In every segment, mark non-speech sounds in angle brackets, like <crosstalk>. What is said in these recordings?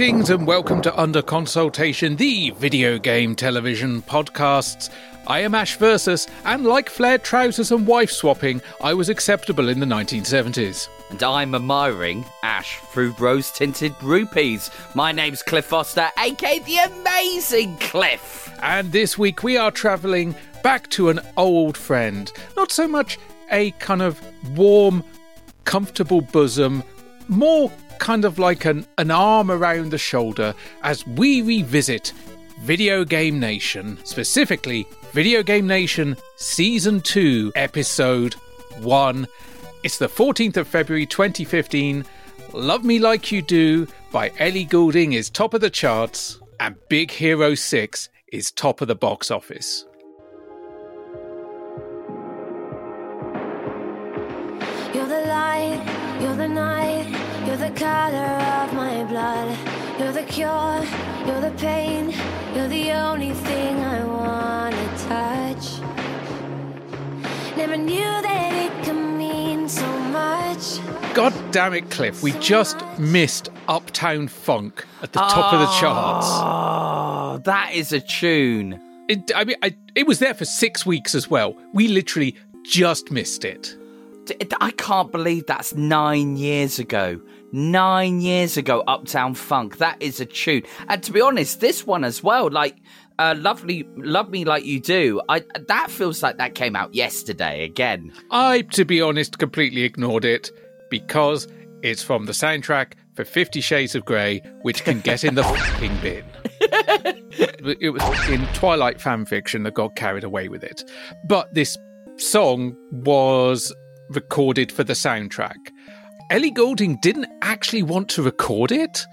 Greetings and welcome to Under Consoletation, the video game television podcasts. I am Ash Versus, and like flared trousers and wife swapping, I was acceptable in the 1970s. And I'm admiring Ash through rose tinted rupees. My name's Cliff Foster, aka the amazing Cliff. And this week we are travelling back to an old friend. Not so much a kind of warm, comfortable bosom, more kind of like an, an arm around the shoulder as we revisit Video Game Nation, specifically Video Game Nation Season 2, Episode 1. It's the 14th of February 2015. Love Me Like You Do by Ellie Goulding is top of the charts, and Big Hero 6 is top of the box office. You're the light, you're the night, you're the color of my blood. You're the cure, you're the pain, you're the only thing I wanna touch. Never knew that it could mean so much. God damn it, Cliff, we just missed Uptown Funk at the top of the charts. Oh, that is a tune. It, I mean, I, it was there for six weeks as well. We literally just missed it. I can't believe that's nine years ago. Nine years ago, Uptown Funk. That is a tune. And to be honest, this one as well, like uh, lovely, love me like you do. I that feels like that came out yesterday again. I, to be honest, completely ignored it because it's from the soundtrack for Fifty Shades of Grey, which can get in the <laughs> fucking bin. it was in Twilight fan fiction that got carried away with it. But this song was recorded for the soundtrack. Ellie Goulding didn't actually want to record it.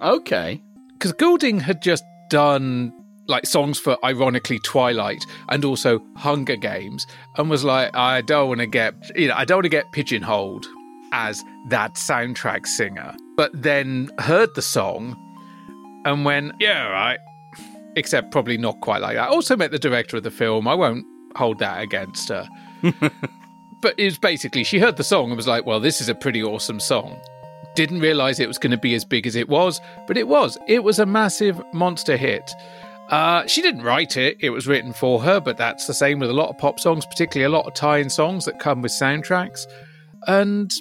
Okay. because Goulding had just done like songs for ironically Twilight and also Hunger Games and was like I don't want to get you know I don't want to get pigeonholed as that soundtrack singer. But then heard the song and went yeah right. except probably not quite like that. Also met the director of the film. I won't hold that against her <laughs> but it was basically she heard the song and was like well this is a pretty awesome song didn't realize it was going to be as big as it was, but it was. It was a massive monster hit. Uh, she didn't write it, it was written for her, but that's the same with a lot of pop songs, particularly a lot of tie in songs that come with soundtracks. And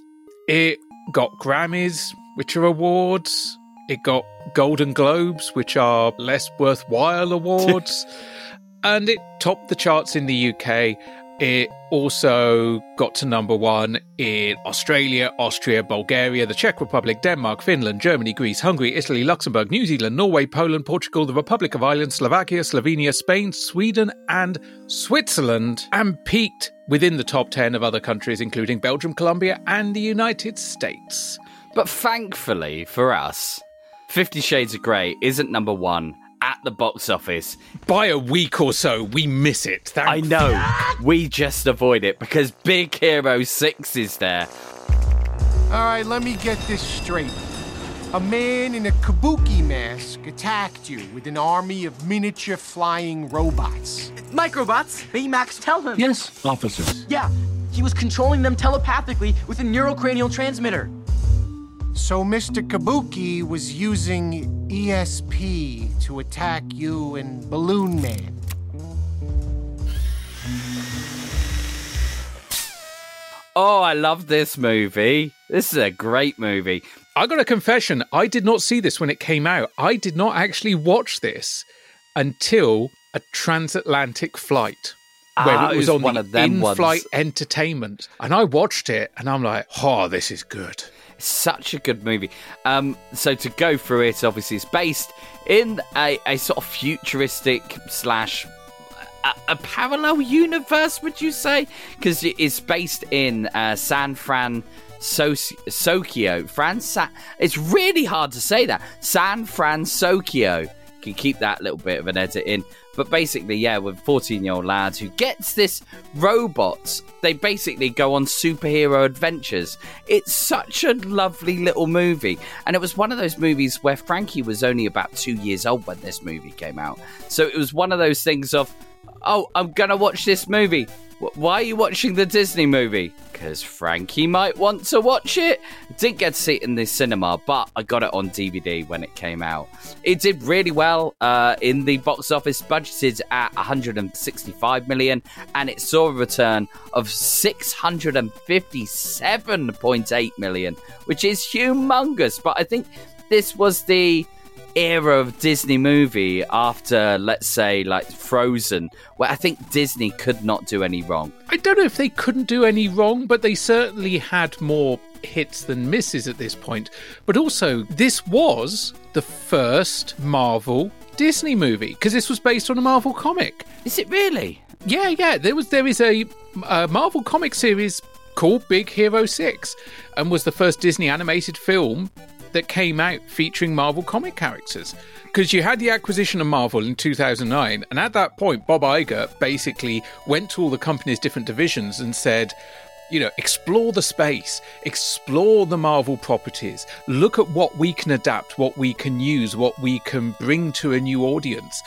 it got Grammys, which are awards. It got Golden Globes, which are less worthwhile awards. <laughs> and it topped the charts in the UK. It also got to number one in Australia, Austria, Bulgaria, the Czech Republic, Denmark, Finland, Germany, Greece, Hungary, Italy, Luxembourg, New Zealand, Norway, Poland, Portugal, the Republic of Ireland, Slovakia, Slovenia, Spain, Sweden, and Switzerland, and peaked within the top 10 of other countries, including Belgium, Colombia, and the United States. But thankfully for us, Fifty Shades of Grey isn't number one at the box office. By a week or so, we miss it. Thank I know. We just avoid it because Big Hero 6 is there. All right, let me get this straight. A man in a kabuki mask attacked you with an army of miniature flying robots. Microbots, Baymax, tell him. Yes, officers. Yeah, he was controlling them telepathically with a neurocranial transmitter. So Mr. Kabuki was using ESP to attack you and Balloon Man. Oh, I love this movie. This is a great movie. I got a confession. I did not see this when it came out. I did not actually watch this until a transatlantic flight where Ah, it was it was on one the of them in-flight ones. entertainment, and I watched it, and I'm like, "Oh, this is good." Such a good movie. Um, so to go through it, obviously, it's based in a, a sort of futuristic slash a, a parallel universe. Would you say? Because it's based in uh, San Fran. Sokio, Fran. Sa- it's really hard to say that. San Fransokyo. Can keep that little bit of an edit in. But basically, yeah, with 14 year old lads who gets this robots, they basically go on superhero adventures. It's such a lovely little movie. And it was one of those movies where Frankie was only about two years old when this movie came out. So it was one of those things of, oh, I'm going to watch this movie. Why are you watching the Disney movie? Because Frankie might want to watch it. Didn't get to see it in the cinema, but I got it on DVD when it came out. It did really well uh, in the box office, budgeted at 165 million, and it saw a return of 657.8 million, which is humongous. But I think this was the era of Disney movie after, let's say, like Frozen, where I think Disney could not do any wrong. I don't know if they couldn't do any wrong, but they certainly had more hits than misses at this point. But also, this was the first Marvel Disney movie because this was based on a Marvel comic. Is it really? Yeah, yeah. There was there is a, a Marvel comic series called Big Hero Six, and was the first Disney animated film that came out featuring Marvel comic characters. Because you had the acquisition of Marvel in 2009, and at that point, Bob Iger basically went to all the company's different divisions and said, you know, explore the space, explore the Marvel properties, look at what we can adapt, what we can use, what we can bring to a new audience.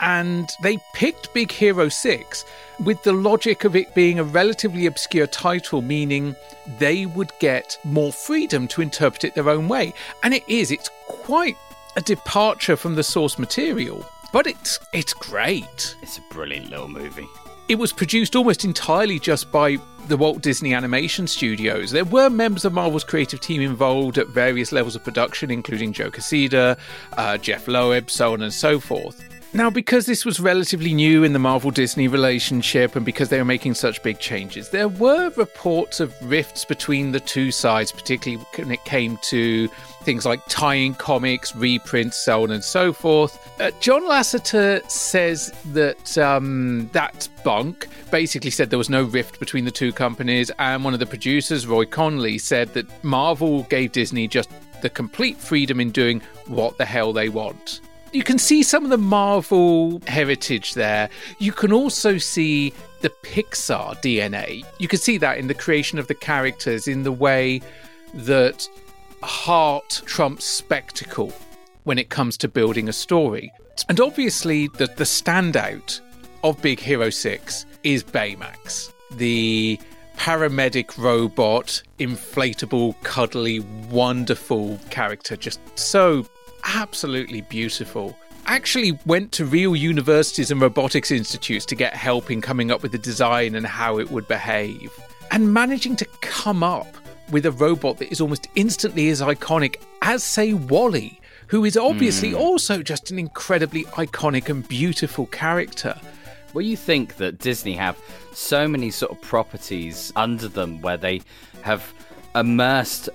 And they picked Big Hero 6 with the logic of it being a relatively obscure title, meaning they would get more freedom to interpret it their own way. And it is, it's quite a departure from the source material, but it's it's great. It's a brilliant little movie. It was produced almost entirely just by the Walt Disney Animation Studios. There were members of Marvel's creative team involved at various levels of production, including Joe Quesada, uh, Jeph Loeb, so on and so forth. Now, because this was relatively new in the Marvel Disney relationship and because they were making such big changes, there were reports of rifts between the two sides, particularly when it came to things like tying comics, reprints, so on and so forth. Uh, John Lasseter says that um, that's bunk. Basically, said there was no rift between the two companies, and one of the producers, Roy Conley, said that Marvel gave Disney just the complete freedom in doing what the hell they want you can see some of the Marvel heritage there. You can also see the Pixar DNA. You can see that in the creation of the characters, in the way that heart trumps spectacle when it comes to building a story. And obviously, the, the standout of Big Hero 6 is Baymax, the paramedic robot, inflatable, cuddly, wonderful character, just so absolutely beautiful. Actually, went to real universities and robotics institutes to get help in coming up with the design and how it would behave. And managing to come up with a robot that is almost instantly as iconic as, say, WALL-E, who is obviously mm. also just an incredibly iconic and beautiful character. Well, you think that Disney have so many sort of properties under them where they have immersed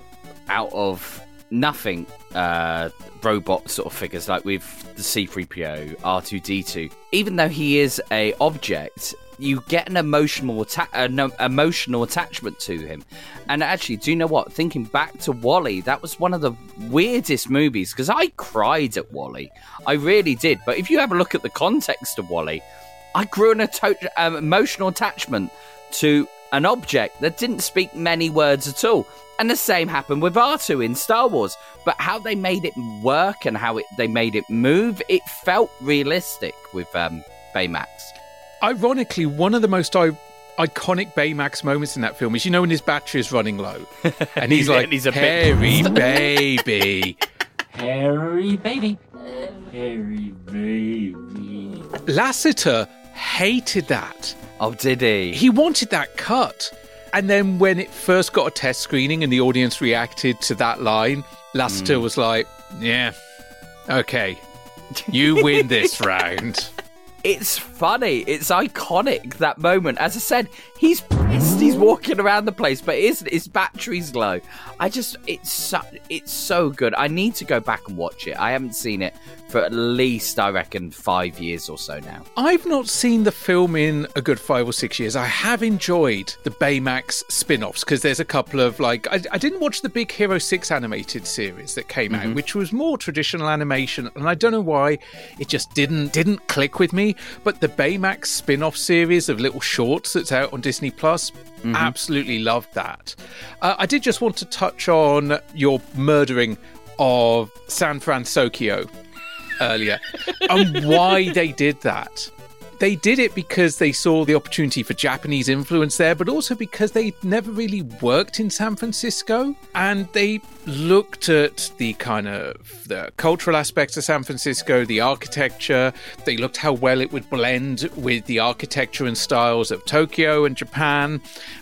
out of nothing uh, robot sort of figures like with the C3PO, R2D2. Even though he is a object, you get an emotional atta- an emotional attachment to him. And actually, do you know what? Thinking back to WALL-E, that was one of the weirdest movies because I cried at WALL-E. I really did. But if you have a look at the context of WALL-E, I grew an um, emotional attachment to an object that didn't speak many words at all. And the same happened with R2 in Star Wars. But how they made it work and how it, they made it move, it felt realistic with um, Baymax. Ironically, one of the most I- iconic Baymax moments in that film is you know when his battery is running low, <laughs> and he's, like, he's a "Harry <laughs> baby, Harry baby, Harry baby." Lasseter hated that. Oh, did he? He wanted that cut. And then when it first got a test screening and the audience reacted to that line, Lasseter mm. was like, "Yeah, okay, you win this <laughs> round." It's funny. It's iconic that moment. As I said, he's pissed. He's walking around the place, but his his battery's low. I just it's so it's so good. I need to go back and watch it. I haven't seen it for at least, I reckon, five years or so now. I've not seen the film in a good five or six years. I have enjoyed the Baymax spin offs because there's a couple of like, I, I, didn't watch the Big Hero 6 animated series that came mm-hmm. out, which was more traditional animation. And I don't know why it just didn't didn't click with me. But the Baymax spin off series of little shorts that's out on Disney Plus, mm-hmm. absolutely loved that. Uh, I did just want to touch on your murdering of San Francisco earlier and why they did that. They did it because they saw the opportunity for Japanese influence there, but also because they never really worked in San Francisco and they looked at the kind of the cultural aspects of San Francisco, the architecture. They looked how well it would blend with the architecture and styles of Tokyo and Japan.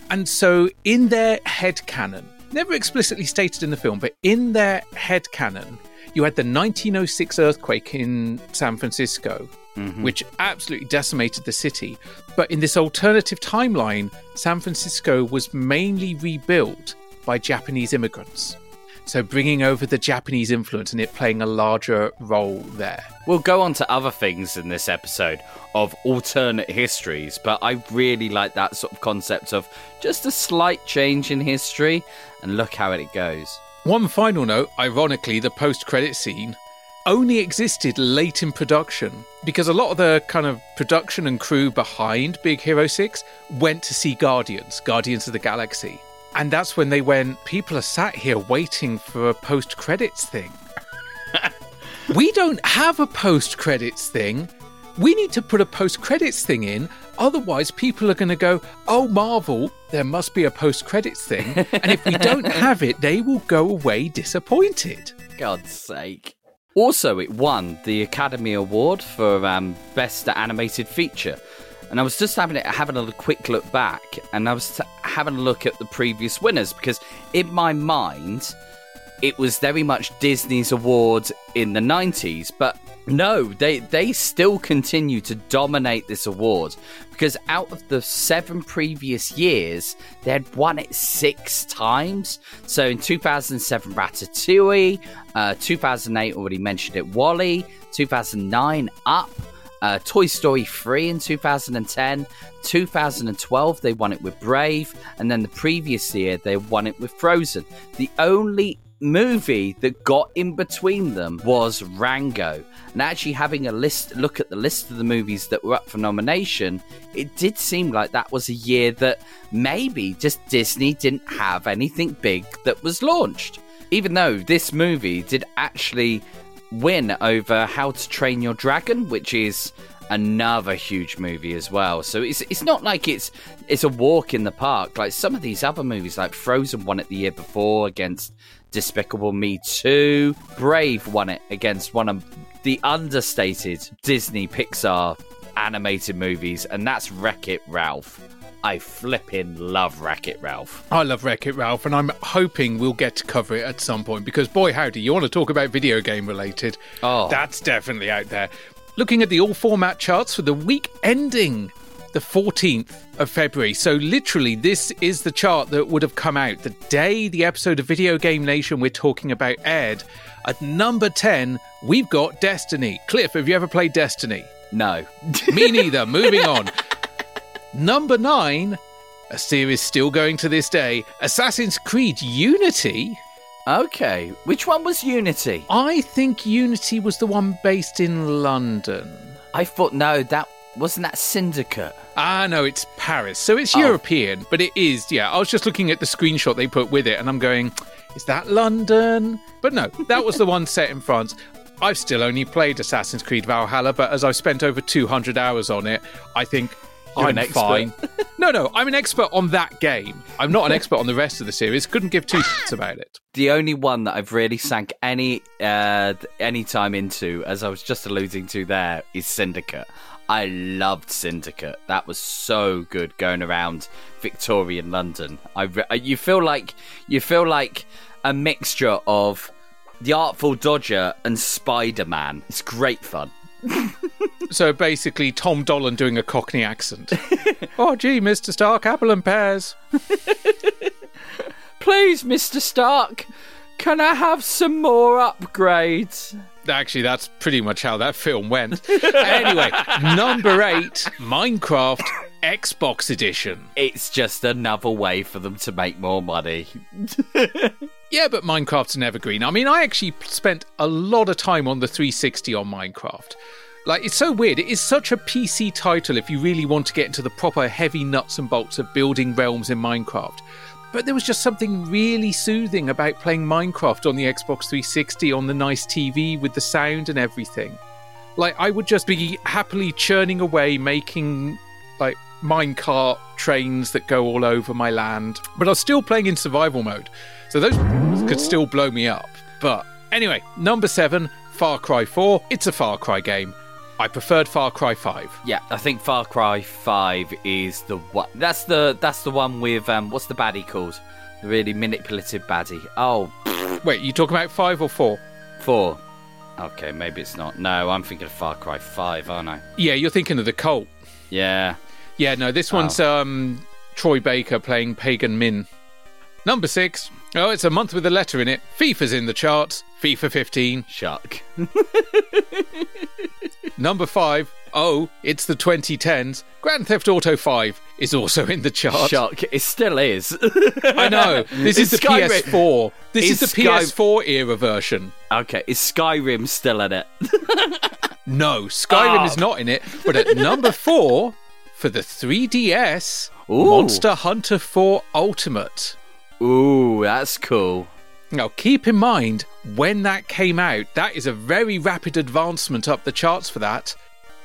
And so in their head canon, never explicitly stated in the film, but in their head canon, you had the 1906 earthquake in San Francisco, Mm-hmm. which absolutely decimated the city. But in this alternative timeline, San Francisco was mainly rebuilt by Japanese immigrants. So bringing over the Japanese influence and it playing a larger role there. We'll go on to other things in this episode of alternate histories, but I really like that sort of concept of just a slight change in history and look how it goes. One final note ironically, the post credit scene only existed late in production because a lot of the kind of production and crew behind Big Hero 6 went to see Guardians, Guardians of the Galaxy. And that's when they went, people are sat here waiting for a post credits thing. <laughs> we don't have a post credits thing. We need to put a post credits thing in. Otherwise, people are going to go, oh, Marvel, there must be a post credits thing. And if we don't <laughs> have it, they will go away disappointed. God's sake. Also, it won the Academy Award for um, Best Animated Feature. And I was just having it, having a quick look back, and I was t- having a look at the previous winners because in my mind, it was very much Disney's awards in the 90s, but no, they they still continue to dominate this award because out of the seven previous years, they had won it six times. So in 2007, Ratatouille, uh, 2008 already mentioned it, WALL-E, 2009, Up. Uh, Toy Story 3 in 2010, 2012 they won it with Brave, and then the previous year they won it with Frozen. The only movie that got in between them was Rango. And actually having a list look at the list of the movies that were up for nomination, it did seem like that was a year that maybe just Disney didn't have anything big that was launched. Even though this movie did actually win over How to Train Your Dragon, which is another huge movie as well. So it's it's not like it's it's a walk in the park. Like some of these other movies, like Frozen won it the year before against Despicable Me 2. Brave won it against one of the understated Disney Pixar animated movies, and that's Wreck It Ralph. I flipping love Wreck It Ralph. I love Wreck It Ralph, and I'm hoping we'll get to cover it at some point because, boy, howdy, you want to talk about video game related? Oh. That's definitely out there. Looking at the all format charts for the week ending the 14th of February. So, literally, this is the chart that would have come out the day the episode of Video Game Nation we're talking about aired. At number 10, we've got Destiny. Cliff, have you ever played Destiny? No. Me <laughs> neither. Moving on. Number nine, a series still going to this day Assassin's Creed Unity. Okay. Which one was Unity? I think Unity was the one based in London. I thought, no, that wasn't that Syndicate. Ah, no, it's Paris. So it's Oh. European, but it is, yeah. I was just looking at the screenshot they put with it and I'm going, is that London? But no, that was the one set in France. I've still only played Assassin's Creed Valhalla, but as I've spent over 200 hours on it, I think You're I'm an expert. fine. <laughs> no, no, I'm an expert on that game. I'm not an expert on the rest of the series. Couldn't give two shits about it. The only one that I've really sank any uh, any time into, as I was just alluding to there, is Syndicate. I loved Syndicate. That was so good going around Victorian London. I re- uh, you feel like you feel like a mixture of the Artful Dodger and Spider Man. It's great fun. So basically, Tom Holland doing a Cockney accent. <laughs> oh, gee, Mr. Stark, apple and pears. <laughs> Please, Mister Stark, can I have some more upgrades? Actually, that's pretty much how that film went. <laughs> anyway, number eight Minecraft Xbox Edition. It's just another way for them to make more money. Yeah, but Minecraft's an evergreen. I mean, I actually spent a lot of time on the 360 on Minecraft. Like, it's so weird. It is such a PC title if you really want to get into the proper heavy nuts and bolts of building realms in Minecraft. But there was just something really soothing about playing Minecraft on the Xbox 360 on the nice TV with the sound and everything. Like I would just be happily churning away, making like minecart trains that go all over my land. But I was still playing in survival mode, so those could still blow me up. But anyway, number seven, Far Cry 4. It's a Far Cry game. I preferred Far Cry 5. Yeah, I think Far Cry Five is the one. That's the that's the one with um, what's the baddie called? The really manipulative baddie. Oh, Wait, you talking about 5 or 4? four. Okay, maybe it's not. No, I'm thinking of Far Cry Five, aren't I? Yeah, you're thinking of the cult. Yeah. Yeah, no, this one's um, Troy Baker playing Pagan Min. Number six. Oh, it's a month with a letter in it. FIFA's in the charts. FIFA 15. Shuck. <laughs> Number five. Oh, it's the 2010s. Grand Theft Auto 5 is also in the charts. Shuck. It still is. <laughs> I know. This is Is the Skyrim- PS4. This is, is the Sky- PS4 era version. okay, is Skyrim still in it? <laughs> No, Skyrim Oh. is ah. not in it. But at number four, for the 3DS, Ooh. Monster Hunter 4 Ultimate. Ooh, that's cool. Now, keep in mind, when that came out, that is a very rapid advancement up the charts for that.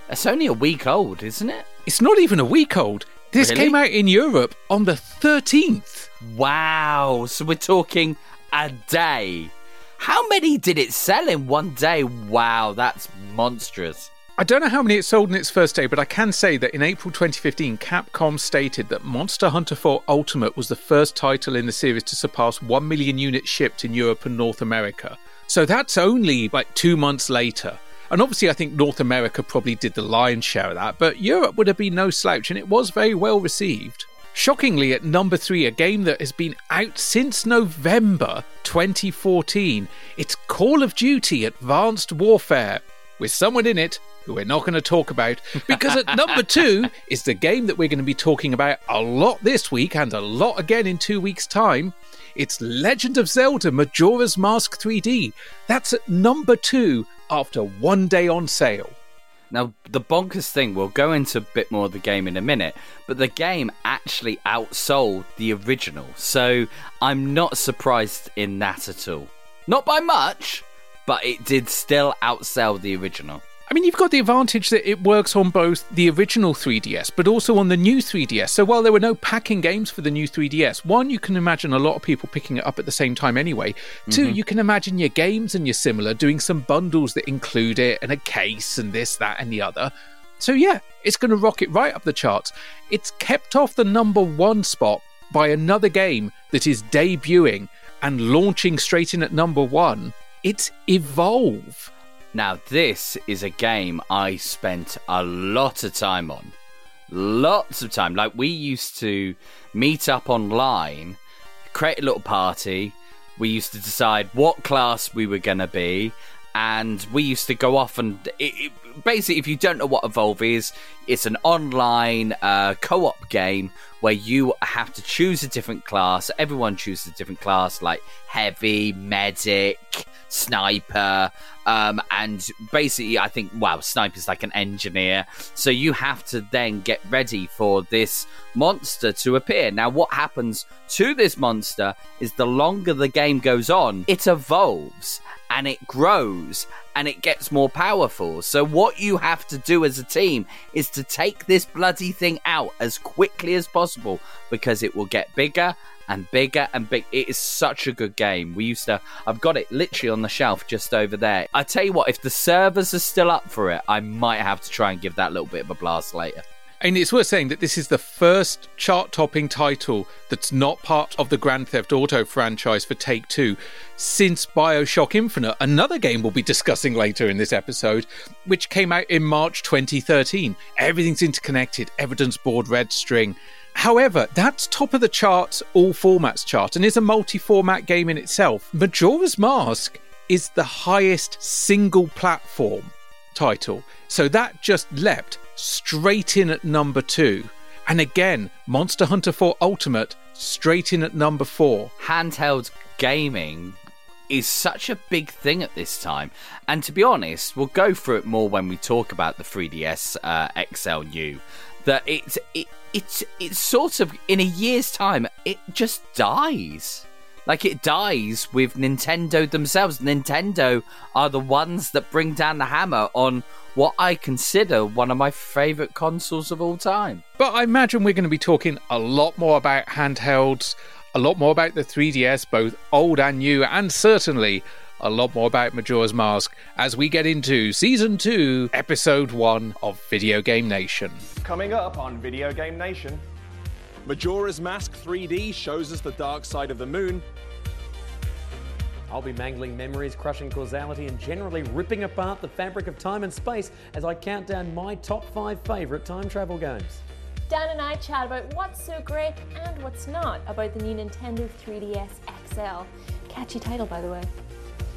It's only a week old, isn't it? It's not even a week old. This Really? came out in Europe on the 13th. Wow. So we're talking a day. How many did it sell in one day? Wow, that's monstrous. I don't know how many it sold in its first day, but I can say that in April 2015, Capcom stated that Monster Hunter 4 Ultimate was the first title in the series to surpass 1 million units shipped in Europe and North America. So that's only like two months later. And obviously, I think North America probably did the lion's share of that, but Europe would have been no slouch, and it was very well received. Shockingly, at number three, a game that has been out since November 2014, it's Call of Duty Advanced Warfare, with someone in it who we're not going to talk about, because at number two <laughs> is the game that we're going to be talking about a lot this week and a lot again in two weeks' time. It's Legend of Zelda Majora's Mask 3D. That's at number two after one day on sale. Now, the bonkers thing, we'll go into a bit more of the game in a minute, but the game actually outsold the original. So I'm not surprised in that at all. Not by much, but it did still outsell the original. I mean, you've got the advantage that it works on both the original 3DS, but also on the new 3DS. So while there were no packing games for the new 3DS, one, you can imagine a lot of people picking it up at the same time anyway. Two, mm-hmm. you can imagine your games and your similar doing some bundles that include it and a case and this, that, and the other. So yeah, it's going to rocket right up the charts. It's kept off the number one spot by another game that is debuting and launching straight in at number one. It's Evolve. Now, this is a game I spent a lot of time on. Lots of time. Like, we used to meet up online, create a little party. We used to decide what class we were going to be. And we used to go off and it, it, basically, if you don't know what Evolve is, it's an online uh, co op game where you have to choose a different class. Everyone chooses a different class, like heavy, medic, sniper. Um, and basically, I think, wow, sniper's like an engineer. So you have to then get ready for this monster to appear. Now, what happens to this monster is the longer the game goes on, it evolves and it grows and it gets more powerful. So, what you have to do as a team is to take this bloody thing out as quickly as possible because it will get bigger and bigger and big. It is such a good game. We used to, I've got it literally on the shelf just over there. I tell you what, if the servers are still up for it, I might have to try and give that little bit of a blast later. And it's worth saying that this is the first chart topping title that's not part of the Grand Theft Auto franchise for Take Two since Bioshock Infinite, another game we'll be discussing later in this episode, which came out in March 2013. Everything's interconnected, evidence board, red string. However, that's top of the charts, all formats chart, and is a multi format game in itself. Majora's Mask is the highest single platform title. So that just leapt straight in at number two. And again, Monster Hunter 4 Ultimate straight in at number four. handheld gaming is such a big thing at this time. And to be honest, we'll go through it more when we talk about the 3DS uh, XL new. That it's it, it's it's sort of in a year's time, it just dies. Like it dies with Nintendo themselves. Nintendo are the ones that bring down the hammer on what I consider one of my favorite consoles of all time. But I imagine we're going to be talking a lot more about handhelds, a lot more about the 3DS, both old and new, and certainly a lot more about Majora's Mask as we get into Season 2, Episode 1 of Video Game Nation. Coming up on Video Game Nation. Majora's Mask 3D shows us the dark side of the moon. I'll be mangling memories, crushing causality, and generally ripping apart the fabric of time and space as I count down my top five favourite time travel games. Dan and I chat about what's so great and what's not about the new Nintendo 3DS XL. Catchy title, by the way.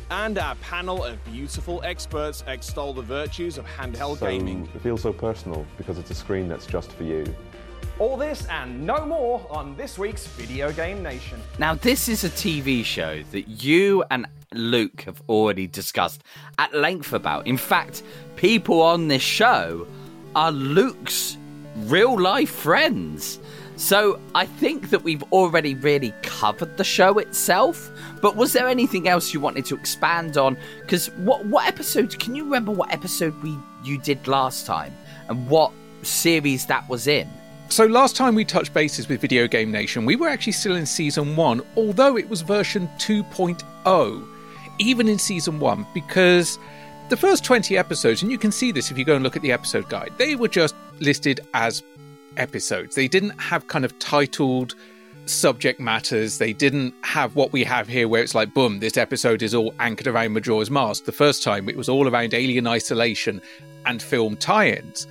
And our panel of beautiful experts extol the virtues of handheld so, gaming. It feels so personal because it's a screen that's just for you. All this and no more on this week's Video Game Nation. Now, this is a TV show that you and Luke have already discussed at length about. In fact, people on this show are Luke's real life friends. So I think that we've already really covered the show itself. But was there anything else you wanted to expand on? Because what what episode? Can you remember what episode we you did last time and what series that was in? So last time we touched bases with Video Game Nation, we were actually still in season 1, although it was version 2.0, even in season 1, because the first 20 episodes, and you can see this if you go and look at the episode guide, they were just listed as episodes. They didn't have kind of titled subject matters. They didn't have what we have here, where it's like, boom, this episode is all anchored around Majora's Mask. The first time it was all around alien isolation and film tie ins.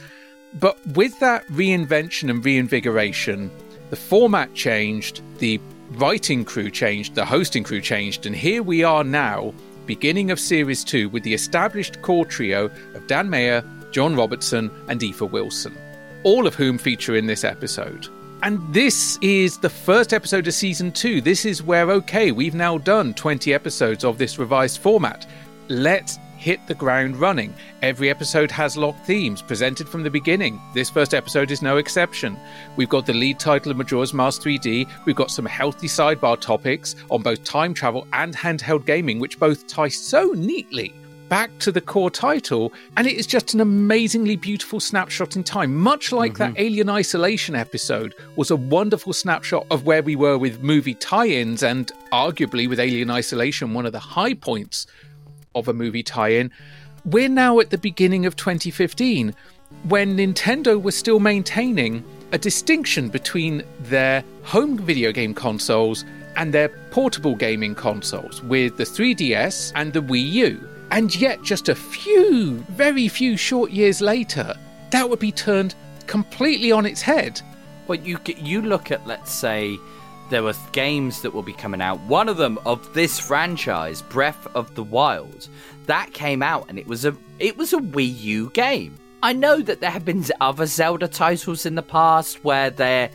But with that reinvention and reinvigoration, the format changed, the writing crew changed, the hosting crew changed, and here we are now, beginning of Series 2, with the established core trio of Dan Maher, John Robertson, and Aoife Wilson, all of whom feature in this episode. And this is the first episode of season 2. This is where, okay, we've now done 20 episodes of this revised format. Let's hit the ground running. Every episode has locked themes presented from the beginning. This first episode is no exception. We've got the lead title of Majora's Mask 3D. We've got some healthy sidebar topics on both time travel and handheld gaming, which both tie so neatly back to the core title, and it is just an amazingly beautiful snapshot in time. Much like mm-hmm. that Alien Isolation episode was a wonderful snapshot of where we were with movie tie ins, and arguably with Alien Isolation, one of the high points of a movie tie in. We're now at the beginning of 2015 when Nintendo was still maintaining a distinction between their home video game consoles and their portable gaming consoles with the 3DS and the Wii U. And yet, just a few, very few short years later, that would be turned completely on its head. Well, you you look at, let's say, there were games that will be coming out. One of them of this franchise, Breath of the Wild, that came out and it was a it was a Wii U game. I know that there have been other Zelda titles in the past where they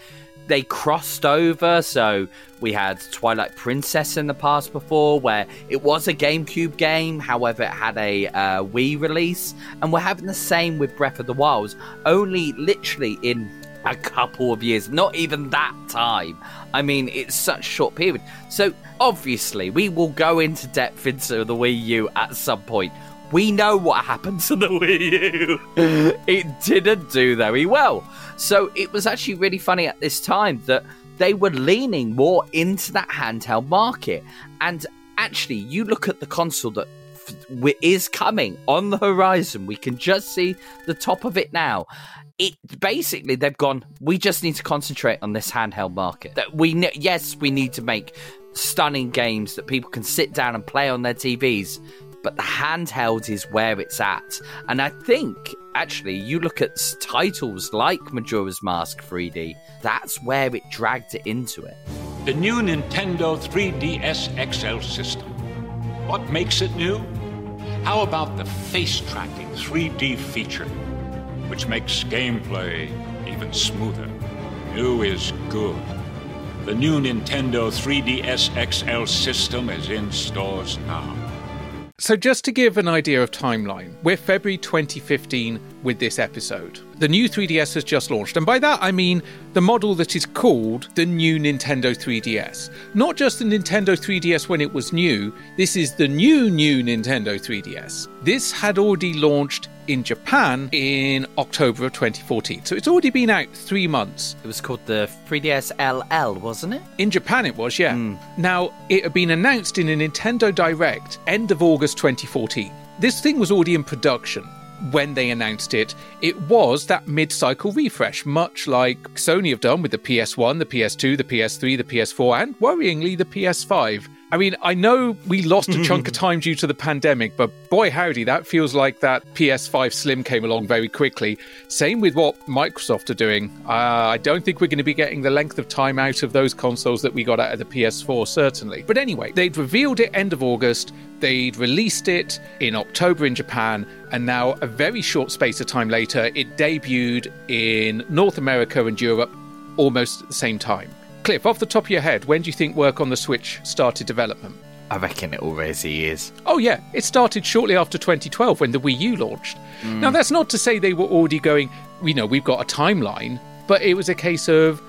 they crossed over. So we had Twilight Princess in the past before, where it was a GameCube game, however, it had a uh, Wii release, and we're having the same with Breath of the Wild, only literally in a couple of years, not even that time. I mean, it's such short period. So, obviously, we will go into depth into the Wii U at some point. We know what happened to the <laughs> Wii U. it didn't do very well. So, it was actually really funny at this time that they were leaning more into that handheld market. And actually, you look at the console that is coming on the horizon. We can just see the top of it now it basically they've gone we just need to concentrate on this handheld market that we yes we need to make stunning games that people can sit down and play on their TVs but the handheld is where it's at. And i think actually you look at titles like majora's mask 3d that's where it dragged it into it. The new nintendo 3ds xl system. What makes it new? How about the face tracking 3d feature which makes gameplay even smoother. New is good. The new Nintendo 3DS XL system is in stores now. So, just to give an idea of timeline, we're February 2015 with this episode. The new 3DS has just launched, and by that I mean the model that is called the new Nintendo 3DS. Not just the Nintendo 3DS when it was new, this is the new, new Nintendo 3DS. This had already launched in Japan in October of 2014, so it's already been out three months. It was called the 3DS LL, wasn't it? In Japan, it was, yeah. Hmm. Now, it had been announced in a Nintendo Direct end of August 2014. This thing was already in production when they announced it. It was that mid cycle refresh, much like Sony have done with the PS1, the PS2, the PS3, the PS4, and worryingly, the PS5. I mean, I know we lost a chunk of <laughs> time due to the pandemic, but boy, howdy, that feels like that PS5 Slim came along very quickly. Same with what Microsoft are doing. Uh, I don't think we're going to be getting the length of time out of those consoles that we got out of the PS4, certainly. But anyway, they'd revealed it end of August, they'd released it in October in Japan, and now, a very short space of time later, it debuted in North America and Europe almost at the same time. Cliff, off the top of your head, when do you think work on the Switch started development? I reckon it already is. Oh, yeah, it started shortly after 2012 when the Wii U launched. Mm. Now, that's not to say they were already going, you know, we've got a timeline, but it was a case of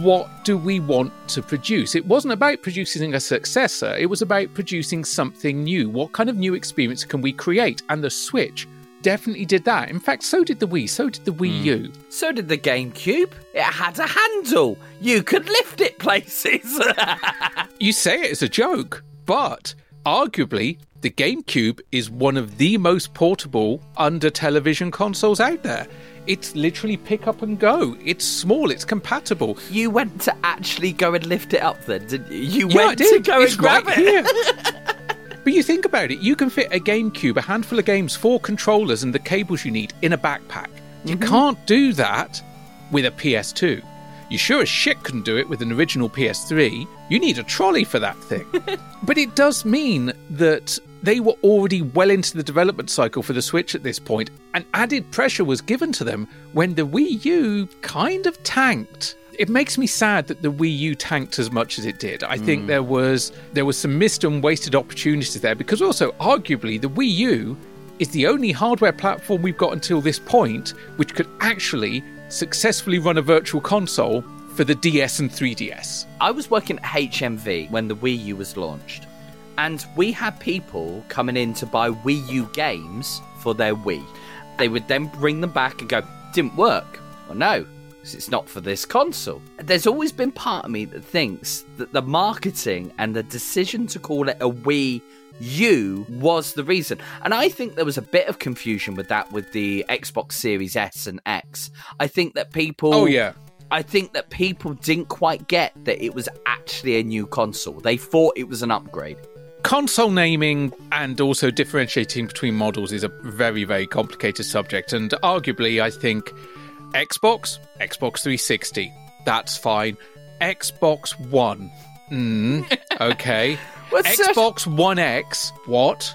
what do we want to produce? It wasn't about producing a successor, it was about producing something new. What kind of new experience can we create? And the Switch definitely did that. In fact, so did the Wii, so did the Wii hmm. U. So did the GameCube. It had a handle. You could lift it places. <laughs> You say it as a joke, but arguably, the GameCube is one of the most portable under television consoles out there. It's literally pick up and go. It's small, it's compatible. you went to actually go and lift it up then, didn't you? You Yeah, went to go It's and grab right it. <laughs> But you think about it, you can fit a GameCube, a handful of games, four controllers, and the cables you need in a backpack. You Mm-hmm. can't do that with a PS2. You sure as shit couldn't do it with an original PS3. You need a trolley for that thing. <laughs> but it does mean that they were already well into the development cycle for the Switch at this point, and added pressure was given to them when the Wii U kind of tanked. It makes me sad that the Wii U tanked as much as it did. I think mm. there was there was some missed and wasted opportunities there because also arguably the Wii U is the only hardware platform we've got until this point which could actually successfully run a virtual console for the DS and 3DS. I was working at HMV when the Wii U was launched, and we had people coming in to buy Wii U games for their Wii. They would then bring them back and go, didn't work. Well, no, 'cause it's not for this console. There's always been part of me that thinks that the marketing and the decision to call it a Wii U was the reason. And I think there was a bit of confusion with that with the Xbox Series S and X. I think that people. Oh, yeah. I think that people didn't quite get that it was actually a new console. They thought it was an upgrade. Console naming and also differentiating between models is a very, very complicated subject. And arguably, I think Xbox, Xbox 360, that's fine. Xbox One, mm, <laughs> okay. Xbox One X, what?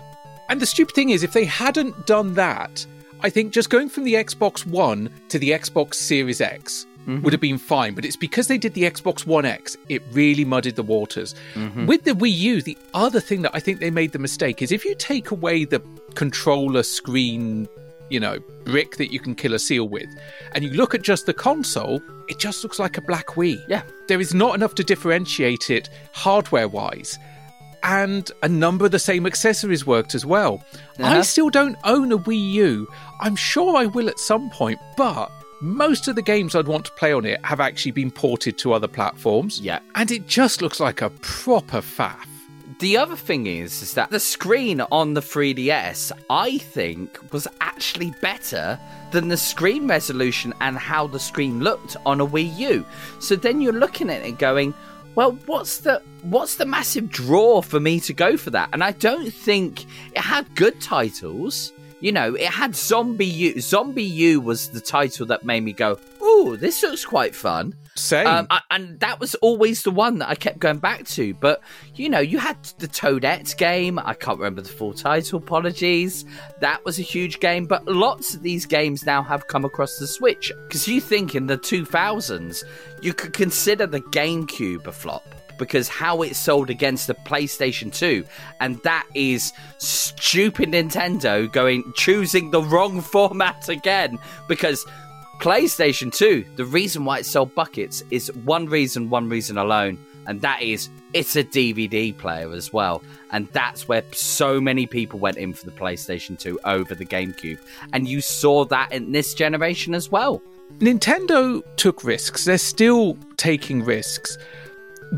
And the stupid thing is, if they hadn't done that, I think just going from the Xbox One to the Xbox Series X would have been fine. But it's because they did the Xbox One X, it really muddied the waters. With the Wii U, the other thing that I think they made the mistake is if you take away the controller screen, you know, brick that you can kill a seal with, and you look at just the console, it just looks like a black Wii. Yeah. There is not enough to differentiate it hardware wise. And a number of the same accessories worked as well. I Uh-huh. still don't own a Wii U. I'm sure I will at some point, but most of the games I'd want to play on it have actually been ported to other platforms. Yeah. And it just looks like a proper faff. The other thing is, is that the screen on the 3DS, I think, was actually better than the screen resolution and how the screen looked on a Wii U. So then you're looking at it going, well, what's the what's the massive draw for me to go for that? And I don't think it had good titles. You know, it had ZombiU. Zombie U was the title that made me go, "Ooh, this looks quite fun." Same. Um, I- and that was always the one that I kept going back to. But you know, you had the Toadette game. I can't remember the full title. Apologies. That was a huge game. But lots of these games now have come across the Switch. Because you think in the 2000s, you could consider the GameCube a flop. because how it sold against the PlayStation 2, and that is stupid Nintendo going choosing the wrong <laughs> format again because PlayStation 2, the reason why it sold buckets is one reason, one reason alone, and that is it's a DVD player as well. And that's where so many people went in for the PlayStation 2 over the GameCube. And you saw that in this generation as well. Nintendo took risks. They're still taking risks.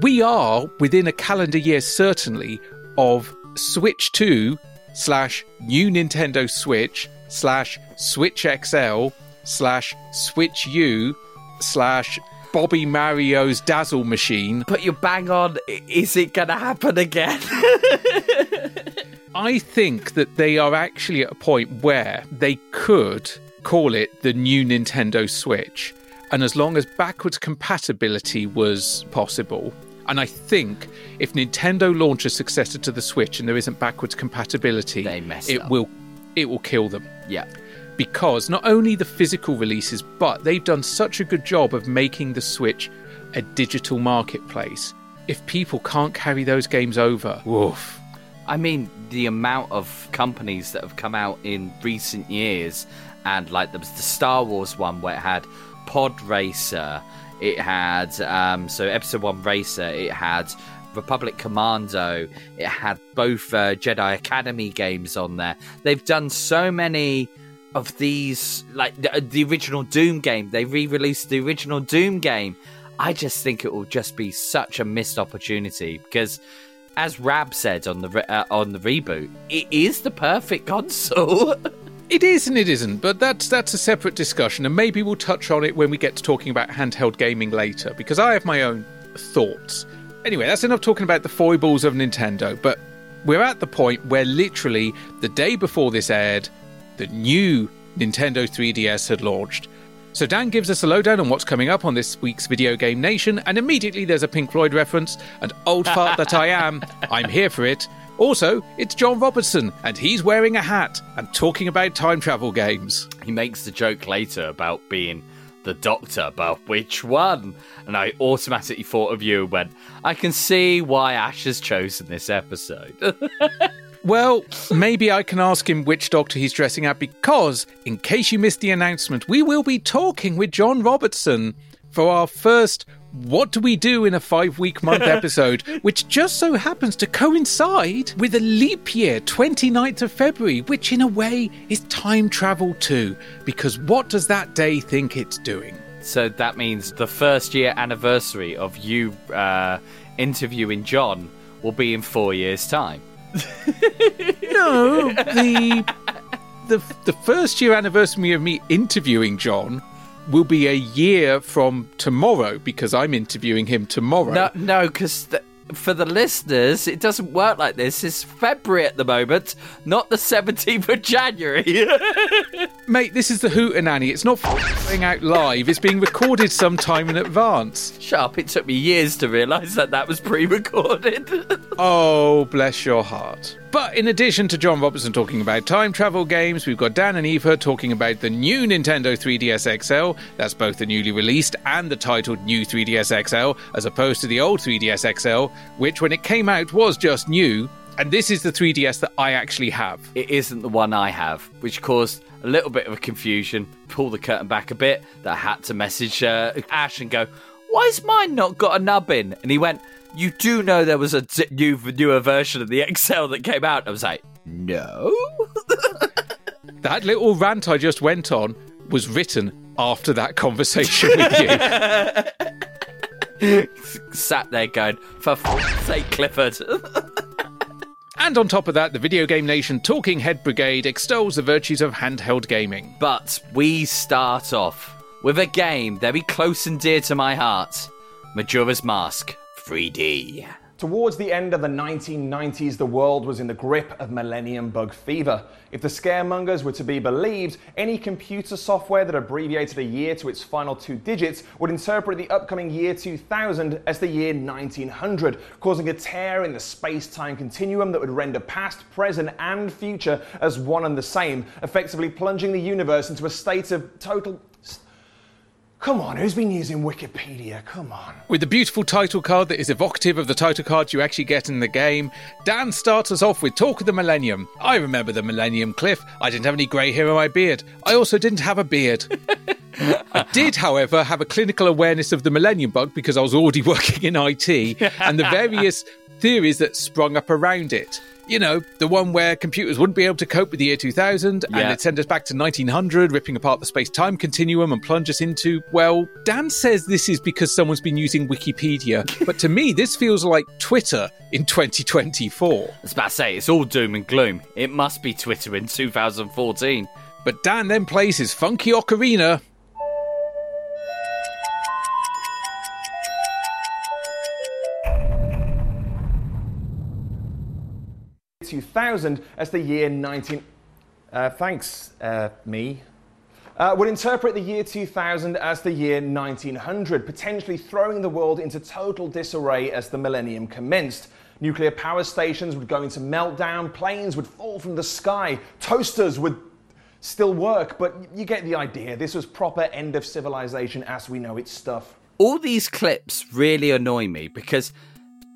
We are within a calendar year, certainly, of Switch 2 slash new Nintendo Switch slash Switch XL slash Switch U slash Bobby Mario's Dazzle Machine. But you bang on, is it going to happen again? <laughs> I think that they are actually at a point where they could call it the new Nintendo Switch. And as long as backwards compatibility was possible, and I think if Nintendo launch a successor to the Switch and there isn't backwards compatibility, they mess it up. will it will kill them. Yeah. Because not only the physical releases, but they've done such a good job of making the Switch a digital marketplace. If people can't carry those games over, woof. I mean, the amount of companies that have come out in recent years, and like there was the Star Wars one where it had Pod Racer, it had um, so Episode One Racer, it had Republic Commando, it had both uh, Jedi Academy games on there. They've done so many of these, like the, the original Doom game. They re-released the original Doom game. I just think it will just be such a missed opportunity because as Rab said on the re- uh, on the reboot, it is the perfect <laughs> console. <laughs> It is and it isn't, but that's that's a separate discussion, and maybe we'll touch on it when we get to talking about handheld gaming later, because I have my own thoughts. Anyway, that's enough talking about the foibles of Nintendo, but we're at the point where literally the day before this aired, the new Nintendo 3DS had launched. So Dan gives us a lowdown on what's coming up on this week's Video Game Nation, and immediately there's a Pink Floyd reference, and old fart that I am, <laughs> I'm here for it. Also, it's John Robertson, and he's wearing a hat and talking about time travel games. He makes the joke later about being the doctor, but which one? And I automatically thought of you and went, I can see why Ash has chosen this episode. <laughs> Well, maybe I can ask him which doctor he's dressing up because, in case you missed the announcement, we will be talking with John Robertson for our first What Do We Do in a Five Week Month <laughs> episode, which just so happens to coincide with a leap year, 29th of February, which in a way is time travel too, because what does that day think it's doing? so that means the first year anniversary of you uh, interviewing John will be in four years' time. <laughs> No, the the the first year anniversary of me interviewing John will be a year from tomorrow because I'm interviewing him tomorrow. No, no, because th- for the listeners, it doesn't work like this. It's February at the moment, not the 17th of January. <laughs> Mate, this is the Hootenanny. It's not f***ing out live. It's being recorded sometime in advance. Shut up, it took me years to realise that that was pre recorded. <laughs> Oh, bless your heart. But in addition to John Robertson talking about time travel games, we've got Dan and Eva talking about the new Nintendo 3DS XL. That's both the newly released and the titled new 3DS XL, as opposed to the old 3DS XL, which when it came out was just new. And this is the 3DS that I actually have. it isn't the one I have, which caused a little bit of a confusion. Pull the curtain back a bit. That I had to message uh, Ash and go, "Why's mine not got a nubbin?" And he went, "You do know there was a new newer version of the XL that came out." I was like, "No." <laughs> That little rant I just went on was written after that conversation with you. <laughs> Sat there going, "For f- sake, Clifford." <laughs> And on top of that, the Video Game Nation Talking Head Brigade extols the virtues of handheld gaming. But we start off with a game very close and dear to my heart Majora's Mask 3D. Towards the end of the 1990s, the world was in the grip of millennium bug fever. If the scaremongers were to be believed, any computer software that abbreviated a year to its final two digits would interpret the upcoming year 2000 as the year 1900, causing a tear in the space time continuum that would render past, present, and future as one and the same, effectively plunging the universe into a state of total Come on, who's been using Wikipedia? Come on. With the beautiful title card that is evocative of the title cards you actually get in the game, Dan starts us off with Talk of the Millennium. I remember the Millennium Cliff. I didn't have any grey hair on my beard. I also didn't have a beard. <laughs> I did, however, have a clinical awareness of the Millennium Bug because I was already <laughs> working in IT and the various <laughs> theories that sprung up around it. You know, the one where computers wouldn't be able to cope with the year 2000 and Yeah. it'd send us back to 1900, ripping apart the space time continuum and plunge us into, well, Dan says this is because someone's been using Wikipedia. <laughs> but to me, this feels like Twitter in 2024. I was about to say, it's all doom and gloom. It must be Twitter in 2014. But Dan then plays his funky ocarina. 2000 as the year 19. Uh, thanks, uh, me. Uh, would interpret the year 2000 as the year 1900, potentially throwing the world into total disarray as the millennium commenced. Nuclear power stations would go into meltdown, planes would fall from the sky, toasters would still work, but you get the idea. This was proper end of civilization as we know it stuff. All these clips really annoy me because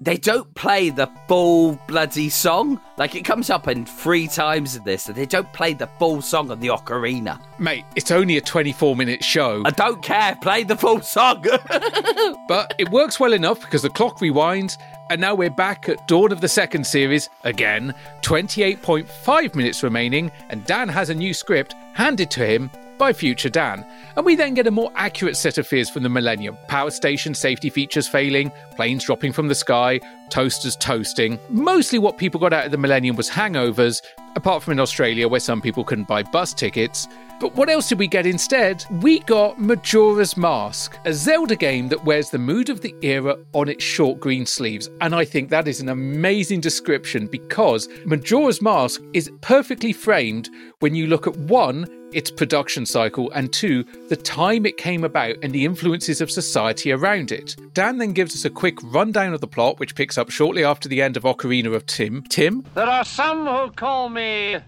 they don't play the full bloody song. Like it comes up in three times in this, and they don't play the full song of the ocarina. Mate, it's only a 24 minute show. I don't care. Play the full song. <laughs> but it works well enough because the clock rewinds, and now we're back at dawn of the second series again. 28.5 minutes remaining, and Dan has a new script handed to him by future Dan. And we then get a more accurate set of fears from the Millennium power station safety features failing, planes dropping from the sky, toasters toasting. Mostly what people got out of the Millennium was hangovers, apart from in Australia where some people couldn't buy bus tickets. But what else did we get instead? We got Majora's Mask, a Zelda game that wears the mood of the era on its short green sleeves. And I think that is an amazing description because Majora's Mask is perfectly framed when you look at one, its production cycle, and two, the time it came about and the influences of society around it. Dan then gives us a quick rundown of the plot, which picks up shortly after the end of Ocarina of Tim. Tim? There are some who call me.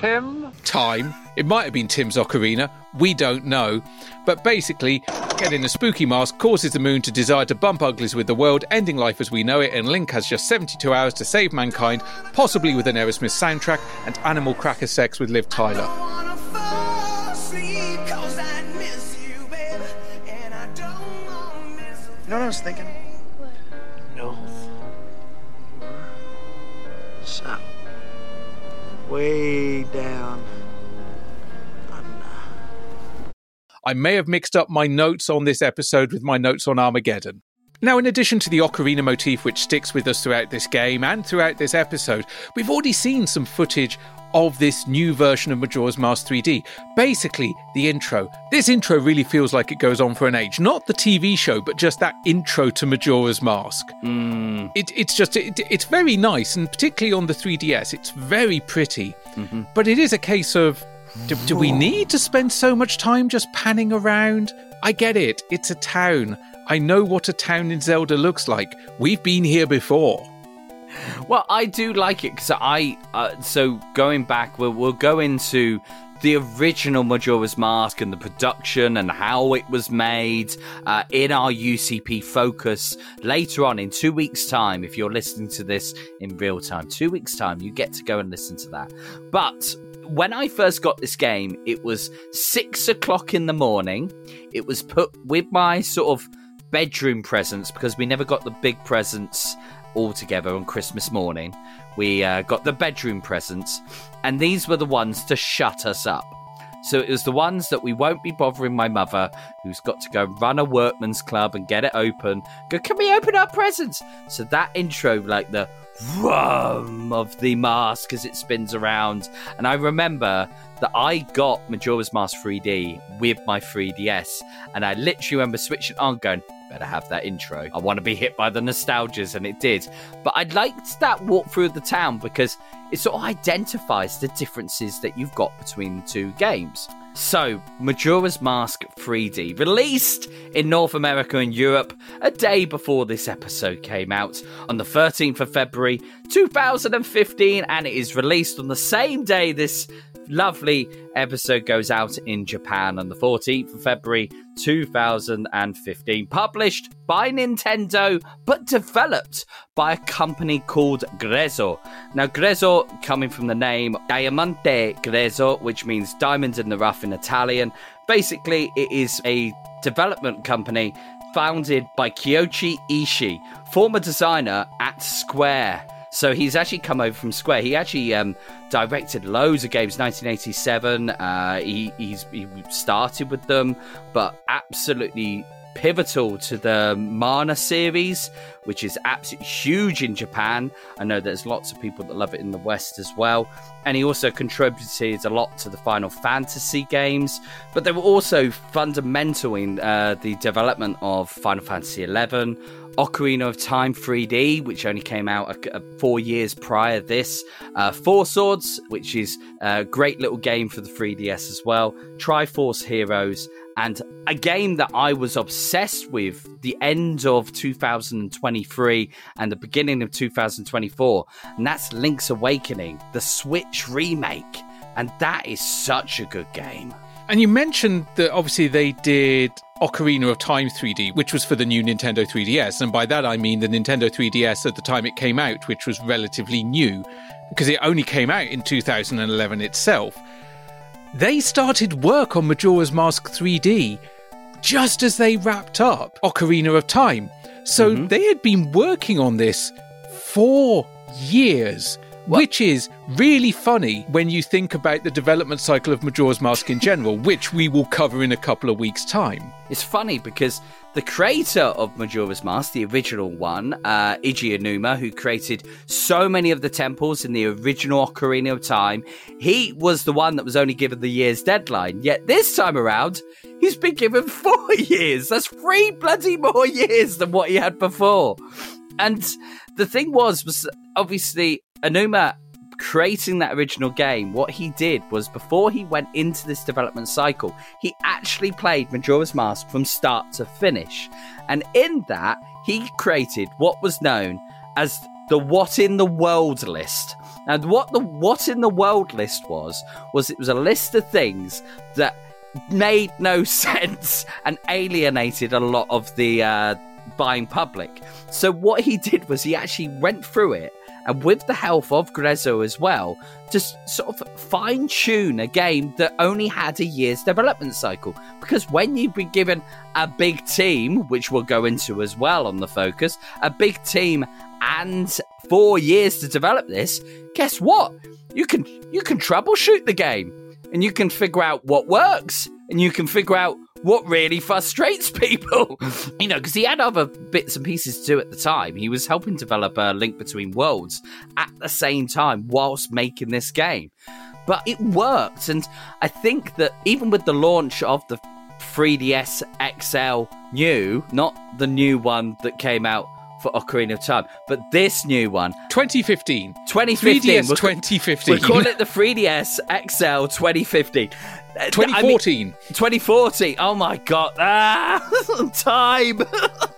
Tim? time. It might have been Tim's ocarina. We don't know. But basically, getting a spooky mask causes the moon to desire to bump uglies with the world, ending life as we know it, and Link has just 72 hours to save mankind, possibly with an Aerosmith soundtrack and animal cracker sex with Liv Tyler. You know what I was thinking? North. South. Way down. I may have mixed up my notes on this episode with my notes on Armageddon. Now, in addition to the ocarina motif, which sticks with us throughout this game and throughout this episode, we've already seen some footage of this new version of Majora's Mask 3D. Basically, the intro. This intro really feels like it goes on for an age. Not the TV show, but just that intro to Majora's Mask. Hmm. It, it's just, it, it's very nice, and particularly on the 3DS, it's very pretty. Mm-hmm. But it is a case of do, do we need to spend so much time just panning around? I get it, it's a town. I know what a town in Zelda looks like. We've been here before. Well, I do like it because I. Uh, so going back, we'll, we'll go into the original Majora's Mask and the production and how it was made uh, in our UCP focus later on in two weeks' time. If you're listening to this in real time, two weeks' time, you get to go and listen to that. But when I first got this game, it was six o'clock in the morning. It was put with my sort of bedroom presents because we never got the big presents all together on Christmas morning. We uh, got the bedroom presents, and these were the ones to shut us up. So it was the ones that we won't be bothering my mother, who's got to go run a workman's club and get it open. Go, can we open our presents? So that intro, like the rum of the mask as it spins around. And I remember that I got Majora's Mask 3D with my 3DS, and I literally remember switching it on, going, better have that intro. I want to be hit by the nostalgias, and it did. But I liked that walk through the town because it sort of identifies the differences that you've got between the two games. So, Majora's Mask 3D, released in North America and Europe a day before this episode came out on the 13th of February 2015, and it is released on the same day this lovely episode goes out in Japan on the 14th of February 2015. Published by Nintendo, but developed by a company called Grezzo. Now, Grezzo, coming from the name Diamante Grezzo, which means diamond in the rough in Italian, basically, it is a development company founded by Koichi Ishii, former designer at Square. So he's actually come over from Square. He actually um, directed loads of games. 1987, uh, he he started with them, but absolutely pivotal to the Mana series, which is absolutely huge in Japan. I know there's lots of people that love it in the West as well. And he also contributed a lot to the Final Fantasy games, but they were also fundamental in uh, the development of Final Fantasy XI, Ocarina of Time 3D, which only came out a, a, four years prior this, uh, Four Swords, which is a great little game for the 3DS as well, Triforce Heroes, and a game that I was obsessed with the end of 2023 and the beginning of 2024, and that's Link's Awakening, the Switch remake. And that is such a good game. And you mentioned that obviously they did Ocarina of Time 3D, which was for the new Nintendo 3DS. And by that I mean the Nintendo 3DS at the time it came out, which was relatively new, because it only came out in 2011 itself. They started work on Majora's Mask 3D just as they wrapped up Ocarina of Time. So mm-hmm. they had been working on this for years. What? Which is really funny when you think about the development cycle of Majora's Mask in general, <laughs> which we will cover in a couple of weeks' time. It's funny because the creator of Majora's Mask, the original one, uh, Aonuma, who created so many of the temples in the original Ocarina of Time, he was the one that was only given the year's deadline. Yet this time around, he's been given <laughs> four years. That's three bloody more years than what he had before. And the thing was, was obviously Aonuma creating that original game, what he did was before he went into this development cycle, he actually played Majora's Mask from start to finish. And in that, he created what was known as the What in the World list. And what the What in the World list was, was it was a list of things that made no <laughs> sense and alienated a lot of the uh, buying public. So what he did was he actually went through it and with the help of Grezzo as well, to sort of fine tune a game that only had a year's development cycle. Because when you've been given a big team, which we'll go into as well on the focus, a big team and four years to develop this, guess what? You can you can troubleshoot the game and you can figure out what works and you can figure out what really frustrates <laughs> people. you know, because he had other bits and pieces to do at the time. He was helping develop a link between worlds at the same time whilst making this game. But it worked. And I think that even with the launch of the 3DS XL new, not the new one that came out for Ocarina of Time. But this new one, 2015, 2015, 3DS 2015. We call it the <laughs> 3DS XL 2015. 2014. I mean, 2014. Oh my god. Ah, <laughs> time. <laughs>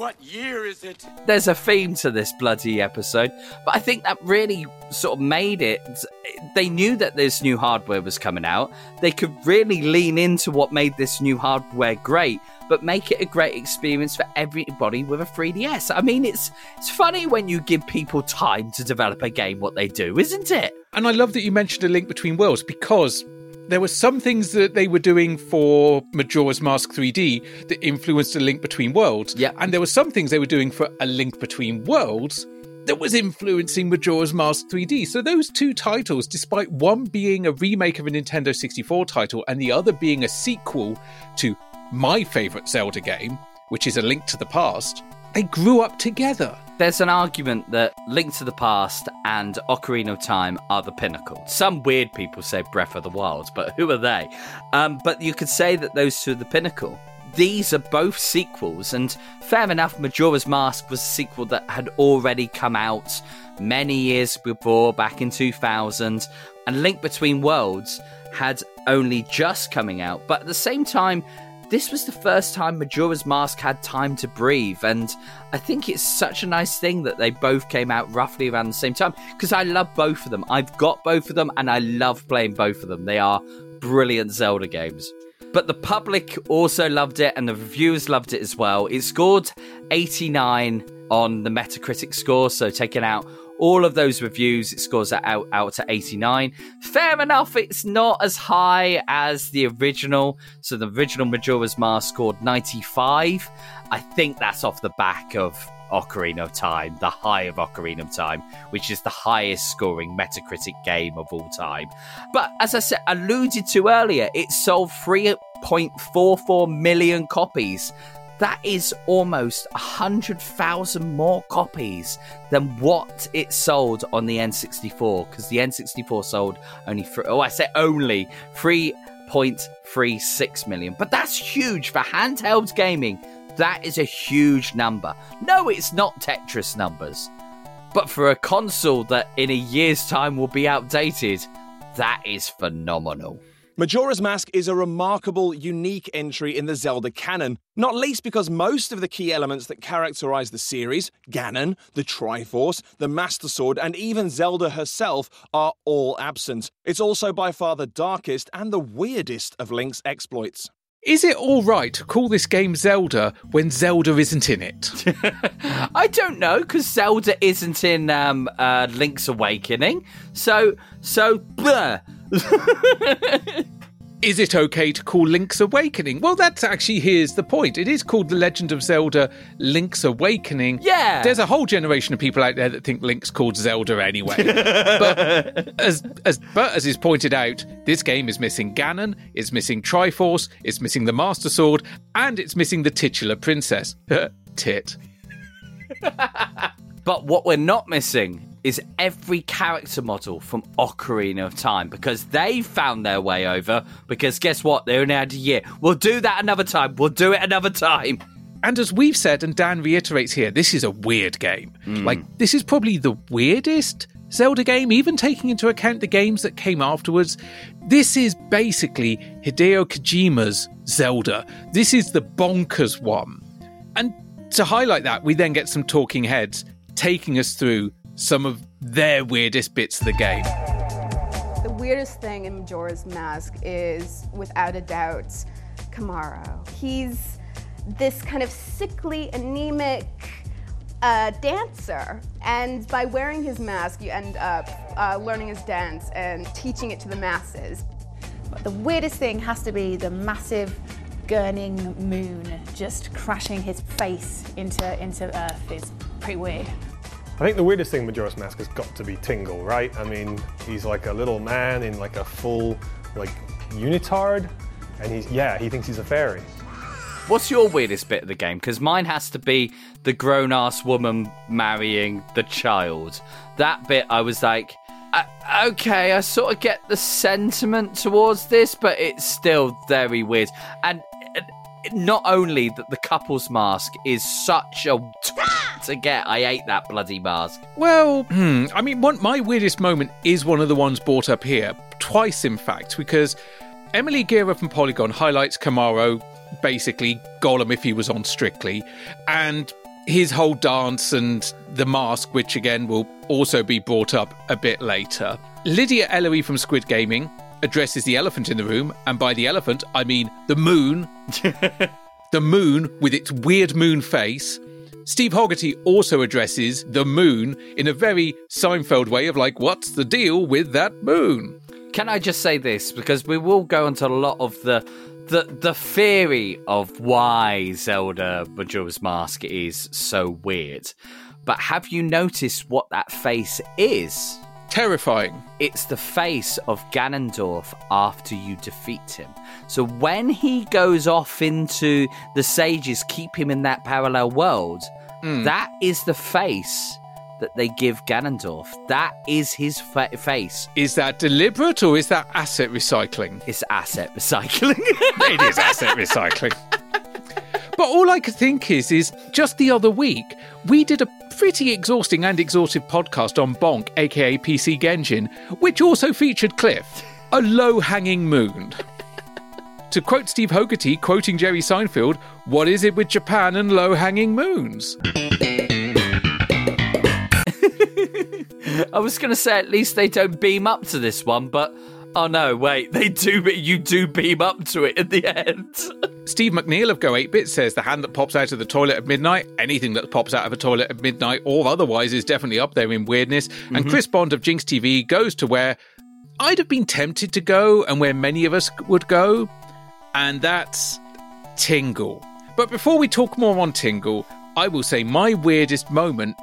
What year is it? There's a theme to this bloody episode, but I think that really sort of made it. They knew that this new hardware was coming out. They could really lean into what made this new hardware great, but make it a great experience for everybody with a 3DS. I mean, it's it's funny when you give people time to develop a game what they do, isn't it? And I love that you mentioned a link between worlds because there were some things that they were doing for Majora's Mask 3D that influenced a link between worlds. Yeah. And there were some things they were doing for a link between worlds that was influencing Majora's Mask 3D. So those two titles, despite one being a remake of a Nintendo 64 title and the other being a sequel to my favorite Zelda game, which is A Link to the Past, they grew up together. There's an argument that Link to the Past and Ocarina of Time are the pinnacle. Some weird people say Breath of the Wild, but who are they? Um, but you could say that those two are the pinnacle. These are both sequels, and fair enough, Majora's Mask was a sequel that had already come out many years before, back in 2000, and Link Between Worlds had only just coming out, but at the same time, this was the first time Majora's Mask had time to breathe, and I think it's such a nice thing that they both came out roughly around the same time because I love both of them. I've got both of them, and I love playing both of them. They are brilliant Zelda games. But the public also loved it, and the reviewers loved it as well. It scored 89 on the Metacritic score, so taking out all of those reviews, it scores out, out to 89. Fair enough, it's not as high as the original. So the original Majora's Mask scored 95. I think that's off the back of Ocarina of Time, the high of Ocarina of Time, which is the highest scoring Metacritic game of all time. But as I said, alluded to earlier, it sold 3.44 million copies. That is almost 100,000 more copies than what it sold on the N64, because the N64 sold only, oh, I say only 3.36 million. But that's huge for handheld gaming. That is a huge number. No, it's not Tetris numbers. But for a console that in a year's time will be outdated, that is phenomenal. Majora's Mask is a remarkable, unique entry in the Zelda canon, not least because most of the key elements that characterize the series Ganon, the Triforce, the Master Sword, and even Zelda herself are all absent. It's also by far the darkest and the weirdest of Link's exploits. Is it all right to call this game Zelda when Zelda isn't in it? <laughs> I don't know because Zelda isn't in um, uh, Link's Awakening. So, so, blah. <laughs> Is it okay to call Link's Awakening? Well, that's actually here's the point. It is called The Legend of Zelda Link's Awakening. Yeah. There's a whole generation of people out there that think Link's called Zelda anyway. <laughs> but as as but as is pointed out, this game is missing Ganon, it's missing Triforce, it's missing the Master Sword, and it's missing the titular princess. <laughs> Tit. But what we're not missing is every character model from Ocarina of Time because they found their way over. Because guess what? They only had a year. We'll do that another time. We'll do it another time. And as we've said, and Dan reiterates here, this is a weird game. Hmm. Like, this is probably the weirdest Zelda game, even taking into account the games that came afterwards. This is basically Hideo Kojima's Zelda. This is the bonkers one. And to highlight that, we then get some talking heads taking us through some of their weirdest bits of the game. The weirdest thing in Majora's Mask is, without a doubt, Kamaro. He's this kind of sickly, anemic uh, dancer, and by wearing his mask, you end up uh, learning his dance and teaching it to the masses. But the weirdest thing has to be the massive gurning moon just crashing his face into into Earth is pretty weird. I think the weirdest thing in Majora's Mask has got to be Tingle, right? I mean, he's like a little man in like a full like unitard, and he's yeah, he thinks he's a fairy. What's your weirdest bit of the game? Because mine has to be the grown ass woman marrying the child. That bit, I was like, "Uh, okay, I sort of get the sentiment towards this, but it's still very weird. And not only that the couple's mask is such a to get, I hate that bloody mask. Well, hmm, I mean, one, my weirdest moment is one of the ones brought up here, twice in fact, because Emily Gera from Polygon highlights Kamaro, basically Gollum if he was on Strictly, and his whole dance and the mask, which again will also be brought up a bit later. Lydia Ellery from Squid Gaming addresses the elephant in the room, and by the elephant, I mean the moon. <laughs> the moon with its weird moon face. Steve Hogarty also addresses the moon in a very Seinfeld way of like, what's the deal with that moon? Can I just say this because we will go into a lot of the the the theory of why Zelda Majora's Mask is so weird. But have you noticed what that face is? Terrifying. It's the face of Ganondorf after you defeat him. So when he goes off into the sages, keep him in that parallel world, hmm. that is the face that they give Ganondorf. That is his fa- face. Is that deliberate or is that asset recycling? It's asset recycling. <laughs> it is asset recycling. But all I could think is, is just the other week, we did a pretty exhausting and exhaustive podcast on Bonk, aka PC Genjin, which also featured Cliff, a low hanging moon. To quote Steve Hogarty, quoting Jerry Seinfeld, what is it with Japan and low hanging moons? <laughs> I was going to say at least they don't beam up to this one, but oh no, wait, they do. But you do beam up to it at the end. Steve McNeil of Go 8 Bit says the hand that pops out of the toilet at midnight, anything that pops out of a toilet at midnight or otherwise is definitely up there in weirdness. And Mhm. Chris Bond of Jinx TV goes to where I'd have been tempted to go and where many of us would go, and that's Tingle. But before we talk more on Tingle, I will say my weirdest moment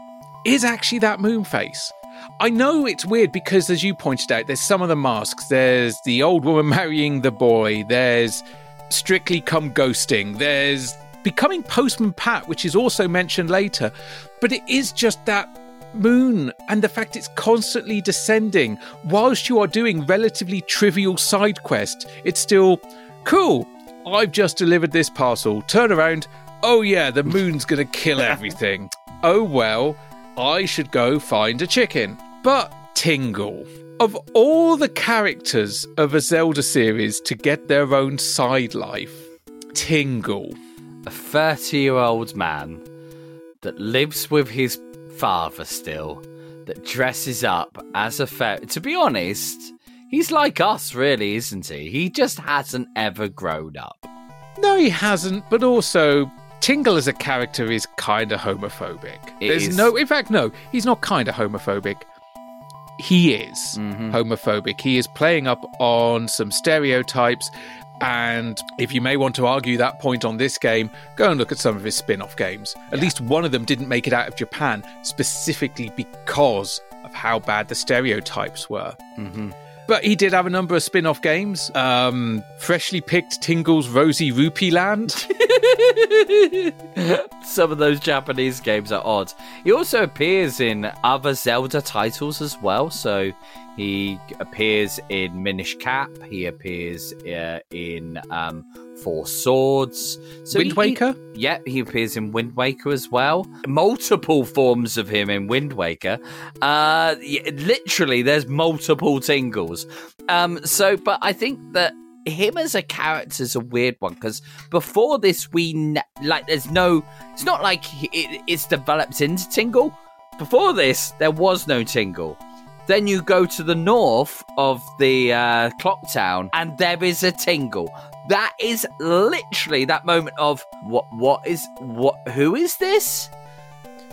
is actually that moon face. I know it's weird because, as you pointed out, there's some of the masks. There's the old woman <laughs> marrying the boy. There's Strictly Come Ghosting. There's Becoming Postman Pat, which is also mentioned later. But it is just that moon and the fact it's constantly descending whilst you are doing relatively trivial side quests, It's still cool. I've just delivered this parcel. Turn around. Oh, yeah, the moon's going to kill everything. <laughs> oh, well, I should go find a chicken. But Tingle. Of all the characters of a Zelda series to get their own side life, Tingle. A 30 year old man that lives with his father still, that dresses up as a fairy. To be honest, he's like us, really, isn't he? He just hasn't ever grown up. No, he hasn't, but also. Tingle as a character is kind of homophobic. It There's is. no, in fact, no, he's not kind of homophobic. He is Mm-hmm. homophobic. He is playing up on some stereotypes. And if you may want to argue that point on this game, go and look at some of his spin off games. At least one of them didn't make it out of Japan specifically because of how bad the stereotypes were. Mm-hmm. But he did have a number of spin off games. Um, freshly picked Tingle's Rosy Rupee Land. <laughs> Some of those Japanese games are odd. He also appears in other Zelda titles as well. So he appears in Minish Cap. He appears uh, in um, Four Swords. So Wind he- Waker? he- yeah, he appears in Wind Waker as well. Multiple forms of him in Wind Waker. Uh, literally, there's multiple tingles. Um, so, but I think that him as a character is a weird one because before this we n- like there's no it's not like it, it's developed into tingle before this there was no tingle then you go to the north of the uh, clock town and there is a tingle that is literally that moment of what what is what who is this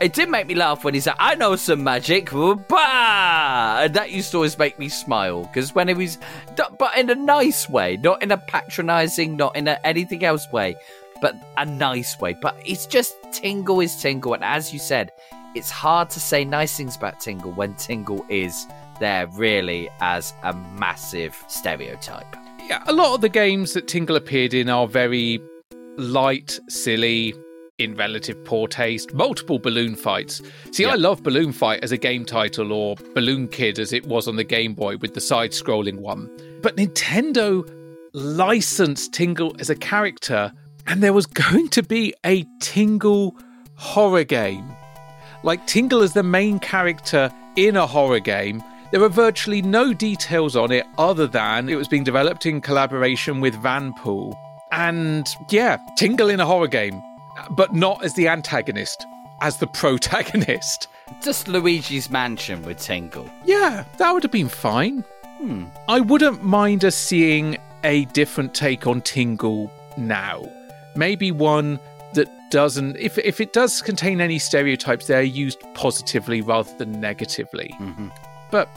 it did make me laugh when he said, I know some magic. Bah! And that used to always make me smile because when he was, but in a nice way, not in a patronizing, not in a anything else way, but a nice way. But it's just Tingle is Tingle. And as you said, it's hard to say nice things about Tingle when Tingle is there really as a massive stereotype. yeah, a lot of the games that Tingle appeared in are very light, silly, in relative poor taste. Multiple balloon fights. See, I love Balloon Fight as a game title, or Balloon Kid as it was on the Game Boy with the side scrolling one. But Nintendo licensed Tingle as a character, and there was <laughs> going to be a Tingle horror game. Like Tingle as the main character in a horror game. There are virtually no details on it other than it was being developed in collaboration with Vanpool. And yeah, Tingle in a horror game, but not as the antagonist, as the <laughs> protagonist. Just Luigi's Mansion with Tingle. Yeah, that would have been fine. Hmm. I wouldn't mind us seeing a different take on Tingle now. Maybe one doesn't, if, if it does contain any stereotypes, they're used positively rather than negatively. Mm-hmm. But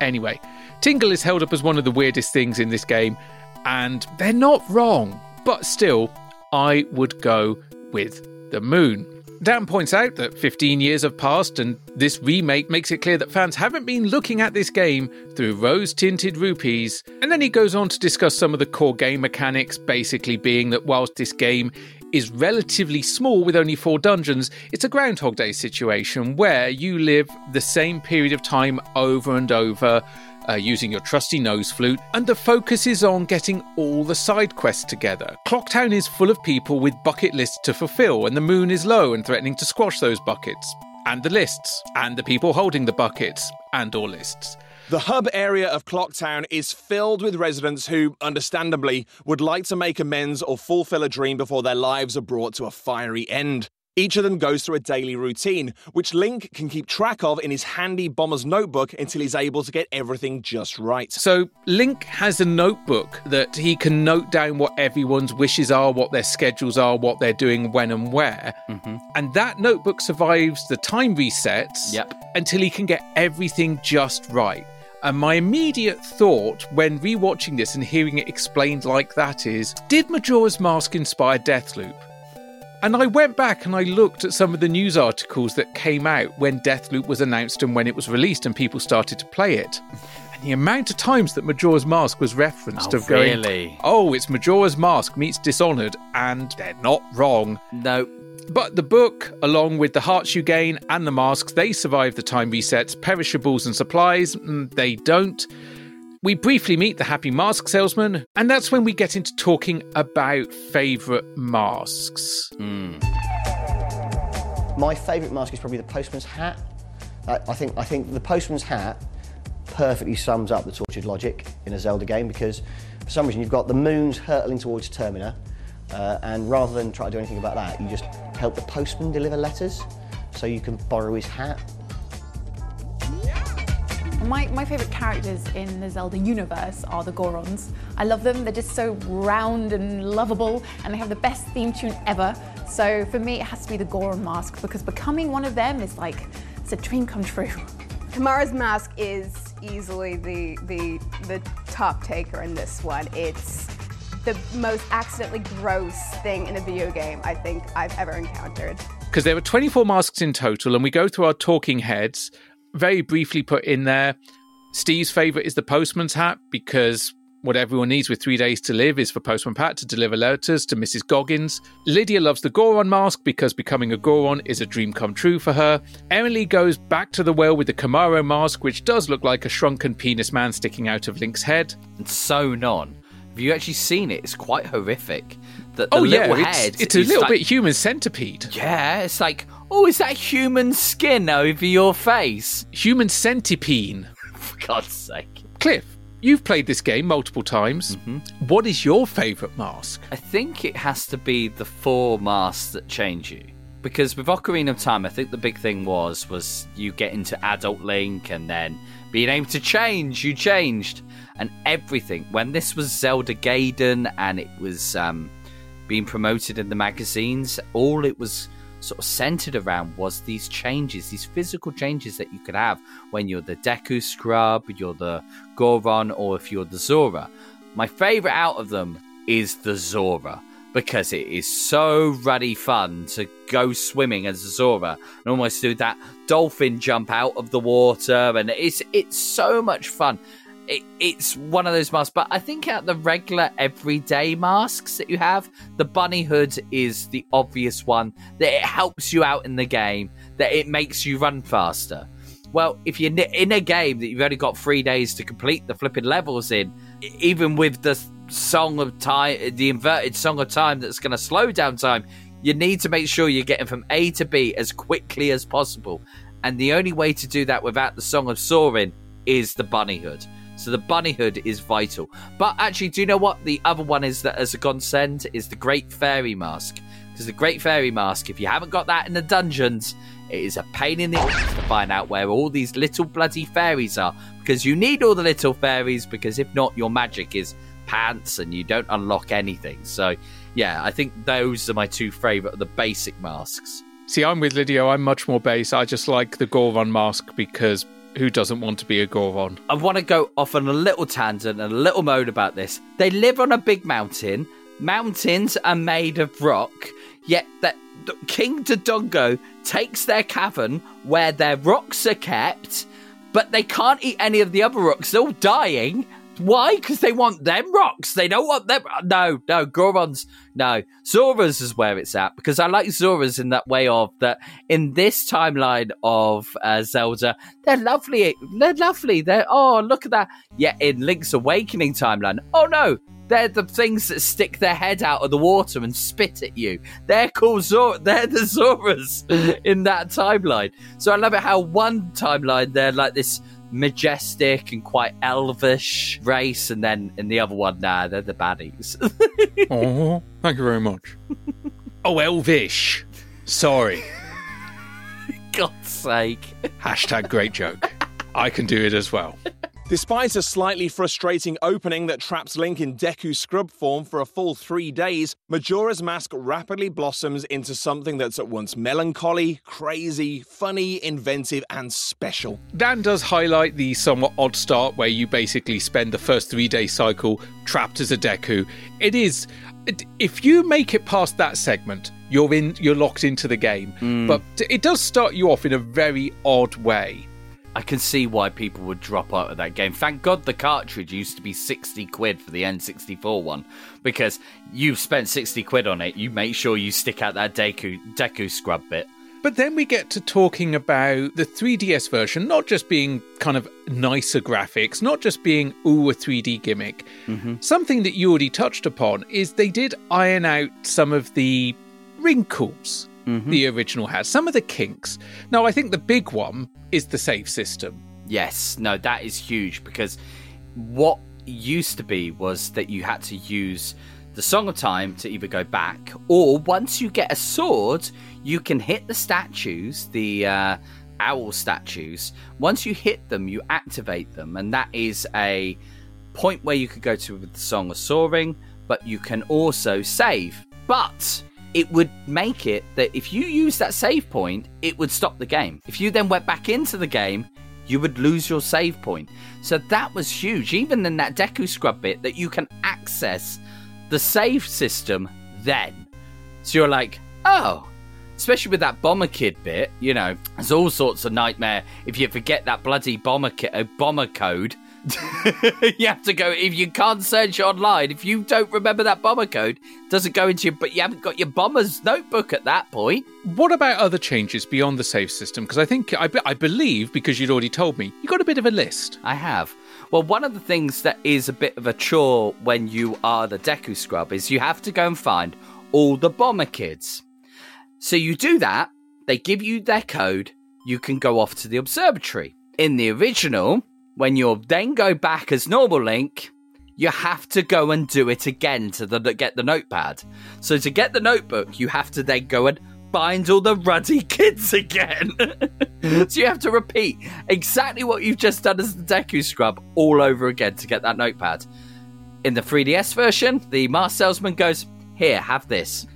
anyway, Tingle is held up as one of the weirdest things in this game, and they're not wrong. But still, I would go with the moon. Dan points out that 15 years have passed, and this remake makes it clear that fans haven't been looking at this game through rose tinted rupees. And then he goes on to discuss some of the core game mechanics, basically being that whilst this game is relatively small with only four dungeons, it's a Groundhog Day situation where you live the same period of time over and over. Uh, using your trusty nose flute, and the focus is on getting all the side quests together. Clocktown is full of people with bucket lists to fulfill, and the moon is low and threatening to squash those buckets, and the lists, and the people holding the buckets, and all lists. The hub area of Clocktown is filled with residents who, understandably, would like to make amends or fulfill a dream before their lives are brought to a fiery end. Each of them goes through a daily routine, which Link can keep track of in his handy bomber's notebook until he's able to get everything just right. So Link has a notebook that he can note down what everyone's wishes are, what their schedules are, what they're doing when and where. Mm-hmm. And that notebook survives the time resets Yep. until he can get everything just right. And my immediate thought when rewatching this and hearing it explained like that is Did Majora's Mask inspire Deathloop? And I went back and I looked at some of the news articles that came out when Deathloop was announced and when it was released and people started to play it. And the amount of times that Majora's Mask was referenced Oh, of going, really? oh, it's Majora's Mask meets Dishonored, and they're not wrong. No. But the book, along with the hearts you gain and the masks, they survive the time resets. Perishables and supplies, mm, they don't. We briefly meet the happy mask salesman, and that's when we get into talking about favourite masks. My favourite mask is probably the postman's hat. I, I think I think the postman's hat perfectly sums up the tortured logic in a Zelda game because for some reason you've got the moons hurtling towards Termina, uh, and rather than try to do anything about that, you just help the postman deliver letters, so you can borrow his hat. My, my favourite characters in the Zelda universe are the Gorons. I love them, they're just so round and lovable, and they have the best theme tune ever. So for me, it has to be the Goron mask because becoming one of them is like, it's a dream come true. <laughs> Kamaro's mask is easily the the the top taker in this one. It's the most accidentally gross thing in a video game I think I've ever encountered. because there were 24 masks in total, and we go through our talking heads. Very briefly put in there, Steve's favourite is the postman's hat because what everyone needs with three days to live is for Postman Pat to deliver letters to Mrs. Goggins. Lydia loves the Goron mask because becoming a Goron is a dream come true for her. Emily goes back to the well with the Kamaro mask, which does look like a shrunken penis man sticking out of Link's head. And sewn on. Have you actually seen it? It's quite horrific. That the oh yeah, little it's, head it's a little like- bit human centipede. Yeah, it's like, oh, is that human skin over your face? Human centipede. <laughs> For God's sake. Cliff, you've played this game multiple times. Mm-hmm. What is your favourite mask? I think it has to be the four masks that change you. Because with Ocarina of Time, I think the big thing was was you get into adult Link and then being able to change, you changed. And everything. When this was Zelda Gaiden and it was um, being promoted in the magazines, all it was sort of centered around was these changes, these physical changes that you could have when you're the Deku Scrub, you're the Goron, or if you're the Zora. My favorite out of them is the Zora because it is so ruddy fun to go swimming as a Zora and almost do that dolphin jump out of the water, and it's it's so much fun. It, it's one of those masks, but I think out the regular everyday masks that you have, the bunny hood is the obvious one that it helps you out in the game, that it makes you run faster. Well, if you're in a game that you've only got three days to complete the flipping levels in, even with the song of time, the inverted song of time that's going to slow down time, you need to make sure you're getting from A to B as quickly as possible. And the only way to do that without the song of soaring is the bunny hood. So the bunny hood is vital. But actually, do you know what the other one is that as a godsend is the Great Fairy Mask? Because the Great Fairy Mask, if you haven't got that in the dungeons, it is a pain in the ass to find out where all these little bloody fairies are. Because you need all the little fairies, because if not, your magic is pants and you don't unlock anything. So, yeah, I think those are my two favourite the basic masks. See, I'm with Lydia. I'm much more base. I just like the Goron mask because who doesn't want to be a Goron? I want to go off on a little tangent and a little moan about this. They live on a big mountain. Mountains are made of rock, yet that King Dodongo takes their cavern where their rocks are kept, but they can't eat any of the other rocks. They're all dying. Why? Because they want them rocks. They don't want them. No, no, Gorons. No, Zora's is where it's at because I like Zora's in that way of that in this timeline of uh, Zelda, they're lovely. They're lovely. They're oh look at that. Yet in Link's Awakening timeline, oh no, they're the things that stick their head out of the water and spit at you. They're called Zora. They're the Zoras <laughs> in that timeline. So I love it how one timeline they're like this majestic and quite elvish race, and then in the other one, nah, they're the baddies. <laughs> oh, thank you very much. oh, Elvish. Sorry. <laughs> God's sake. Hashtag great joke. I can do it as well. Despite a slightly frustrating opening that traps Link in Deku scrub form for a full three days, Majora's Mask rapidly blossoms into something that's at once melancholy, crazy, funny, inventive, and special. Dan does highlight the somewhat odd start where you basically spend the first three day cycle trapped as a Deku. It is. If you make it past that segment, you're in. You're locked into the game. Hmm. But it does start you off in a very odd way. I can see why people would drop out of that game. Thank God the cartridge used to be 60 quid for the N64 one because you've spent 60 quid on it. You make sure you stick out that Deku, Deku scrub bit. But then we get to talking about the 3DS version, not just being kind of nicer graphics, not just being, ooh, a 3D gimmick. Mm-hmm. Something that you already touched upon is they did iron out some of the wrinkles the original has, some of the kinks. Now, I think the big one is the save system. Yes, no, that is huge because what used to be was that you had to use the Song of Time to either go back or once you get a sword, you can hit the statues, the uh, owl statues. Once you hit them, you activate them, and that is a point where you could go to with the Song of Soaring, but you can also save. But it would make it that if you use that save point, it would stop the game. If you then went back into the game, you would lose your save point. So that was huge, even in that Deku Scrub bit, that you can access the save system then. So you're like, oh, especially with that bomber kid bit, you know, there's all sorts of nightmare if you forget that bloody bomber ki- uh, bomber code. <laughs> you have to go if you can't search online. If you don't remember that bomber code, it doesn't go into your. But you haven't got your bomber's notebook at that point. What about other changes beyond the save system? Because I think, I, I believe, because you'd already told me, you got a bit of a list. I have. Well, one of the things that is a bit of a chore when you are the Deku Scrub is you have to go and find all the bomber kids. So you do that, they give you their code, you can go off to the observatory. In the original, when you then go back as normal Link, you have to go and do it again to the, get the notepad. So to get the notebook, you have to then go and find all the ruddy <laughs> kids again. <laughs> so you have to repeat exactly what you've just done as the Deku Scrub all over again to get that notepad. In the 3DS version, the mask salesman goes, Here, have this.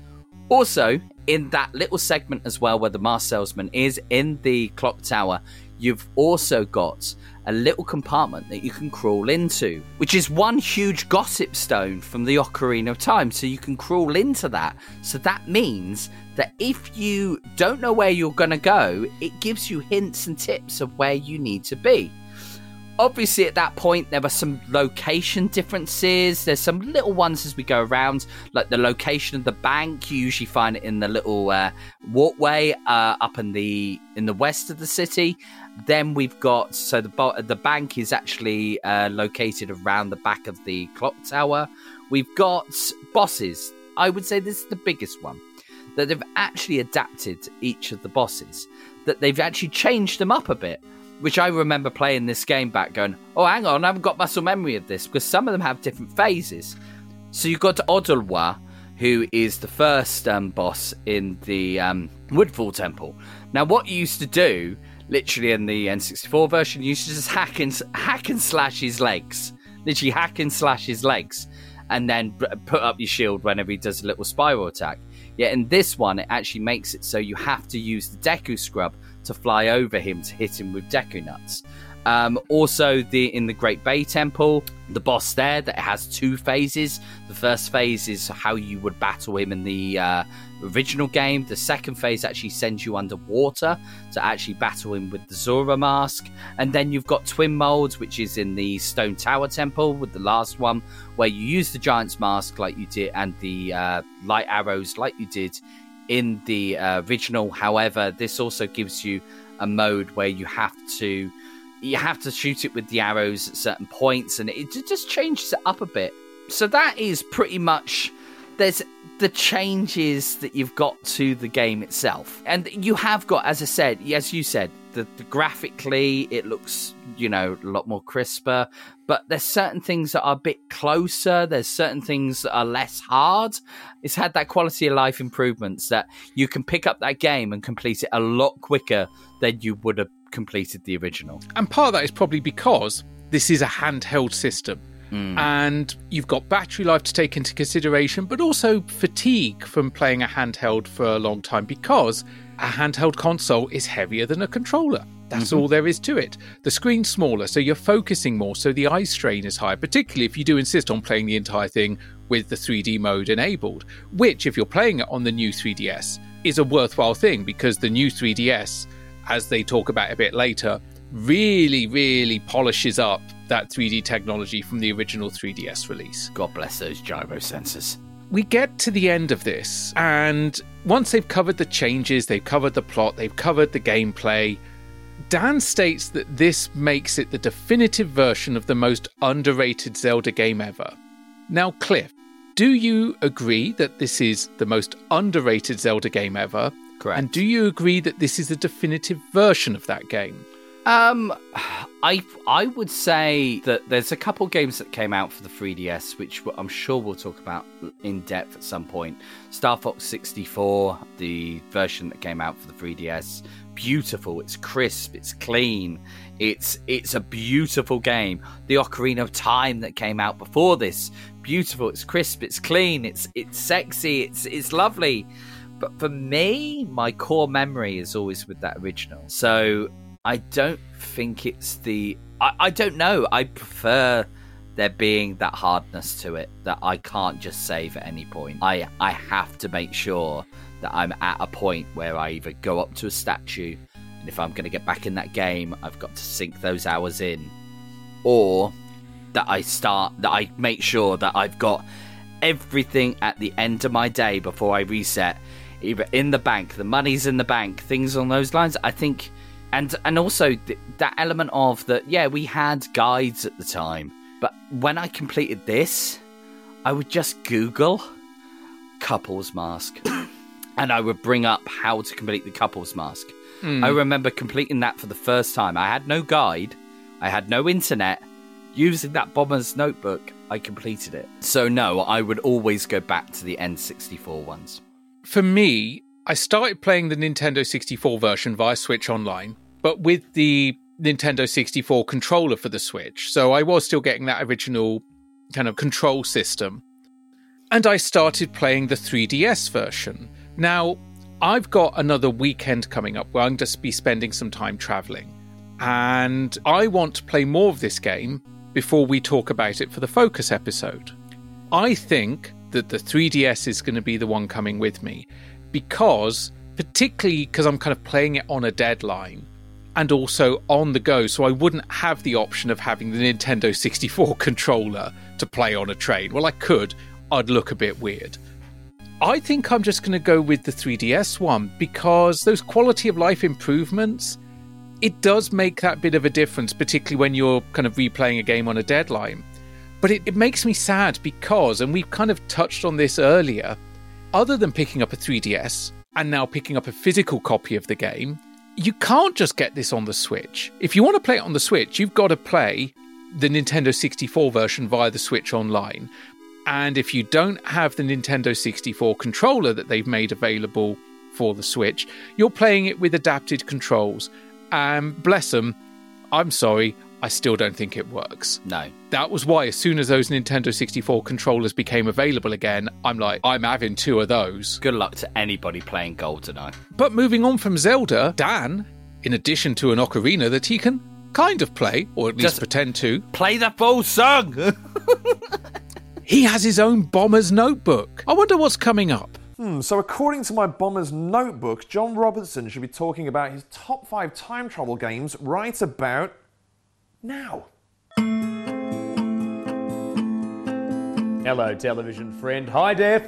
Also, in that little segment as well where the mask salesman is in the clock tower, you've also got a little compartment that you can crawl into, which is one huge gossip stone from the Ocarina of Time. So you can crawl into that. So that means that if you don't know where you're going to go, it gives you hints and tips of where you need to be. Obviously, at that point, there were some location differences. There's some little ones as we go around, like the location of the bank. You usually find it in the little uh, walkway uh, up in the in the west of the city. Then we've got so the the bank is actually uh, located around the back of the clock tower. We've got bosses. I would say this is the biggest one that they've actually adapted each of the bosses. That they've actually changed them up a bit which I remember playing this game back going, oh, hang on, I haven't got muscle memory of this because some of them have different phases. So you've got Odolwa, who is the first um, boss in the um, Woodfall Temple. Now, what you used to do, literally in the N64 version, you to just hack and, hack and slash his legs. Literally hack and slash his legs. And then put up your shield whenever he does a little spiral attack. Yet in this one, it actually makes it so you have to use the Deku Scrub to fly over him to hit him with Deku Nuts. Um, also, the in the Great Bay Temple, the boss there that has two phases. The first phase is how you would battle him in the uh, original game. The second phase actually sends you underwater to actually battle him with the Zora mask. And then you've got Twin Molds, which is in the Stone Tower Temple with the last one, where you use the Giant's mask like you did, and the uh, light arrows like you did in the uh, original. However, this also gives you a mode where you have to you have to shoot it with the arrows at certain points, and it just changes it up a bit. So that is pretty much there's the changes that you've got to the game itself. And you have got, as I said, as you said, the, the graphically it looks, you know, a lot more crisper. But there's certain things that are a bit closer. There's certain things that are less hard. It's had that quality of life improvements that you can pick up that game and complete it a lot quicker than you would have completed the original. And part of that is probably because this is a handheld system. And you've got battery life to take into consideration, but also fatigue from playing a handheld for a long time because a handheld console is heavier than a controller. That's Mhm. all there is to it. The screen's smaller, so you're focusing more, so the eye strain is higher, particularly if you do insist on playing the entire thing with the 3D mode enabled, which, if you're playing it on the new 3DS, is a worthwhile thing because the new 3DS, as they talk about a bit later, really, really polishes up that 3D technology from the original 3DS release. God bless those gyro sensors. We get to the end of this, and once they've covered the changes, they've covered the plot, they've covered the gameplay, Dan states that this makes it the definitive version of the most underrated Zelda game ever. Now, Cliff, do you agree that this is the most underrated Zelda game ever? Correct. And do you agree that this is the definitive version of that game? Um, I I would say that there's a couple games that came out for the 3DS, which I'm sure we'll talk about in depth at some point. Star Fox 64, the version that came out for the 3DS, beautiful. It's crisp. It's clean. It's it's a beautiful game. The Ocarina of Time that came out before this, beautiful. It's crisp. It's clean. It's it's sexy. It's it's lovely. But for me, my core memory is always with that original. So I don't think it's the. I, I don't know. I prefer there being that hardness to it that I can't just save at any point. I I have to make sure that I'm at a point where I either go up to a statue, and if I'm going to get back in that game, I've got to sink those hours in, or that I start that I make sure that I've got everything at the end of my day before I reset, either in the bank, the money's in the bank, things on those lines. I think, and and also th- that element of that. Yeah, we had guides at the time, but when I completed this, I would just Google couples mask, <coughs> and I would bring up how to complete the couples mask. Hmm. I remember completing that for the first time. I had no guide, I had no internet. Using that bomber's notebook, I completed it. So, no, I would always go back to the N64 ones. For me, I started playing the Nintendo 64 version via Switch Online, but with the Nintendo 64 controller for the Switch. So I was still getting that original kind of control system. And I started playing the 3DS version. Now, I've got another weekend coming up where I'm to be spending some time traveling. And I want to play more of this game before we talk about it for the focus episode. I think that the 3DS is going to be the one coming with me because, particularly because I'm kind of playing it on a deadline and also on the go, so I wouldn't have the option of having the Nintendo 64 <laughs> controller to play on a train. Well, I could, I'd look a bit weird. I think I'm just going to go with the 3DS one because those quality of life improvements, it does make that bit of a difference, particularly when you're kind of replaying a game on a deadline. But it, it makes me sad because, and we've kind of touched on this earlier, other than picking up a 3DS and now picking up a physical copy of the game, you can't just get this on the Switch. If you want to play it on the Switch, you've got to play the Nintendo 64 version via the Switch Online. And if you don't have the Nintendo 64 controller that they've made available for the Switch, you're playing it with adapted controls. And bless them, I'm sorry, I still don't think it works. No. That was why, as soon as those Nintendo 64 controllers became available again, I'm like, I'm having two of those. Good luck to anybody playing GoldenEye. But moving on from Zelda, Dan, in addition to an ocarina that he can kind of play, or at least Just pretend to, Play the full song! <laughs> <laughs> he has his own bomber's notebook. I wonder what's coming up. Hmm, so according to my Bomber's Notebook, John Robertson should be talking about his top five time travel games right about now. Hello, television friend. Hi, Def.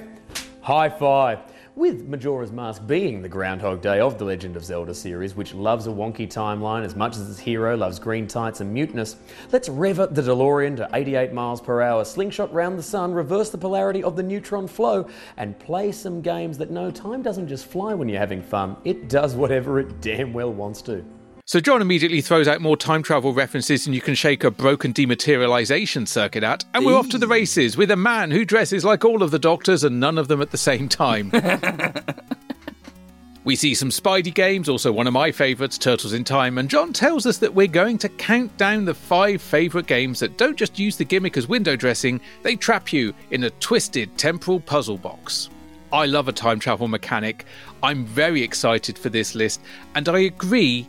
High five. With Majora's Mask being the Groundhog Day of the Legend of Zelda series, which loves a wonky timeline as much as its hero loves green tights and muteness, let's rev up the DeLorean to 88 miles per hour, slingshot round the sun, reverse the polarity of the neutron flow, and play some games that know time doesn't just fly when you're having fun, it does whatever it damn well wants to. So John immediately throws out more time travel references than you can shake a broken dematerialization circuit at, and we're off to the races with a man who dresses like all of the doctors and none of them at the same time. <laughs> we see some Spidey games, also one of my favourites, Turtles in Time, and John tells us that we're going to count down the five favourite games that don't just use the gimmick as window dressing, they trap you in a twisted temporal puzzle box. I love a time travel mechanic. I'm very excited for this list, and I agree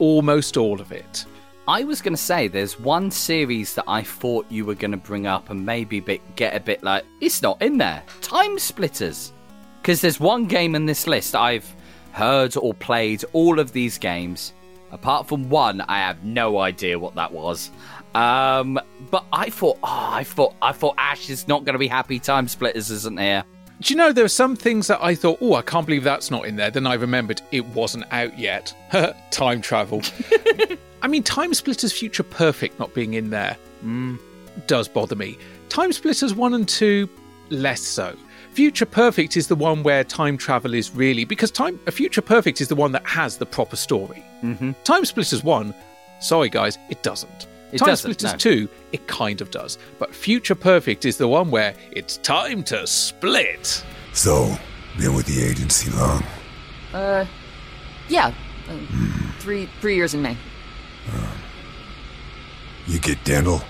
almost all of it. I was going to say there's one series that I thought you were going to bring up and maybe bit, get a bit like, it's not in there. Time Splitters. Because there's one game in this list I've heard or played all of these games. Apart from one, I have no idea what that was. Um, but I thought, oh, I thought, I thought Ash is not going to be happy. Time Splitters isn't here. Do you know there are some things that I thought, oh, I can't believe that's not in there. Then I remembered it wasn't out yet. <laughs> Time travel. <laughs> I mean, Time Splitters Future Perfect not being in there mm, does bother me. Time Splitters 1 and 2, less so. Future Perfect is the one where time travel is really because time a Future Perfect is the one that has the proper story. Mm-hmm. Time Splitters 1, sorry guys, it doesn't. It time Splitters no. 2, it kind of does. But Future Perfect is the one where it's time to split. So, been with the agency long? Uh, yeah. Uh, Three three years in May. You get dental?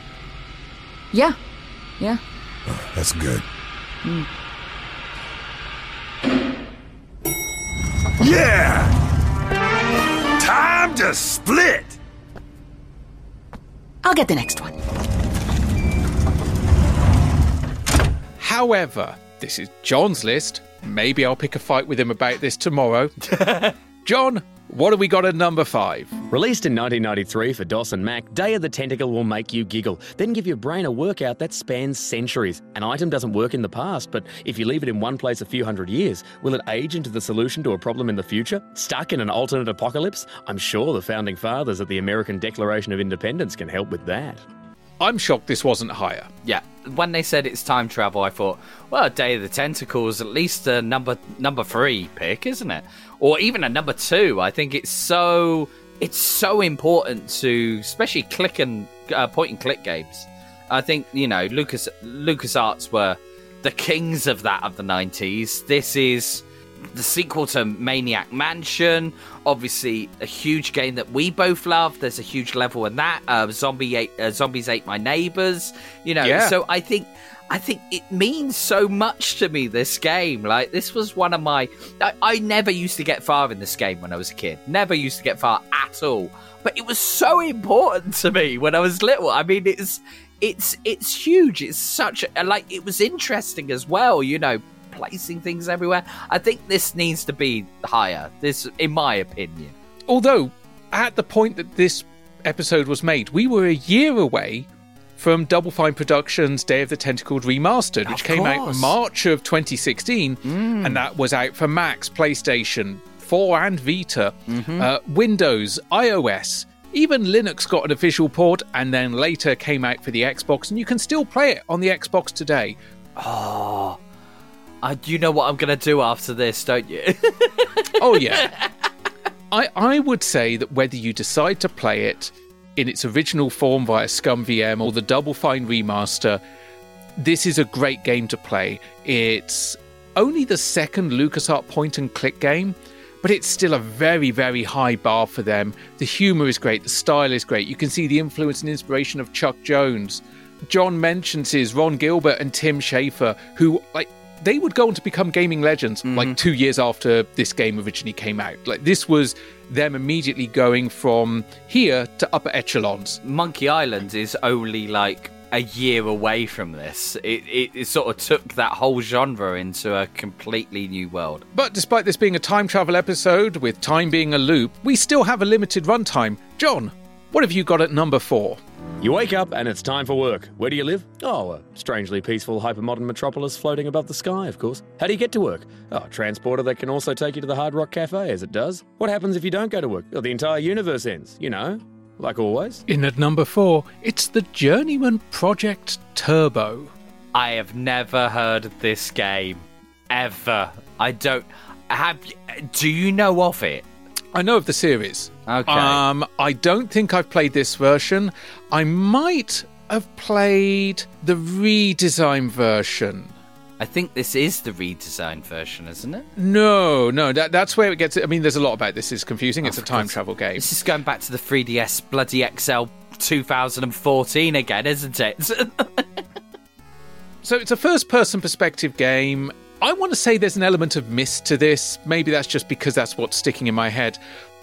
Yeah. Yeah. That's good. Mm. Yeah! Time to split! I'll get the next one. However, this is John's list. Maybe I'll pick a fight with him about this tomorrow. <laughs> John, what have we got at number five? Released in 1993 for DOS and Mac, Day of the Tentacle will make you giggle, then give your brain a workout that spans centuries. An item doesn't work in the past, but if you leave it in one place a few hundred years, will it age into the solution to a problem in the future? Stuck in an alternate apocalypse? I'm sure the founding fathers at the American Declaration of Independence can help with that. I'm shocked this wasn't higher. Yeah, when they said it's time travel, I thought, well, Day of the Tentacles, at least a number number three pick, isn't it? Or even a number two. I think it's so it's so important to, especially click and uh, point and click games. I think you know Lucas Lucas Arts were the kings of that of the nineties. This is the sequel to Maniac Mansion. Obviously, a huge game that we both love. There's a huge level in that. Uh, Zombie ate, uh, Zombies ate my neighbors. You know, Yeah. so I think I think it means so much to me. This game, like this was one of my. I, I never used to get far in this game when I was a kid. Never used to get far at all. But it was so important to me when I was little. I mean, it's it's it's huge. It's such a like. It was interesting as well. You know, placing things everywhere. I think this needs to be higher. This, in my opinion. Although, at the point that this episode was made, we were a year away from Double Fine Productions' Day of the Tentacled Remastered, which Of came out. March of 2016, mm. and that was out for Macs, PlayStation 4 and Vita, mm-hmm. uh, Windows, iOS. Even Linux got an official port and then later came out for the Xbox, and you can still play it on the Xbox today. Oh, I, you know what I'm gonna do after this, don't you? oh yeah. <laughs> I I would say that whether you decide to play it in its original form via ScummVM or the Double Fine remaster, this is a great game to play. It's only the second LucasArts point and click game, but it's still a very, very high bar for them. The humor is great, the style is great. You can see the influence and inspiration of Chuck Jones. John mentions his Ron Gilbert and Tim Schafer, who like they would go on to become gaming legends like mm-hmm. two years after this game originally came out. Like this was them immediately going from here to upper echelons. Monkey Island is only like a year away from this. It, it, it sort of took that whole genre into a completely new world. But despite this being a time travel episode, with time being a loop, we still have a limited runtime. John, what have you got at number four? You wake up and it's time for work. Where do you live? Oh, a strangely peaceful hypermodern metropolis floating above the sky, of course. How do you get to work? Oh, a transporter that can also take you to the Hard Rock Cafe, as it does. What happens if you don't go to work? Oh, the entire universe ends, you know, like always. In at number four, it's the Journeyman Project Turbo. I have never heard of this game ever. I don't have. Do you know of it? I know of the series. Okay. Um, I don't think I've played this version. I might have played the redesign version. I think this is the redesigned version, isn't it? No, no, that, that's where it gets. I mean, there's a lot about this. Is confusing. It's a time travel game. This is going back to the 3DS bloody XL 2014 again, isn't it? <laughs> So it's a first person perspective game. I want to say there's an element of Myst to this. Maybe that's just because that's what's sticking in my head.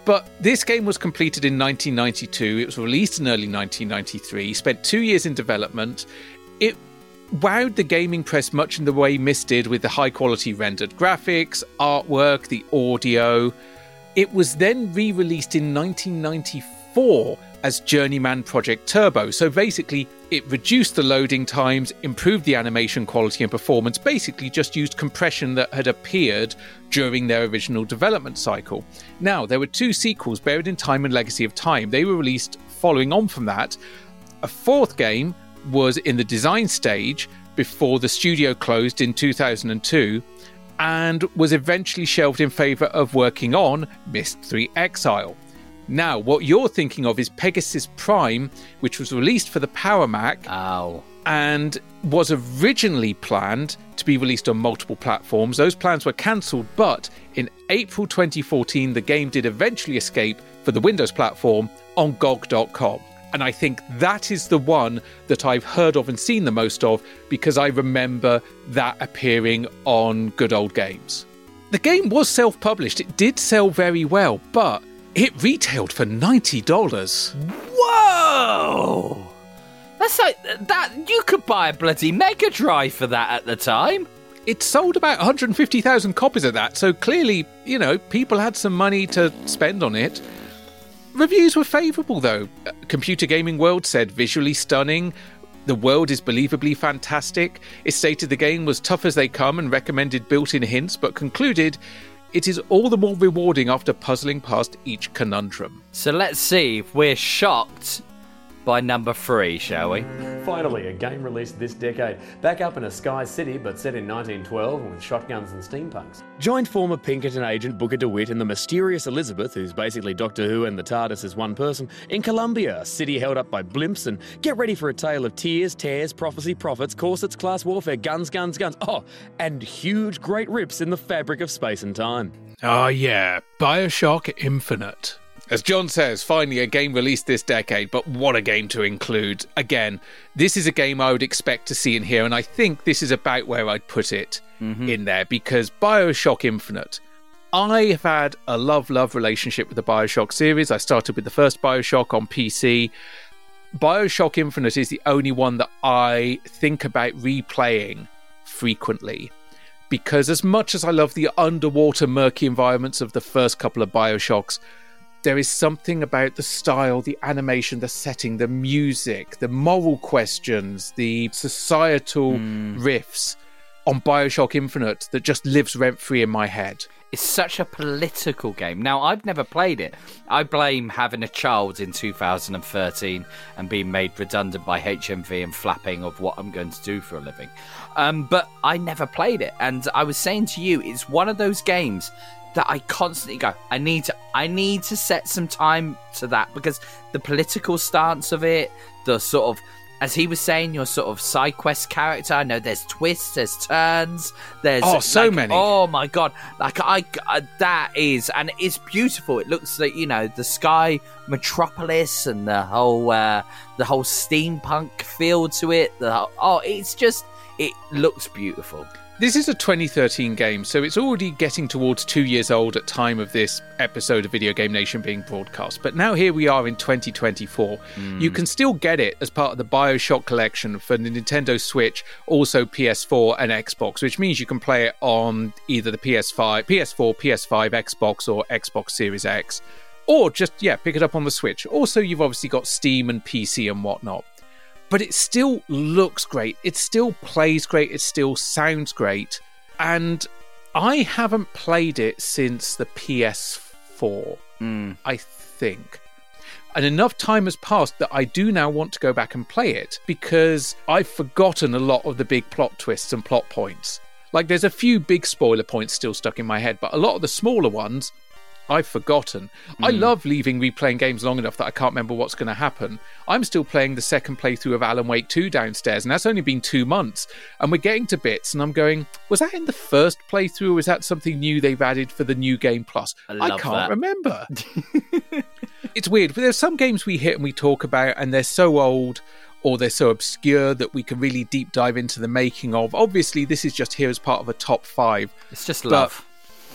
But this game was completed in 1992. It was released in early 1993. Spent two years in development. It wowed the gaming press much in the way Myst did with the high quality rendered graphics, artwork, the audio. It was then re released in 1994 as Journeyman Project Turbo. So basically, it reduced the loading times, improved the animation quality and performance, basically just used compression that had appeared during their original development cycle. Now, there were two sequels, Buried in Time and Legacy of Time. They were released following on from that. A fourth game was in the design stage before the studio closed in 2002 and was eventually shelved in favour of working on Myst 3 Exile. Now, what you're thinking of is Pegasus Prime, which was released for the Power Mac. Ow. And was originally planned to be released on multiple platforms. Those plans were cancelled, but in April 2014, the game did eventually escape for the Windows platform on GOG.com. And I think that is the one that I've heard of and seen the most of because I remember that appearing on good old games. The game was self published, it did sell very well, but it retailed for $90. Whoa! That's like that. You could buy a bloody Mega Drive for that at the time. It sold about 150,000 copies of that, so clearly, you know, people had some money to spend on it. Reviews were favourable, though. Uh, Computer Gaming World said visually stunning. The world is believably fantastic. It stated the game was tough as they come and recommended built in hints, but concluded it is all the more rewarding after puzzling past each conundrum. So let's see if we're shocked by number three, shall we? Finally, a game released this decade. Back up in a sky city, but set in 1912 and with shotguns and steampunks. Join former Pinkerton agent Booker DeWitt and the mysterious Elizabeth, who's basically Doctor Who and the TARDIS is one person, in Columbia, a city held up by blimps, and get ready for a tale of tears, tears, prophecy, prophets, corsets, class warfare, guns, guns, guns. Oh, and huge great rips in the fabric of space and time. Oh, yeah. Bioshock Infinite. As John says, finally a game released this decade, but what a game to include. Again, this is a game I would expect to see in here, and I think this is about where I'd put it Mm-hmm. in there because Bioshock Infinite. I have had a love love relationship with the Bioshock series. I started with the first Bioshock on PC. Bioshock Infinite is the only one that I think about replaying frequently because, as much as I love the underwater murky environments of the first couple of Bioshocks, there is something about the style, the animation, the setting, the music, the moral questions, the societal riffs on Bioshock Infinite that just lives rent free in my head. It's such a political game. Now, I've never played it. I blame having a child in 2013 and being made redundant by HMV and flapping of what I'm going to do for a living. Um, but I never played it. And I was saying to you, it's one of those games that I constantly go, I need to I need to set some time to that because the political stance of it, the sort of as he was saying, your sort of side quest character. I know there's twists, there's turns, there's Oh, so like, many. Oh my god! Like I, I that is, and it's beautiful. It looks like you know the sky metropolis and the whole uh, the whole steampunk feel to it. The whole- oh, it's just it looks beautiful. This is a 2013 game, so it's already getting towards two years old at time of this episode of Video Game Nation being broadcast. But now here we are in 2024. Hmm. You can still get it as part of the Bioshock collection for the Nintendo Switch, also PS4 and Xbox, which means you can play it on either the PS5, PS4, PS5, Xbox, or Xbox Series X. Or just, yeah, pick it up on the Switch. Also, you've obviously got Steam and PC and whatnot. But it still looks great. It still plays great. It still sounds great. And I haven't played it since the PS4, hmm. I think. And enough time has passed that I do now want to go back and play it because I've forgotten a lot of the big plot twists and plot points. Like, there's a few big spoiler points still stuck in my head, but a lot of the smaller ones I've forgotten. I Mm. love leaving replaying games long enough that I can't remember what's going to happen. I'm still playing the second playthrough of Alan Wake 2 downstairs, and that's only been two months. And we're getting to bits, and I'm going, was that in the first playthrough, or is that something new they've added for the new game plus? I love can't that. remember. <laughs> it's weird. But there's some games we hit and we talk about, and they're so old or they're so obscure that we can really deep dive into the making of. Obviously, this is just here as part of a top five. It's just love.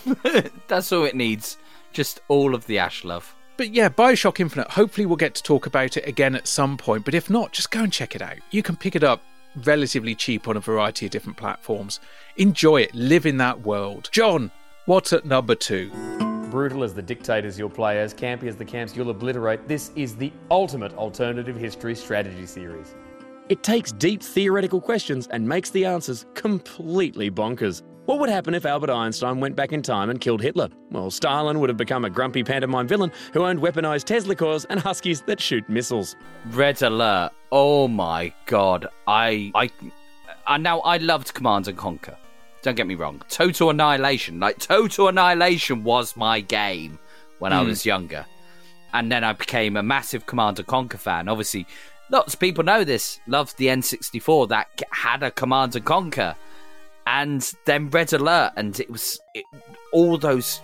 <laughs> That's all it needs. Just all of the Ash love. But yeah, Bioshock Infinite, hopefully we'll get to talk about it again at some point. But if not, just go and check it out. You can pick it up relatively cheap on a variety of different platforms. Enjoy it, live in that world. John, what's at number two? Brutal as the dictators you'll play as, campy as the camps you'll obliterate, this is the ultimate alternative history strategy series. It takes deep theoretical questions and makes the answers completely bonkers. What would happen if Albert Einstein went back in time and killed Hitler? Well, Stalin would have become a grumpy pantomime villain who owned weaponized Tesla cores and huskies that shoot missiles. Red Alert. Oh my god. I I I now I loved Command and Conquer. Don't get me wrong. Total Annihilation. Like Total Annihilation was my game when I Hmm. was younger. And then I became a massive Command and Conquer fan. Obviously, lots of people know this. Loved the N64 that had a Command and Conquer. And then Red Alert and it was it, all those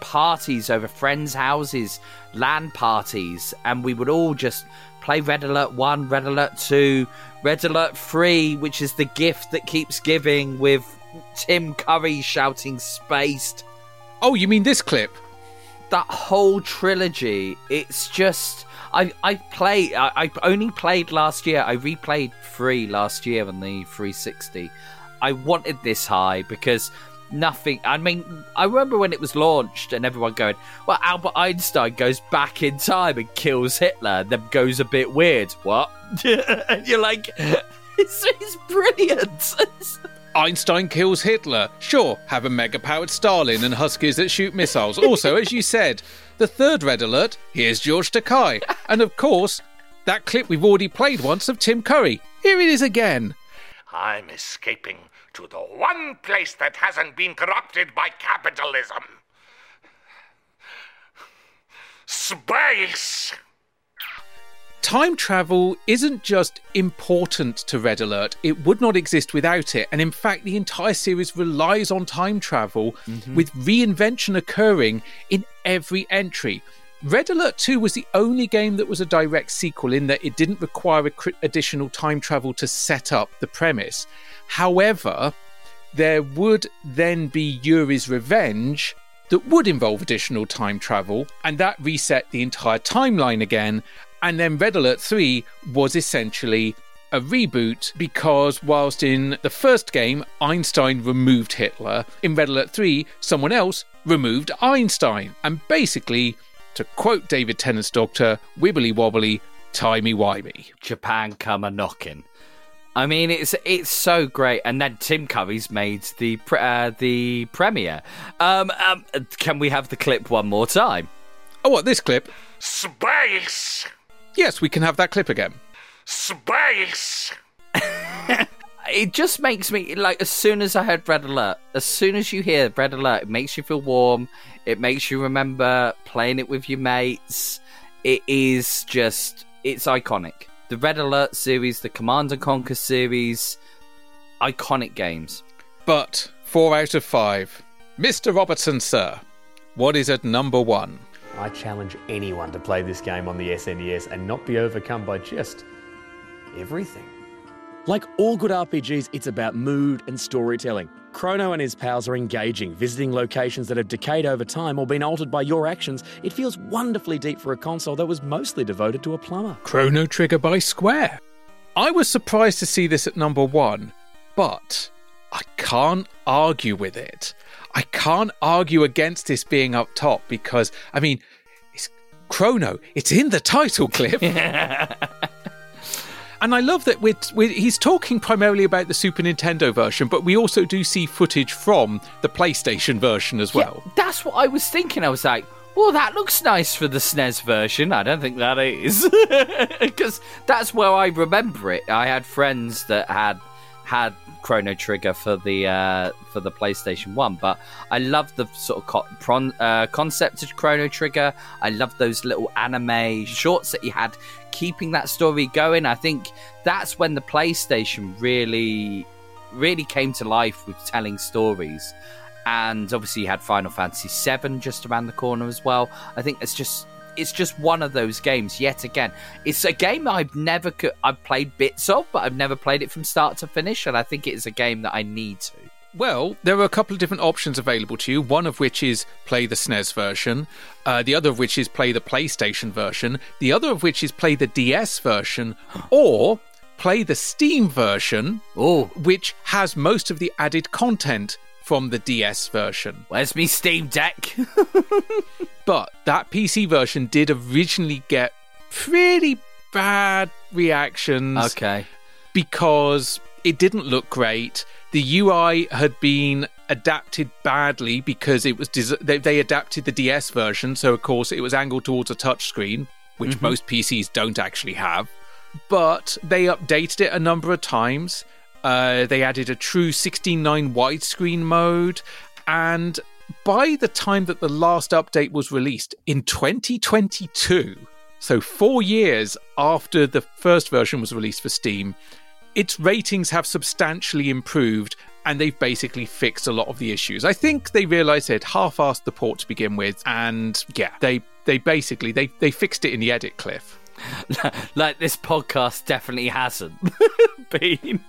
parties over friends' houses, LAN parties, and we would all just play Red Alert 1, Red Alert 2, Red Alert 3, which is the gift that keeps giving with Tim Curry shouting spaced. Oh, you mean this clip? That whole trilogy, it's just. I, I play I, I only played last year. I replayed three last year on the 360. I wanted this high because nothing. I mean, I remember when it was launched and everyone going, "Well, Albert Einstein goes back in time and kills Hitler," then goes a bit weird. What? <laughs> and you're like, <laughs> "It's, it's brilliant." <laughs> Einstein kills Hitler. Sure, have a mega powered Stalin and Huskies that shoot missiles. Also, as you said, the third red alert here's George Takei. And of course, that clip we've already played once of Tim Curry. Here it is again. I'm escaping to the one place that hasn't been corrupted by capitalism. Space! Time travel isn't just important to Red Alert, it would not exist without it. And in fact, the entire series relies on time travel, mm-hmm. with reinvention occurring in every entry. Red Alert 2 was the only game that was a direct sequel in that it didn't require a cri- additional time travel to set up the premise. However, there would then be Yuri's Revenge that would involve additional time travel, and that reset the entire timeline again. And then Red Alert 3 was essentially a reboot because whilst in the first game Einstein removed Hitler, in Red Alert 3 someone else removed Einstein. And basically, to quote David Tennant's doctor, wibbly wobbly, timey wimey. Japan come a knocking. I mean, it's it's so great, and then Tim Curry's made the pre- uh, the premiere. Um, um, can we have the clip one more time? Oh, what this clip? Space! Yes, we can have that clip again. Space! <laughs> It just makes me like as soon as I heard Red Alert, as soon as you hear Red Alert, it makes you feel warm. It makes you remember playing it with your mates. It is just it's iconic. The Red Alert series, the Command and Conquer series, iconic games. But four out of five. Mr. Robertson, sir, what is at number one? I challenge anyone to play this game on the SNES and not be overcome by just everything. Like all good RPGs, it's about mood and storytelling. Chrono and his pals are engaging, visiting locations that have decayed over time or been altered by your actions. It feels wonderfully deep for a console that was mostly devoted to a plumber. Chrono Trigger by Square. I was surprised to see this at number one, but I can't argue with it. I can't argue against this being up top because, I mean, it's Chrono. It's in the title clip. <laughs> And I love that we're, we're, he's talking primarily about the Super Nintendo version, but we also do see footage from the PlayStation version as well. That's what I was thinking. I was like, well, that looks nice for the SNES version. I don't think that is. <laughs> Because that's where I remember it. I had friends that had had Chrono Trigger for the uh, for the PlayStation One, but I love the sort of co- pron- uh, concept of Chrono Trigger. I love those little anime shorts that he had, keeping that story going. I think that's when the PlayStation really, really came to life with telling stories. And obviously, you had Final Fantasy VII just around the corner as well. I think it's just it's just one of those games yet again it's a game i've never co- i've played bits of but i've never played it from start to finish and i think it is a game that i need to Well, there are a couple of different options available to you. One of which is play the SNES version, uh, the other of which is play the PlayStation version, the other of which is play the DS version, <gasps> or play the Steam version, which has most of the added content from the DS version. Where's me Steam Deck? <laughs> <laughs> but that PC version did originally get pretty bad reactions. Okay. Because it didn't look great. The UI had been adapted badly because it was des- they, they adapted the DS version, so of course it was angled towards a touchscreen, which Mhm. most PCs don't actually have. But they updated it a number of times. Uh, they added a true 16:9 widescreen mode, and by the time that the last update was released in 2022, so four years after the first version was released for Steam, its ratings have substantially improved and they've basically fixed a lot of the issues. I think they realized they'd half-assed the port to begin with, and yeah, they they basically they they fixed it in the edit cliff. <laughs> like this podcast definitely hasn't <laughs> been.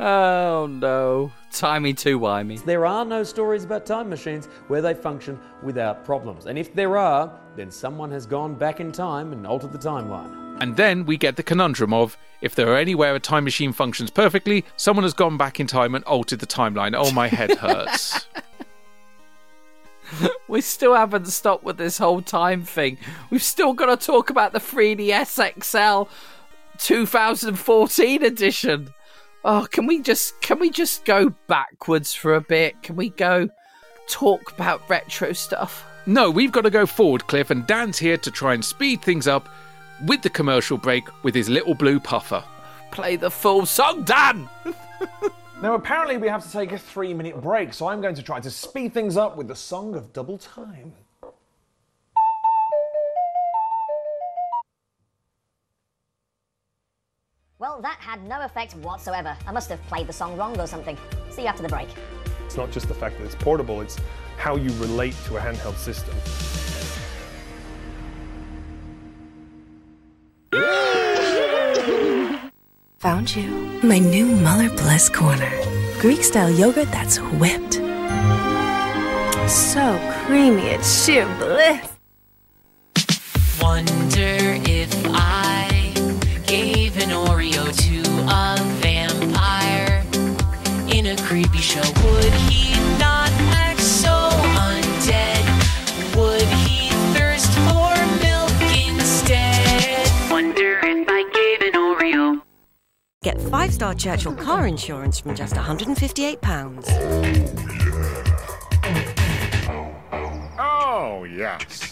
Oh no. Timey too wimey. There are no stories about time machines where they function without problems. And if there are, then someone has gone back in time and altered the timeline. And then we get the conundrum of if there are anywhere a time machine functions perfectly, someone has gone back in time and altered the timeline. Oh, my head hurts. <laughs> We still haven't stopped with this whole time thing. We've still got to talk about the 3DS XL 2014 edition. Oh, can we just can we just go backwards for a bit? Can we go talk about retro stuff? no, we've got to go forward, Cliff, and Dan's here to try and speed things up with the commercial break with his little blue puffer. Play the full song, Dan! <laughs> Now, apparently, we have to take a three minute break, so I'm going to try to speed things up with the song of double time. Well, that had no effect whatsoever. I must have played the song wrong or something. See you after the break. It's not just the fact that it's portable, it's how you relate to a handheld system. <laughs> Found you. My new Muller Bliss Corner. Greek style yogurt that's whipped. So creamy, it's sheer bliss. Wonder if I gave an Oreo to a vampire in a creepy show. Would he Get five star Churchill car insurance from just £158. Oh, yes.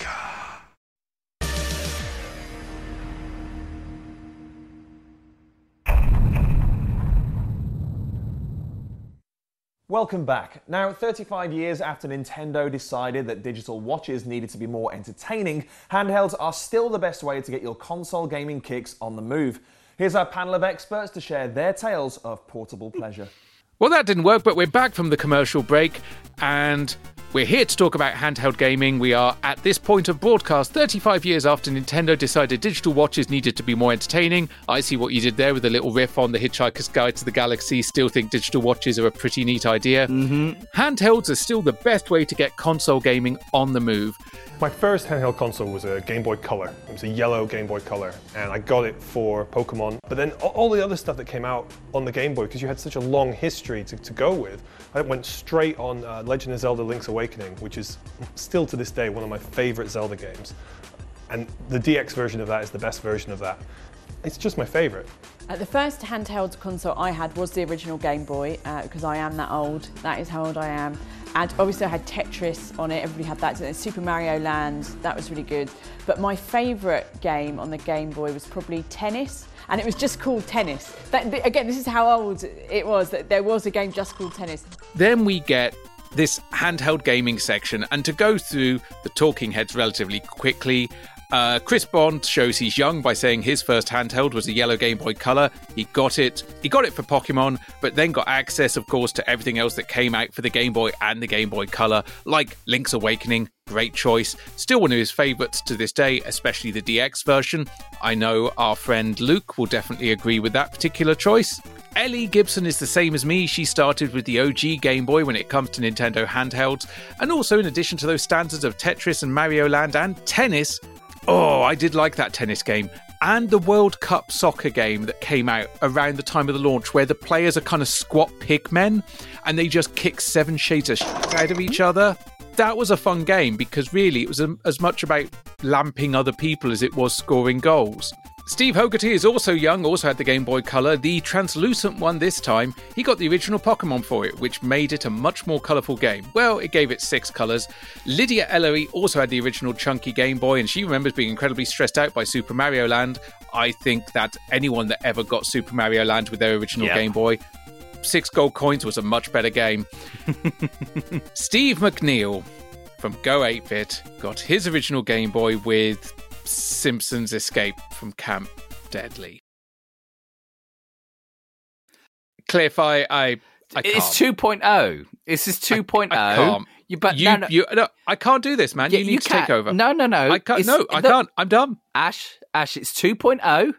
Welcome back. Now, 35 years after Nintendo decided that digital watches needed to be more entertaining, handhelds are still the best way to get your console gaming kicks on the move. Here's our panel of experts to share their tales of portable pleasure. Well, that didn't work, but we're back from the commercial break and we're here to talk about handheld gaming. We are at this point of broadcast 35 years after Nintendo decided digital watches needed to be more entertaining. I see what you did there with a little riff on the Hitchhiker's Guide to the Galaxy. Still think digital watches are a pretty neat idea. Mm-hmm. Handhelds are still the best way to get console gaming on the move. My first handheld console was a Game Boy Color. It was a yellow Game Boy Color, and I got it for Pokemon. But then all the other stuff that came out on the Game Boy, because you had such a long history to, to go with, I went straight on uh, Legend of Zelda Link's Awakening, which is <laughs> still to this day one of my favorite Zelda games. And the DX version of that is the best version of that. It's just my favorite. Uh, the first handheld console I had was the original Game Boy because I am that old. That is how old I am. And obviously I had Tetris on it. Everybody had that. So Super Mario Land. That was really good. But my favourite game on the Game Boy was probably tennis. And it was just called tennis. That, again, this is how old it was that there was a game just called tennis. Then we get this handheld gaming section, and to go through the talking heads relatively quickly. Uh, Chris Bond shows he's young by saying his first handheld was a yellow Game Boy Color. He got it. He got it for Pokemon, but then got access, of course, to everything else that came out for the Game Boy and the Game Boy Color, like Link's Awakening. Great choice. Still one of his favorites to this day, especially the DX version. I know our friend Luke will definitely agree with that particular choice. Ellie Gibson is the same as me. She started with the OG Game Boy when it comes to Nintendo handhelds. And also, in addition to those standards of Tetris and Mario Land and tennis, oh, I did like that tennis game. And the World Cup soccer game that came out around the time of the launch, where the players are kind of squat pigmen and they just kick seven shades of out of each other. That was a fun game because really it was a, as much about lamping other people as it was scoring goals. Steve Hogarty is also young, also had the Game Boy Color, the translucent one this time. He got the original Pokemon for it, which made it a much more colourful game. Well, it gave it six colours. Lydia Ellery also had the original chunky Game Boy, and she remembers being incredibly stressed out by Super Mario Land. I think that anyone that ever got Super Mario Land with their original Yep. Game Boy, six gold coins was a much better game. <laughs> Steve McNeil from Go 8 Bit got his original Game Boy with Simpsons Escape from Camp Deadly. Cliff, I, I, I It's can't. 2.0. This is 2.0. I can't. You, but you, no, no. you, no, I can't do this, man. Yeah, you need you to take over. No, no, no. I can't. It's- no, I the- can't. I'm done. Ash, Ash, it's 2.0.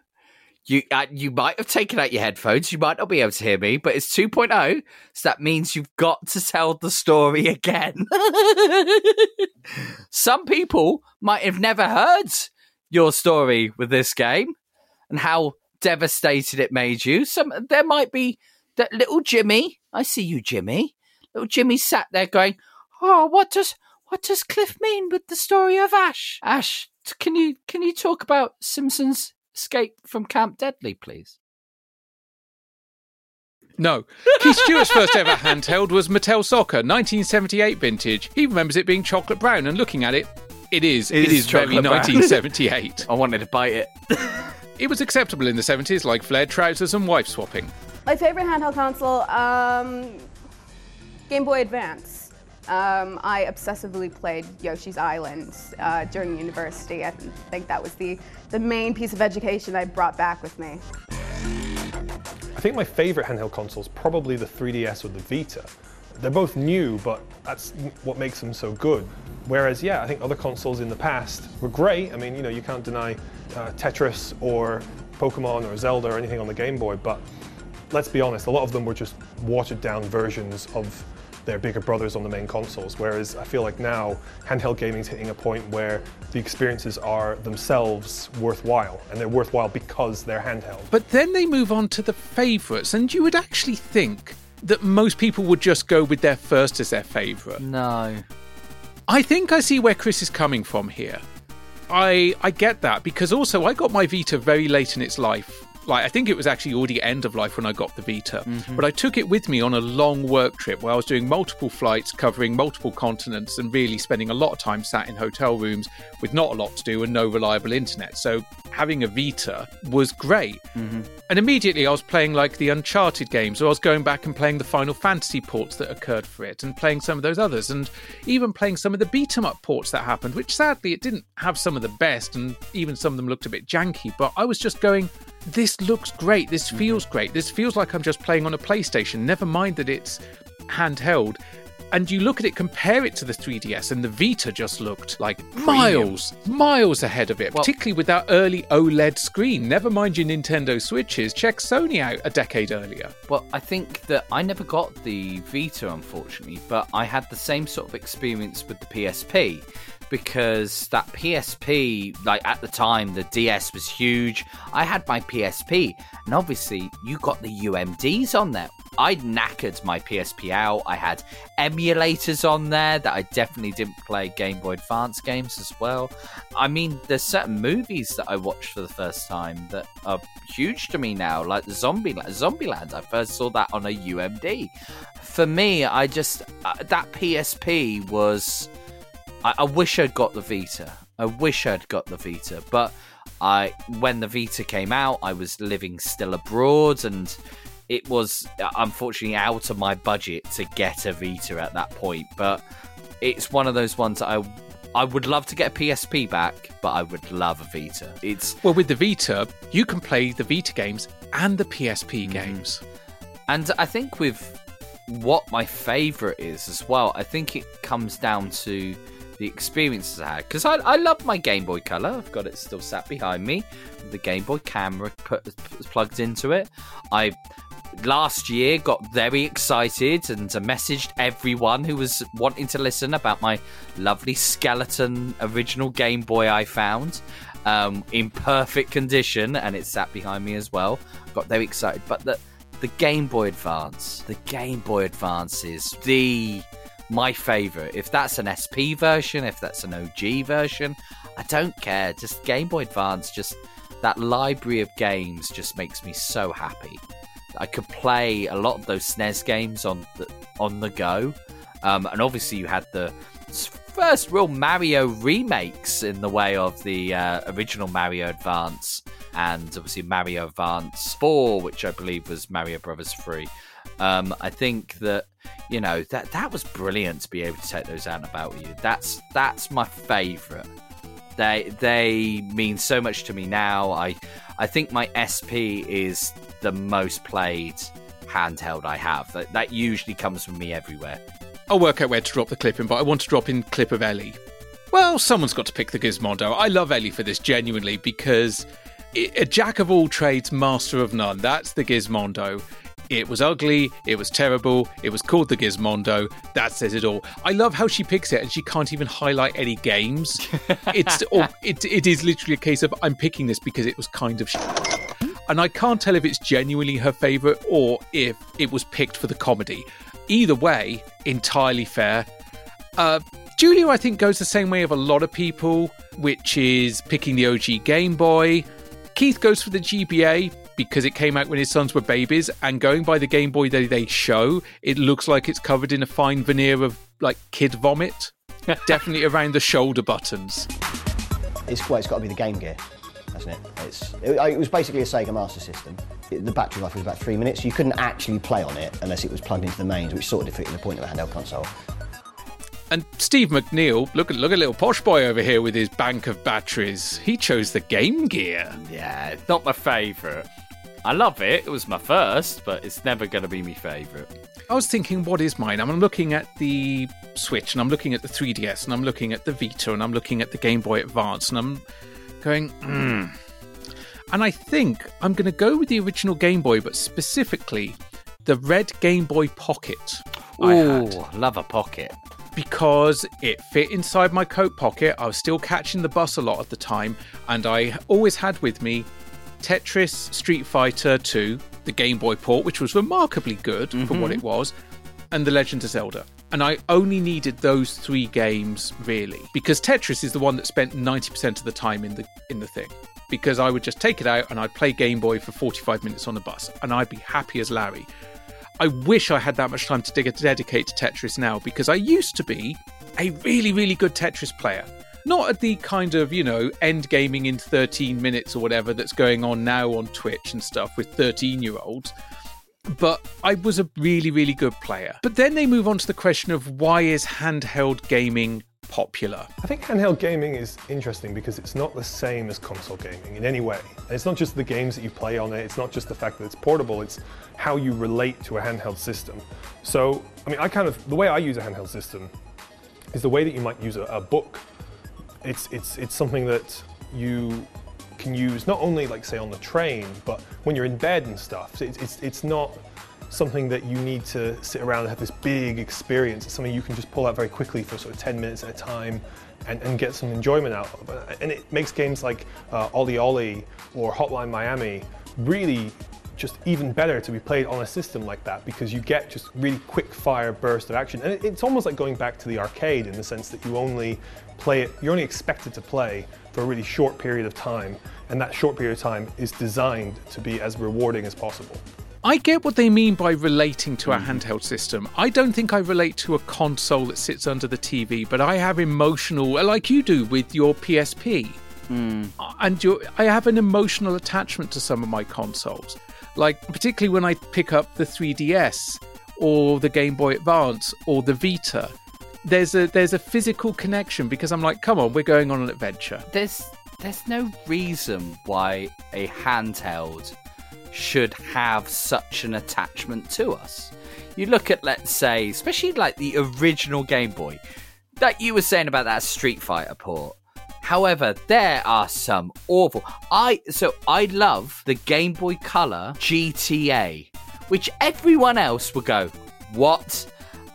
You uh, you might have taken out your headphones. You might not be able to hear me, but it's 2.0. So that means you've got to tell the story again. <laughs> Some people might have never heard your story with this game and how devastated it made you. Some there might be that little Jimmy. I see you, Jimmy. Little Jimmy sat there going, "Oh, what does what does Cliff mean with the story of Ash? Ash, can you can you talk about Simpsons escape from Camp Deadly, please?" No. Keith Stewart's first ever handheld was Mattel Soccer, 1978 vintage. He remembers it being chocolate brown, and looking at it, it is. It It is is, very chocolate 1978. <laughs> I wanted to bite it. <laughs> it was acceptable in the 70s, like flared trousers and wife swapping. My favorite handheld console, um, Game Boy Advance. Um, I obsessively played Yoshi's Island uh, during university. I think that was the, the main piece of education I brought back with me. I think my favorite handheld console is probably the 3DS or the Vita. They're both new, but that's what makes them so good. Whereas, yeah, I think other consoles in the past were great. I mean, you know, you can't deny uh, Tetris or Pokemon or Zelda or anything on the Game Boy, but let's be honest, a lot of them were just watered down versions of their bigger brothers on the main consoles. Whereas I feel like now handheld gaming is hitting a point where the experiences are themselves worthwhile, and they're worthwhile because they're handheld. But then they move on to the favourites, and you would actually think that most people would just go with their first as their favourite. No. I think I see where Chris is coming from here. I I get that because also I got my Vita very late in its life. Like I think it was actually already end of life when I got the Vita, Mhm. but I took it with me on a long work trip where I was doing multiple flights covering multiple continents and really spending a lot of time sat in hotel rooms with not a lot to do and no reliable internet. So having a Vita was great. And immediately I was playing like the Uncharted games, or I was going back and playing the Final Fantasy ports that occurred for it, and playing some of those others, and even playing some of the beat 'em up ports that happened, which sadly it didn't have some of the best, and even some of them looked a bit janky. But I was just going, this looks great, this mm-hmm. feels great, this feels like I'm just playing on a PlayStation, never mind that it's handheld. And you look at it, compare it to the 3DS, and the Vita just looked like miles, miles ahead of it, particularly with that early OLED screen. Never mind your Nintendo Switches. Check Sony out a decade earlier. Well, I think that I never got the Vita, unfortunately, but I had the same sort of experience with the PSP because that PSP, like at the time, the DS was huge. I had my PSP, and obviously, you got the UMDs on there. I knackered my PSP out. I had emulators on there that I definitely didn't play Game Boy Advance games as well. I mean, there's certain movies that I watched for the first time that are huge to me now, like the Zombie Zombieland. I first saw that on a UMD. For me, I just uh, that PSP was. I, I wish I'd got the Vita. I wish I'd got the Vita, but I when the Vita came out, I was living still abroad and it was uh, unfortunately out of my budget to get a Vita at that point, but it's one of those ones that I I would love to get a PSP back, but I would love a Vita. It's Well, with the Vita, you can play the Vita games and the PSP games. And I think with what my favorite is as well, I think it comes down to the experiences I had. Because I, I love my Game Boy Color. I've got it still sat behind me. The Game Boy camera put, plugged into it. I last year got very excited and messaged everyone who was wanting to listen about my lovely skeleton original Game Boy I found um, in perfect condition, and it sat behind me as well. Got very excited, but the the Game Boy Advance, the Game Boy Advance is the my favorite. If that's an SP version, if that's an OG version, I don't care. Just Game Boy Advance, just that library of games just makes me so happy. I could play a lot of those SNES games on the on the go, um, and obviously you had the first real Mario remakes in the way of the uh, original Mario Advance and obviously Mario Advance 4, which I believe was Mario Brothers 3. Um, I think that you know that that was brilliant to be able to take those out and about with you. That's that's my favourite. They they mean so much to me now. I I think my SP is the most played handheld I have. That that usually comes from me everywhere. I'll work out where to drop the clip in, but I want to drop in clip of Ellie. Well, someone's got to pick the Gizmondo. I love Ellie for this genuinely because a jack of all trades, master of none. That's the Gizmondo. It was ugly, it was terrible, it was called the Gizmondo. That says it all. I love how she picks it and she can't even highlight any games. <laughs> it's or, it, it is literally a case of I'm picking this because it was kind of shit. And I can't tell if it's genuinely her favourite or if it was picked for the comedy. Either way, entirely fair. Uh, Julia, I think, goes the same way of a lot of people, which is picking the OG Game Boy. Keith goes for the GBA because it came out when his sons were babies, and going by the Game Boy that they show, it looks like it's covered in a fine veneer of like kid vomit. <laughs> Definitely around the shoulder buttons. It's well, it's got to be the Game Gear, hasn't it? It's it, it was basically a Sega Master System. It, the battery life was about three minutes. You couldn't actually play on it unless it was plugged into the mains, which sort of defeated the point of a handheld console. And Steve McNeil, look at look at little posh boy over here with his bank of batteries. He chose the Game Gear. Yeah, not my favourite. I love it. It was my first, but it's never going to be my favourite. I was thinking, what is mine? I'm looking at the Switch, and I'm looking at the 3DS, and I'm looking at the Vita, and I'm looking at the Game Boy Advance, and I'm going, hmm. And I think I'm going to go with the original Game Boy, but specifically the red Game Boy Pocket. Oh, love a pocket. because it fit inside my coat pocket. I was still catching the bus a lot at the time, and I always had with me Tetris Street Fighter 2, the Game Boy port, which was remarkably good for what Mhm. it was, and The Legend of Zelda. And I only needed those three games really, because Tetris is the one that spent 90% of the time in the in the thing. Because I would just take it out and I'd play Game Boy for 45 minutes on the bus, and I'd be happy as Larry. I wish I had that much time to dig- dedicate to Tetris now because I used to be a really, really good Tetris player. Not at the kind of, you know, end gaming in 13 minutes or whatever that's going on now on Twitch and stuff with 13 year olds, but I was a really, really good player. But then they move on to the question of why is handheld gaming popular? I think handheld gaming is interesting because it's not the same as console gaming in any way. And it's not just the games that you play on it, it's not just the fact that it's portable, it's how you relate to a handheld system. So, I mean, I kind of, the way I use a handheld system is the way that you might use a, a book. It's, it's, it's something that you can use not only, like, say, on the train, but when you're in bed and stuff. It's, it's, it's not something that you need to sit around and have this big experience. It's something you can just pull out very quickly for sort of 10 minutes at a time and, and get some enjoyment out of. And it makes games like uh, OlliOlli or Hotline Miami really just even better to be played on a system like that because you get just really quick fire burst of action. And it's almost like going back to the arcade in the sense that you only play it, you're only expected to play for a really short period of time. And that short period of time is designed to be as rewarding as possible. I get what they mean by relating to a handheld system. I don't think I relate to a console that sits under the TV, but I have emotional, like you do with your PSP. Hmm. And your, I have an emotional attachment to some of my consoles. Like, particularly when I pick up the 3DS or the Game Boy Advance or the Vita. There's a there's a physical connection because I'm like, come on, we're going on an adventure. There's there's no reason why a handheld should have such an attachment to us. You look at, let's say, especially like the original Game Boy, that you were saying about that Street Fighter port. However, there are some awful. I so I love the Game Boy Color GTA, which everyone else would go, "What?"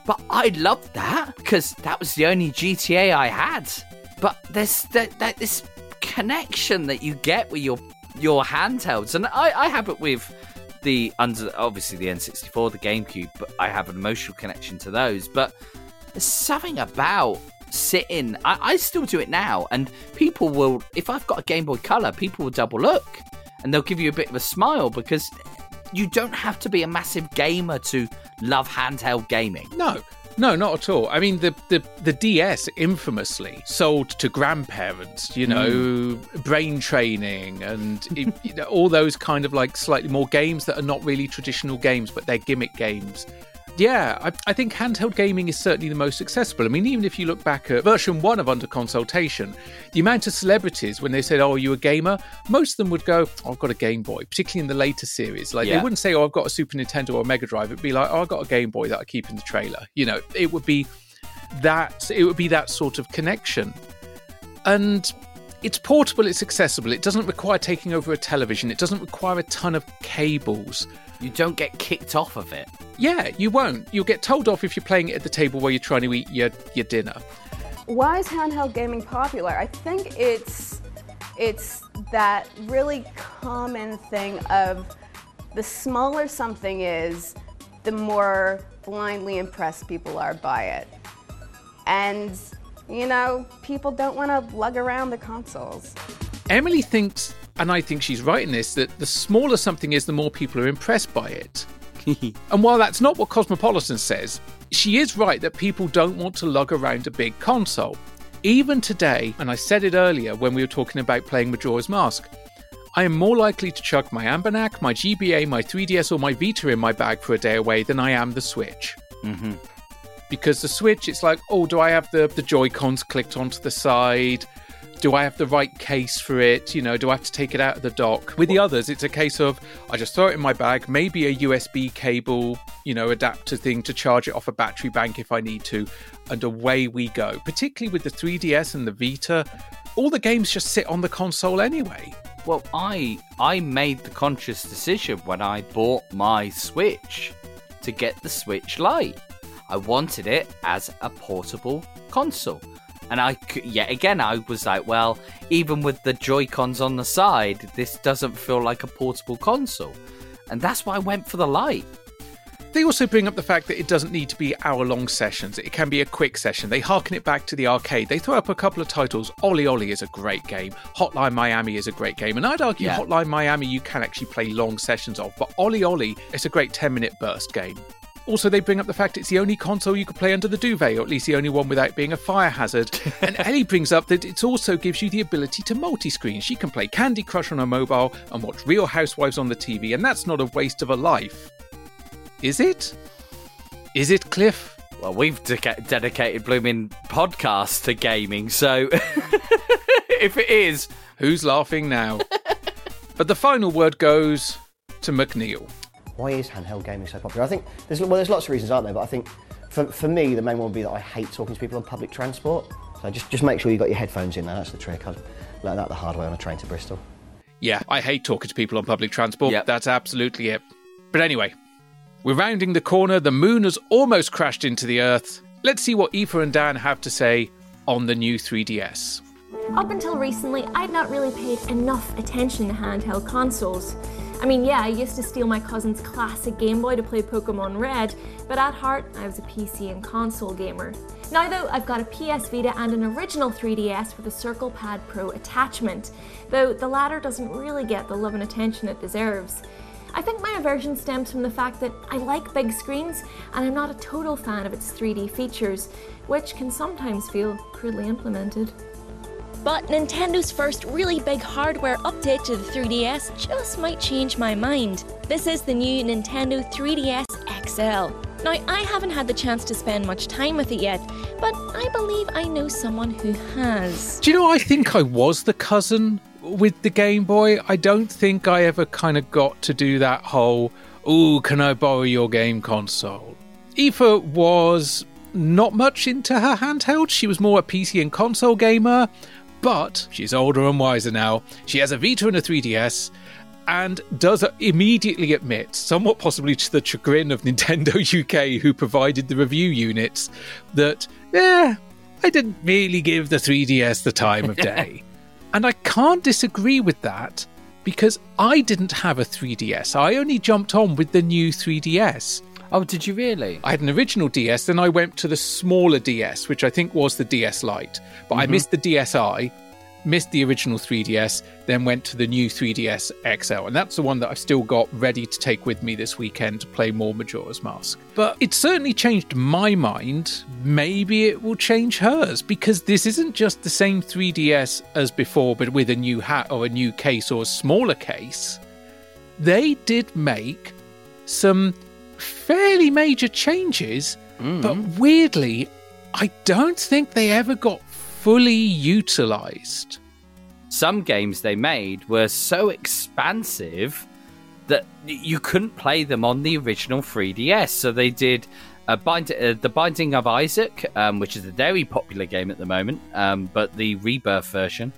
But I loved that because that was the only GTA I had. But there's that, that this connection that you get with your your handhelds, and I, I have it with the under obviously the N64, the GameCube, but I have an emotional connection to those. But there's something about sitting. I, I still do it now, and people will. If I've got a Game Boy Color, people will double look, and they'll give you a bit of a smile because you don't have to be a massive gamer to love handheld gaming. No, no, not at all. I mean, the the, the DS infamously sold to grandparents, you know, mm. brain training and it- <laughs> you know, all those kind of like slightly more games that are not really traditional games, but they're gimmick games. Yeah, I, I think handheld gaming is certainly the most accessible. I mean, even if you look back at version one of Under Consoletation, the amount of celebrities when they said, "Oh, are you a gamer?" Most of them would go, oh, "I've got a Game Boy," particularly in the later series. Like Yeah. they wouldn't say, "Oh, I've got a Super Nintendo or a Mega Drive." It'd be like, "Oh, I've got a Game Boy that I keep in the trailer." You know, it would be that. It would be that sort of connection, and it's portable. It's accessible. It doesn't require taking over a television. It doesn't require a ton of cables. You don't get kicked off of it. Yeah, you won't. You'll get told off if you're playing it at the table where you're trying to eat your, your dinner. Why is handheld gaming popular? I think it's it's that really common thing of the smaller something is, the more blindly impressed people are by it. And you know, people don't want to lug around the consoles. Emily thinks, and I think she's right in this, that the smaller something is, the more people are impressed by it. <laughs> and while that's not what Cosmopolitan says, she is right that people don't want to lug around a big console. Even today, and I said it earlier when we were talking about playing Majora's Mask, I am more likely to chuck my Anbernic, my GBA, my 3DS, or my Vita in my bag for a day away than I am the Switch. Mm-hmm. Because the Switch, it's like, oh, do I have the, the Joy Cons clicked onto the side? Do I have the right case for it? You know, do I have to take it out of the dock? With the others, it's a case of I just throw it in my bag, maybe a USB cable, you know, adapter thing to charge it off a battery bank if I need to, and away we go. Particularly with the 3DS and the Vita, all the games just sit on the console anyway. Well, I I made the conscious decision when I bought my Switch to get the Switch Lite. I wanted it as a portable console. And I yet again I was like, well, even with the Joy-Cons on the side, this doesn't feel like a portable console. And that's why I went for the light. They also bring up the fact that it doesn't need to be hour long sessions. It can be a quick session. They harken it back to the arcade. They throw up a couple of titles. OlliOlli is a great game. Hotline Miami is a great game. And I'd argue Yeah. Hotline Miami you can actually play long sessions of. But OlliOlli is a great 10 minute burst game. Also, they bring up the fact it's the only console you could play under the duvet, or at least the only one without being a fire hazard. <laughs> and Ellie brings up that it also gives you the ability to multi screen. She can play Candy Crush on her mobile and watch Real Housewives on the TV, and that's not a waste of a life. Is it? Is it, Cliff? Well, we've deca- dedicated blooming podcast to gaming, so <laughs> if it is, who's laughing now? <laughs> but the final word goes to McNeil. Why is handheld gaming so popular? I think there's well, there's lots of reasons, aren't there? But I think for, for me, the main one would be that I hate talking to people on public transport. So just just make sure you got your headphones in. There, that's the trick. I learned that the hard way on a train to Bristol. Yeah, I hate talking to people on public transport. That's absolutely it. But anyway, we're rounding the corner. The moon has almost crashed into the Earth. Let's see what Aoife and Dan have to say on the new 3DS. Up until recently, I'd not really paid enough attention to handheld consoles. I mean, yeah, I used to steal my cousin's classic Game Boy to play Pokemon Red, but at heart, I was a PC and console gamer. Now, though, I've got a PS Vita and an original 3DS with a Circle Pad Pro attachment, though the latter doesn't really get the love and attention it deserves. I think my aversion stems from the fact that I like big screens and I'm not a total fan of its 3D features, which can sometimes feel crudely implemented. But Nintendo's first really big hardware update to the 3DS just might change my mind. This is the new Nintendo 3DS XL. Now, I haven't had the chance to spend much time with it yet, but I believe I know someone who has. Do you know, I think I was the cousin with the Game Boy. I don't think I ever kind of got to do that whole, ooh, can I borrow your game console? Aoife was not much into her handheld. She was more a PC and console gamer, but she's older and wiser now. She has a Vita and a 3DS and does immediately admit, somewhat possibly to the chagrin of <laughs> Nintendo UK, who provided the review units, that, yeah, I didn't really give the 3DS the time of <laughs> day. and I can't disagree with that because I didn't have a 3DS. I only jumped on with the new 3DS. Oh, did you really? I had an original DS, then I went to the smaller DS, which I think was the DS Lite, but I Mhm. missed the DSi, missed the original 3DS, then went to the new 3DS XL, and that's the one that I've still got ready to take with me this weekend to play more Majora's Mask. But it certainly changed my mind. Maybe it will change hers because this isn't just the same 3DS as before, but with a new hat or a new case or a smaller case. They did make some fairly major changes, but weirdly, I don't think they ever got fully utilized. Some games they made were so expansive that you couldn't play them on the original 3DS. So they did Bind- uh, the Binding of Isaac, um, which is a very popular game at the moment, um, but the Rebirth version.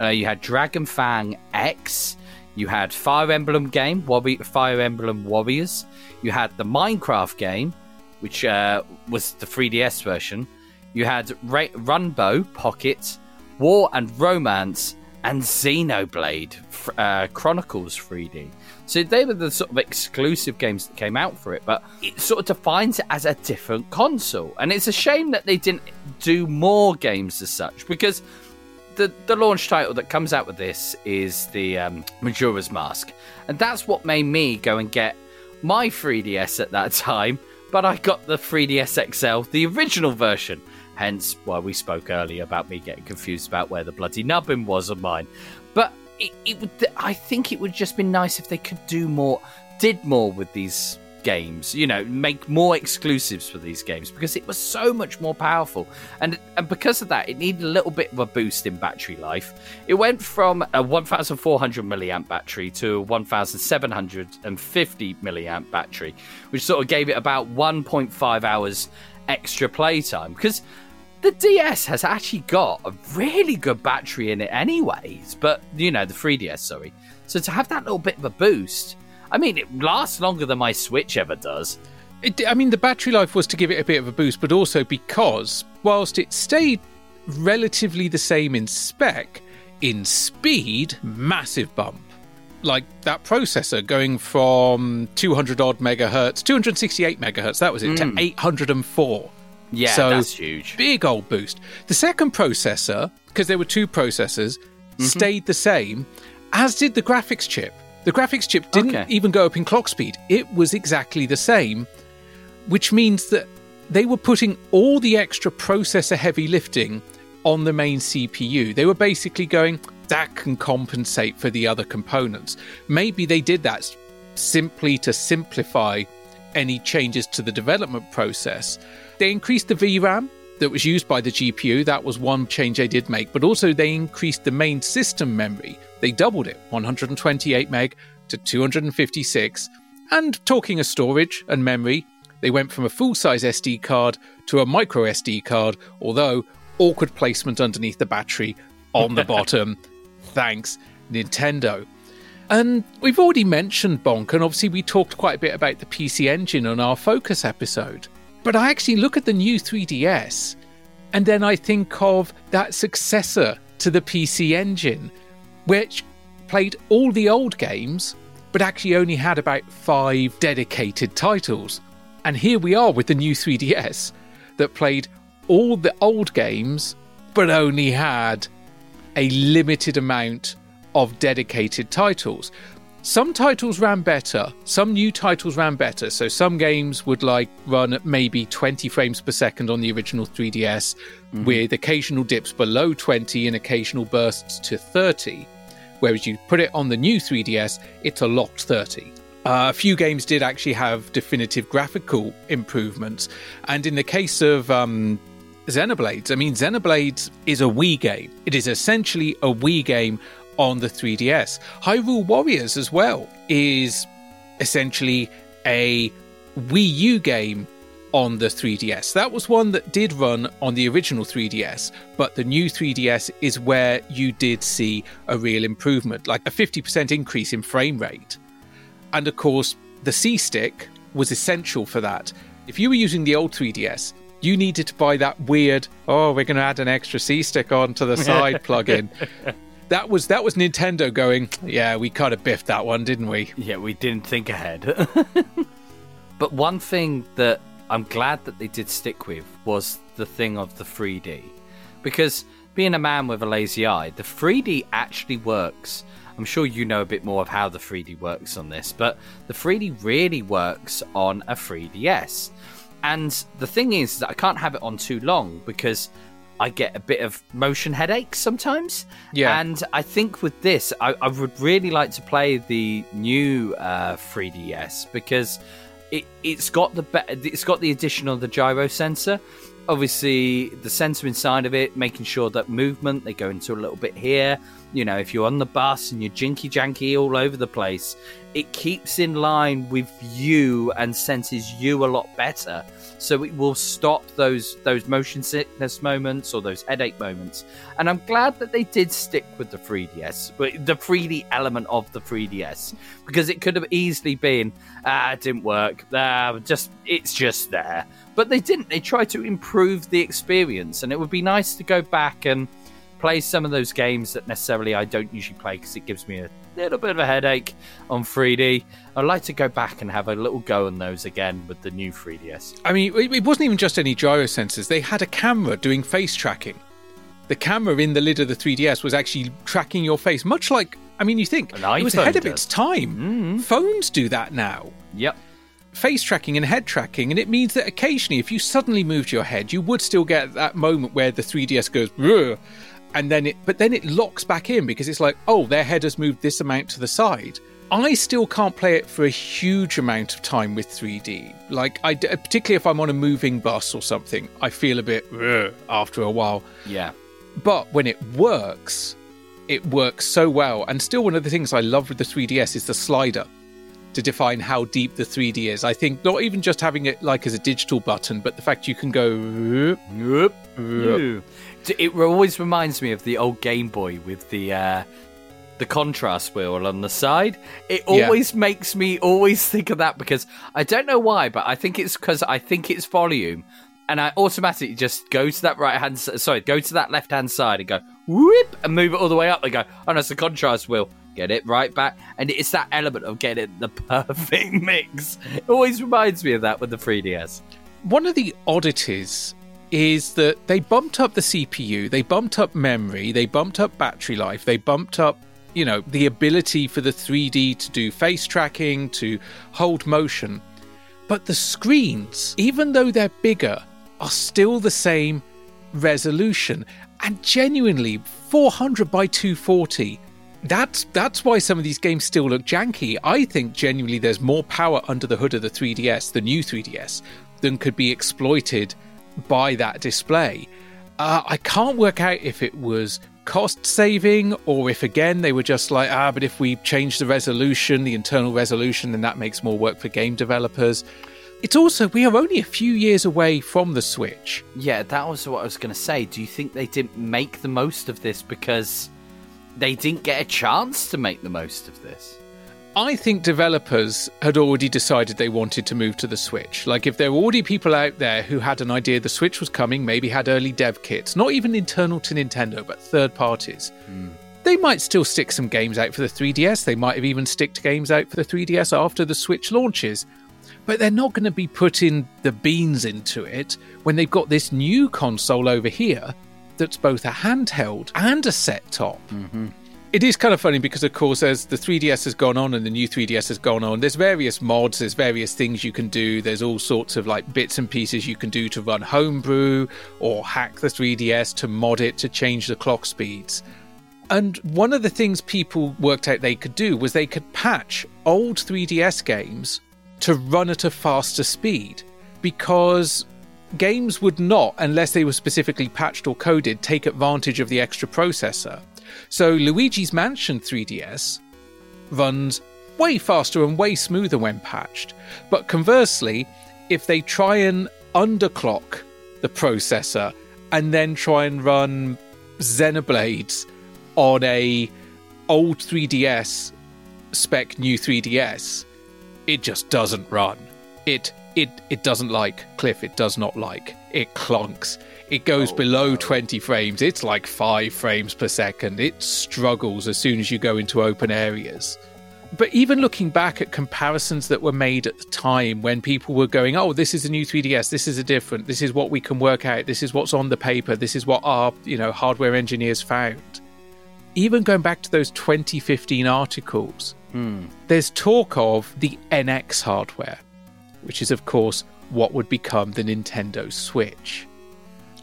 Uh, you had Dragon Fang X. You had Fire Emblem game, Warri- Fire Emblem Warriors. You had the Minecraft game, which uh, was the 3DS version. You had Ra- Runbow Pocket, War and Romance, and Xenoblade uh, Chronicles 3D. So they were the sort of exclusive games that came out for it, but it sort of defines it as a different console. And it's a shame that they didn't do more games as such, because the, the launch title that comes out with this is the um, Majora's Mask. And that's what made me go and get my 3DS at that time, but I got the 3DS XL, the original version. Hence why we spoke earlier about me getting confused about where the bloody nubbin was of mine. But it, it would, I think it would just be nice if they could do more, did more with these games. You know, make more exclusives for these games because it was so much more powerful, and and because of that, it needed a little bit of a boost in battery life. It went from a 1,400 milliamp battery to a 1,750 milliamp battery, which sort of gave it about 1.5 hours extra playtime because the DS has actually got a really good battery in it, anyways. But you know, the 3DS, sorry. So to have that little bit of a boost, I mean, it lasts longer than my Switch ever does. It, I mean, the battery life was to give it a bit of a boost, but also because whilst it stayed relatively the same in spec, in speed, massive bump. Like that processor going from 200 odd megahertz, 268 megahertz, that was it, Mm. to 804. Yeah, so that's huge. Big old boost. The second processor, because there were two processors, Mm-hmm. stayed the same, as did the graphics chip. The graphics chip didn't Okay. even go up in clock speed, it was exactly the same, which means that they were putting all the extra processor heavy lifting on the main CPU. They were basically going, that can compensate for the other components. Maybe they did that simply to simplify any changes to the development process. They increased the VRAM that was used by the GPU. That was one change they did make, but also they increased the main system memory. They doubled it 128 meg to 256. And talking of storage and memory, they went from a full size SD card to a micro SD card, although awkward placement underneath the battery on the <laughs> bottom. Thanks, Nintendo. And we've already mentioned Bonk, and obviously we talked quite a bit about the PC Engine on our Focus episode. But I actually look at the new 3DS, and then I think of that successor to the PC Engine, which played all the old games, but actually only had about five dedicated titles. And here we are with the new 3DS that played all the old games, but only had a limited amount of dedicated titles. Some titles ran better, some new titles ran better. So some games would like run at maybe 20 frames per second on the original 3DS, with occasional dips below 20 and occasional bursts to 30. Whereas you put it on the new 3DS, it's a locked 30. Uh, a few games did actually have definitive graphical improvements, and in the case of um, Xenoblades, I mean, Xenoblades is a Wii game. It is essentially a Wii game on the 3DS. Hyrule Warriors, as well, is essentially a Wii U game on the 3DS. That was one that did run on the original 3DS, but the new 3DS is where you did see a real improvement, like a 50% increase in frame rate. And of course, the C stick was essential for that. If you were using the old 3DS, you needed to buy that weird, oh, we're going to add an extra C stick onto the <laughs> side plugin. That was that was Nintendo going, yeah, we kind of biffed that one, didn't we? Yeah, we didn't think ahead. <laughs> but one thing that I'm glad that they did stick with was the thing of the 3D. Because being a man with a lazy eye, the 3D actually works. I'm sure you know a bit more of how the 3D works on this, but the 3D really works on a 3DS. And the thing is that I can't have it on too long because I get a bit of motion headaches sometimes. Yeah. And I think with this, I, I would really like to play the new uh, 3DS because it, it's got the be- it's got the addition of the gyro sensor. Obviously, the sensor inside of it, making sure that movement they go into a little bit here. You know, if you're on the bus and you're jinky janky all over the place, it keeps in line with you and senses you a lot better. So it will stop those those motion sickness moments or those headache moments. And I'm glad that they did stick with the 3DS, but the 3D element of the 3DS, because it could have easily been, ah, it didn't work. Ah, just it's just there. But they didn't. They tried to improve the experience, and it would be nice to go back and play some of those games that necessarily I don't usually play because it gives me a little bit of a headache on 3D. I'd like to go back and have a little go on those again with the new 3DS. I mean, it wasn't even just any gyro sensors. They had a camera doing face tracking. The camera in the lid of the 3DS was actually tracking your face, much like, I mean, you think it was ahead of its time. Mm-hmm. Phones do that now. Yep. Face tracking and head tracking, and it means that occasionally, if you suddenly moved your head, you would still get that moment where the 3DS goes, and then it, but then it locks back in because it's like, oh, their head has moved this amount to the side. I still can't play it for a huge amount of time with 3D. Like, I, particularly if I'm on a moving bus or something, I feel a bit after a while. Yeah. But when it works, it works so well. And still, one of the things I love with the 3DS is the slider to define how deep the 3D is. I think not even just having it like as a digital button, but the fact you can go. "Whoop, whoop, Ooh. It always reminds me of the old Game Boy with the uh, the contrast wheel on the side. It Yeah. always makes me always think of that because I don't know why, but I think it's because I think it's volume, and I automatically just go to that right hand, sorry, go to that left hand side and go whoop and move it all the way up. and go, oh, no, it's the contrast wheel. Get it right back, and it's that element of getting the <laughs> perfect mix. It always reminds me of that with the 3DS. One of the oddities is that they bumped up the CPU, they bumped up memory, they bumped up battery life, they bumped up, you know, the ability for the 3D to do face tracking, to hold motion. But the screens, even though they're bigger, are still the same resolution. And genuinely, 400 by 240 that's that's why some of these games still look janky. I think genuinely there's more power under the hood of the 3DS, the new 3DS, than could be exploited by that display. Uh, I can't work out if it was cost saving or if again they were just like ah, but if we change the resolution, the internal resolution, then that makes more work for game developers. It's also we are only a few years away from the Switch. Yeah, that was what I was going to say. Do you think they didn't make the most of this because they didn't get a chance to make the most of this? I think developers had already decided they wanted to move to the Switch. Like, if there were already people out there who had an idea the Switch was coming, maybe had early dev kits, not even internal to Nintendo, but third parties, they they might still stick some games out for the 3DS. They might have even sticked games out for the 3DS after the Switch launches. But they're not going to be putting the beans into it when they've got this new console over here that's both a handheld and a set top. Mm-hmm. It is kind of funny because, of course, as the 3DS has gone on and the new 3DS has gone on, there's various mods, there's various things you can do, there's all sorts of like bits and pieces you can do to run homebrew or hack the 3DS to mod it to change the clock speeds. And one of the things people worked out they could do was they could patch old 3DS games to run at a faster speed because games would not, unless they were specifically patched or coded, take advantage of the extra processor. So Luigi's Mansion 3DS runs way faster and way smoother when patched. But conversely, if they try and underclock the processor and then try and run Xenoblades on a old 3DS spec new 3DS, it just doesn't run. It it it doesn't like Cliff. It does not like. It clunks. It goes oh, below 20 frames. It's like five frames per second. It struggles as soon as you go into open areas. But even looking back at comparisons that were made at the time when people were going, oh, this is a new 3DS, this is a different, this is what we can work out, this is what's on the paper, this is what our, you know, hardware engineers found. Even going back to those 2015 articles, hmm. there's talk of the NX hardware, which is, of course, what would become the Nintendo Switch.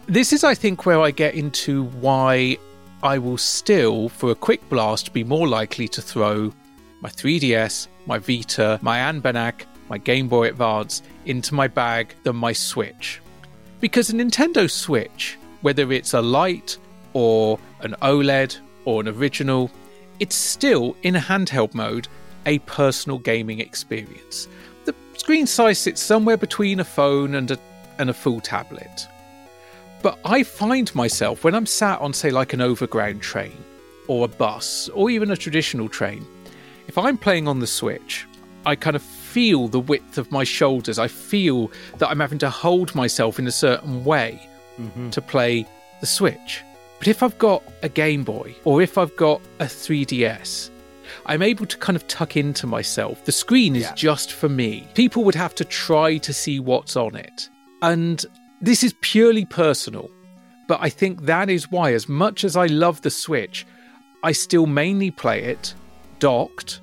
This is, I think, where I get into why I will still, for a quick blast, be more likely to throw my 3DS, my Vita, my Anbernic, my Game Boy Advance into my bag than my Switch. Because a Nintendo Switch, whether it's a Lite or an OLED or an original, it's still in handheld mode a personal gaming experience. The screen size sits somewhere between a phone and a, and a full tablet. But I find myself when I'm sat on, say, like an overground train or a bus or even a traditional train, if I'm playing on the Switch, I kind of feel the width of my shoulders. I feel that I'm having to hold myself in a certain way mm-hmm. to play the Switch. But if I've got a Game Boy or if I've got a 3DS, I'm able to kind of tuck into myself. The screen is just for me. People would have to try to see what's on it. And this is purely personal. But I think that is why, as much as I love the Switch, I still mainly play it docked,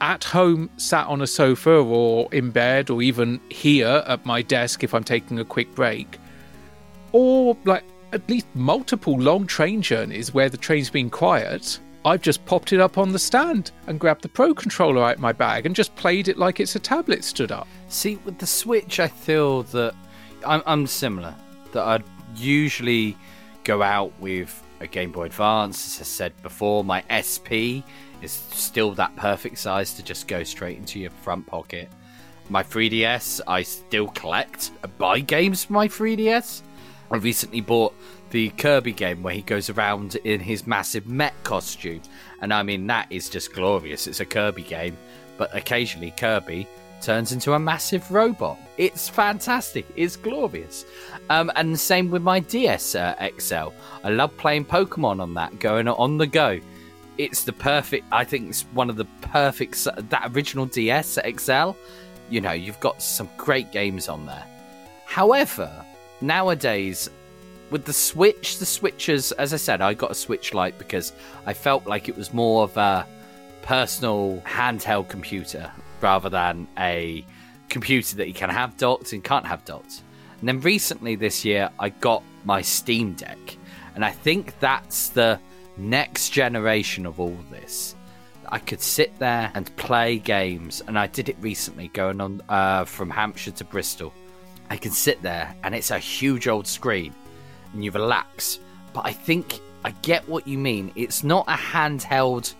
at home, sat on a sofa or in bed, or even here at my desk if I'm taking a quick break. Or like at least multiple long train journeys where the train's been quiet. I've just popped it up on the stand and grabbed the Pro controller out my bag and just played it like it's a tablet stood up. See, with the Switch, I feel that I'm, I'm similar. That I'd usually go out with a Game Boy Advance. As I said before, my SP is still that perfect size to just go straight into your front pocket. My 3DS, I still collect, buy games for my 3DS. I recently bought the Kirby game where he goes around in his massive mech costume. And I mean, that is just glorious. It's a Kirby game, but occasionally Kirby turns into a massive robot. It's fantastic. It's glorious. Um, and the same with my DS uh, XL. I love playing Pokemon on that, going on the go. It's the perfect, I think it's one of the perfect, that original DS XL. You know, you've got some great games on there. However, nowadays, with the Switch, the Switches, as I said, I got a Switch Lite because I felt like it was more of a personal handheld computer rather than a computer that you can have docked and can't have docked. And then recently this year, I got my Steam Deck, and I think that's the next generation of all this. I could sit there and play games, and I did it recently going on uh, from Hampshire to Bristol. I can sit there, and it's a huge old screen, and you relax. But I think I get what you mean. It's not a handheld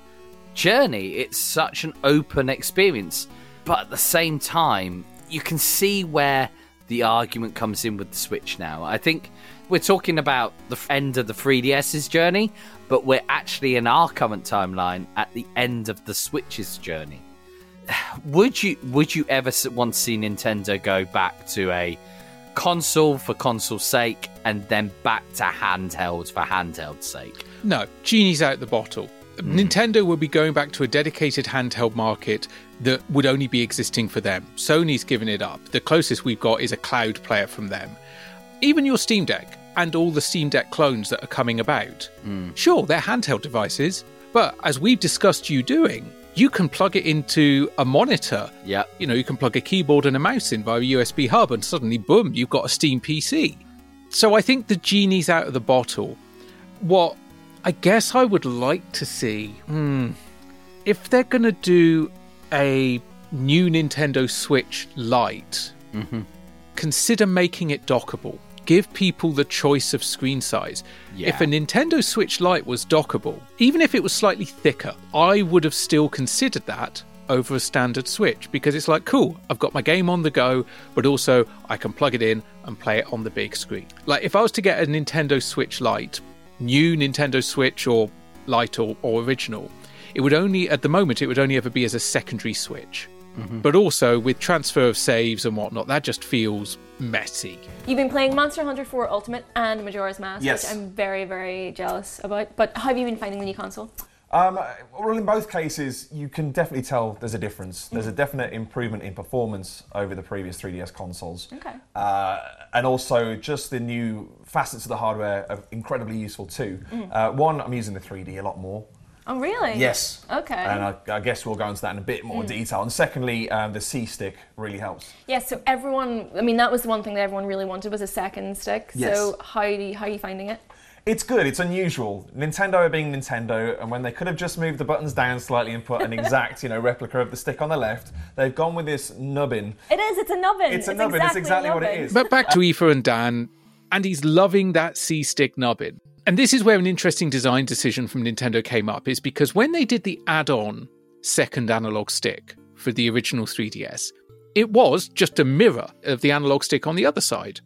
journey, it's such an open experience. But at the same time, you can see where the argument comes in with the Switch now. I think we're talking about the end of the 3DS's journey, but we're actually in our current timeline at the end of the Switch's journey. <sighs> Would you would you ever want to see Nintendo go back to a console for console's sake and then back to handhelds for handheld's sake? No, genie's out the bottle. Hmm. Nintendo will be going back to a dedicated handheld market that would only be existing for them. Sony's given it up. The closest we've got is a cloud player from them. Even your Steam Deck and all the Steam Deck clones that are coming about. Hmm. Sure, they're handheld devices, but as we've discussed you doing, you can plug it into a monitor. Yeah. You know, you can plug a keyboard and a mouse in via a USB hub, and suddenly, boom, you've got a Steam PC. So I think the genie's out of the bottle. What I guess I would like to see, hmm, if they're going to do a new Nintendo Switch Lite, consider making it dockable. Give people the choice of screen size. Yeah. If a Nintendo Switch Lite was dockable, even if it was slightly thicker, I would have still considered that over a standard Switch because it's like, cool, I've got my game on the go, but also I can plug it in and play it on the big screen. Like if I was to get a Nintendo Switch Lite, new Nintendo Switch or Lite or, or original, it would only, at the moment, it would only ever be as a secondary Switch. Mm-hmm. But also with transfer of saves and whatnot, that just feels messy. You've been playing Monster Hunter 4 Ultimate and Majora's Mask, Yes. which I'm very, very jealous about. But how have you been finding the new console? Um, well, in both cases, you can definitely tell there's a difference. There's a definite improvement in performance over the previous 3DS consoles. Okay. Uh, and also, just the new facets of the hardware are incredibly useful too. Mm. Uh, one, I'm using the 3D a lot more. Oh, really? Yes. Okay. And I, I guess we'll go into that in a bit more Mm. detail. And secondly, um, the C stick really helps. Yeah, so everyone, I mean, that was the one thing that everyone really wanted was a second stick. Yes. So how, do you, how are you finding it? It's good. It's unusual. Nintendo are being Nintendo, and when they could have just moved the buttons down slightly and put an exact, you know, replica of the stick on the left, they've gone with this nubbin. It is, it's a nubbin. It's a nubbin, it's exactly what it is. But back to Aoife and Dan, and he's loving that C stick nubbin. And this is where an interesting design decision from Nintendo came up, is because when they did the add on second analog stick for the original 3DS, it was just a mirror of the analog stick on the other side.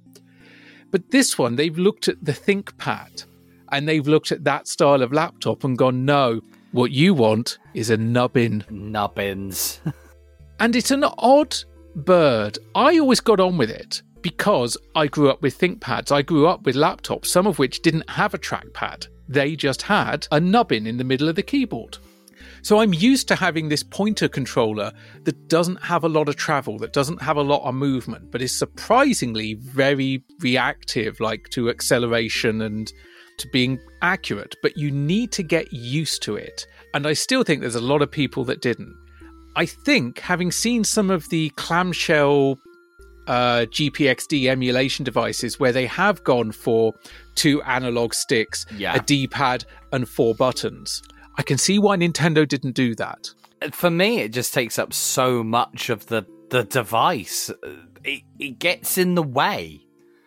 But this one, they've looked at the ThinkPad and they've looked at that style of laptop and gone, no, what you want is a nubbin. Nubbins. <laughs> And it's an odd bird. I always got on with it because I grew up with ThinkPads. I grew up with laptops, some of which didn't have a trackpad. They just had a nubbin in the middle of the keyboard. So I'm used to having this pointer controller that doesn't have a lot of travel, that doesn't have a lot of movement, but is surprisingly very reactive, like to acceleration and to being accurate. But you need to get used to it. And I still think there's a lot of people that didn't. I think having seen some of the clamshell uh, GPXD emulation devices where they have gone for two analog sticks, Yeah. a D pad, and four buttons, I can see why Nintendo didn't do that. For me, it just takes up so much of the, the device. It, it gets in the way.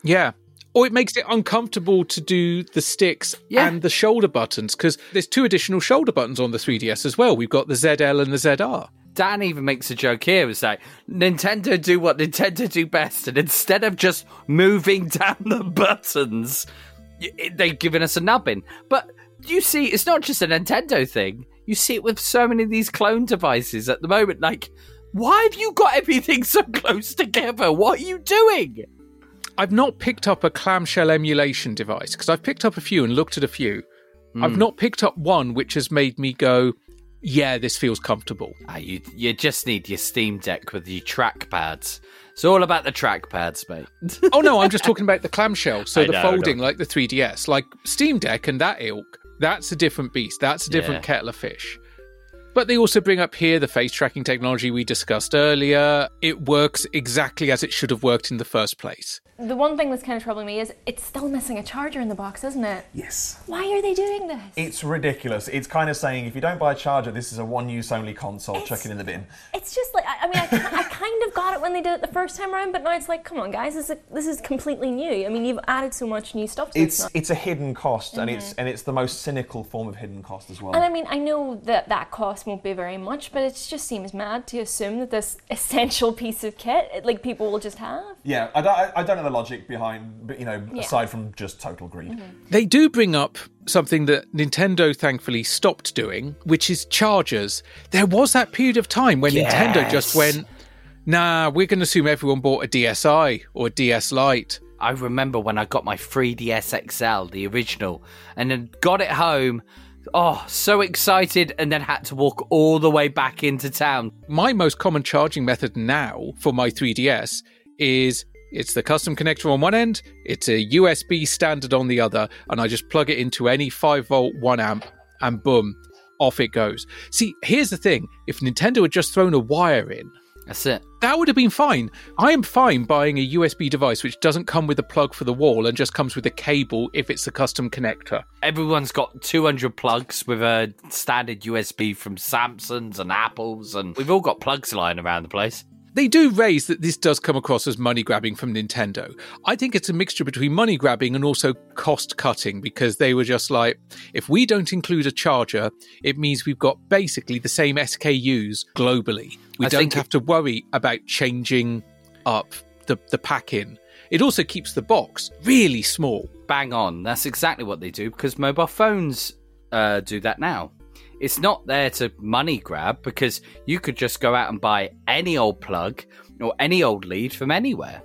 Yeah. Or it makes it uncomfortable to do the sticks Yeah. and the shoulder buttons because there's two additional shoulder buttons on the 3DS as well. We've got the ZL and the ZR. Dan even makes a joke here. Was like Nintendo do what Nintendo do best, and instead of just moving <laughs> down the buttons, they've given us a nubbin. But you see, it's not just a Nintendo thing. You see it with so many of these clone devices at the moment. Like, why have you got everything so <laughs> close together? What are you doing? I've not picked up a clamshell emulation device because I've picked up a few and looked at a few. I've Hmm. not picked up one which has made me go, yeah, this feels comfortable. Ah, you you just need your Steam Deck with your trackpads. It's all about the trackpads, mate. oh no, I'm just <laughs> talking about the clamshell. So I the know, folding, like the 3DS, like Steam Deck and that ilk. That's a different beast. That's a different Yeah. kettle of fish. But they also bring up here the face tracking technology we discussed earlier. It works exactly as it should have worked in the first place. The one thing that's kind of troubling me is it's still missing a charger in the box, isn't it? Yes. Why are they doing this? It's ridiculous. It's kind of saying if you don't buy a charger, this is a one use only console, chuck it in the bin. It's just like I, mean, I, I kind of got it when they did it the first time around, but now it's like, come on, guys, this is this is completely new. I mean, you've added so much new stuff to it. It's now. it's a hidden cost, and it's Mhm. and it's the most cynical form of hidden cost as well. And I mean, I know that that cost won't be very much, but it just seems mad to assume that this <laughs> essential piece of kit, like people will just have. Yeah, I don't, I- I don't know the logic behind, but you know, Yeah. aside from just total greed. Mm-hmm. They do bring up something that Nintendo thankfully stopped doing, which is chargers. There was that period of time when Nintendo just went, nah, we're going to assume everyone bought a DSi or a DS Lite. I remember when I got my 3DS XL, the original, and then got it home, Oh, so excited, and then had to walk all the way back into town. My most common charging method now for my 3DS is it's the custom connector on one end, it's a USB standard on the other, and I just plug it into any 5 volt 1 amp, and boom, off it goes. See, here's the thing if Nintendo had just thrown a wire in, That's it. that would have been fine. I am fine buying a USB device which doesn't come with a plug for the wall and just comes with a cable if it's a custom connector. Everyone's got 200 plugs with a standard USB from Samsung's and Apple's, and we've all got plugs lying around the place. They do raise that this does come across as money grabbing from Nintendo. I think it's a mixture between money grabbing and also cost cutting because they were just like, if we don't include a charger, it means we've got basically the same SKUs globally. We I don't have to worry about changing up the, the pack in. It also keeps the box really small. Bang on. That's exactly what they do because mobile phones uh, do that now. It's not there to money grab because you could just go out and buy any old plug or any old lead from anywhere.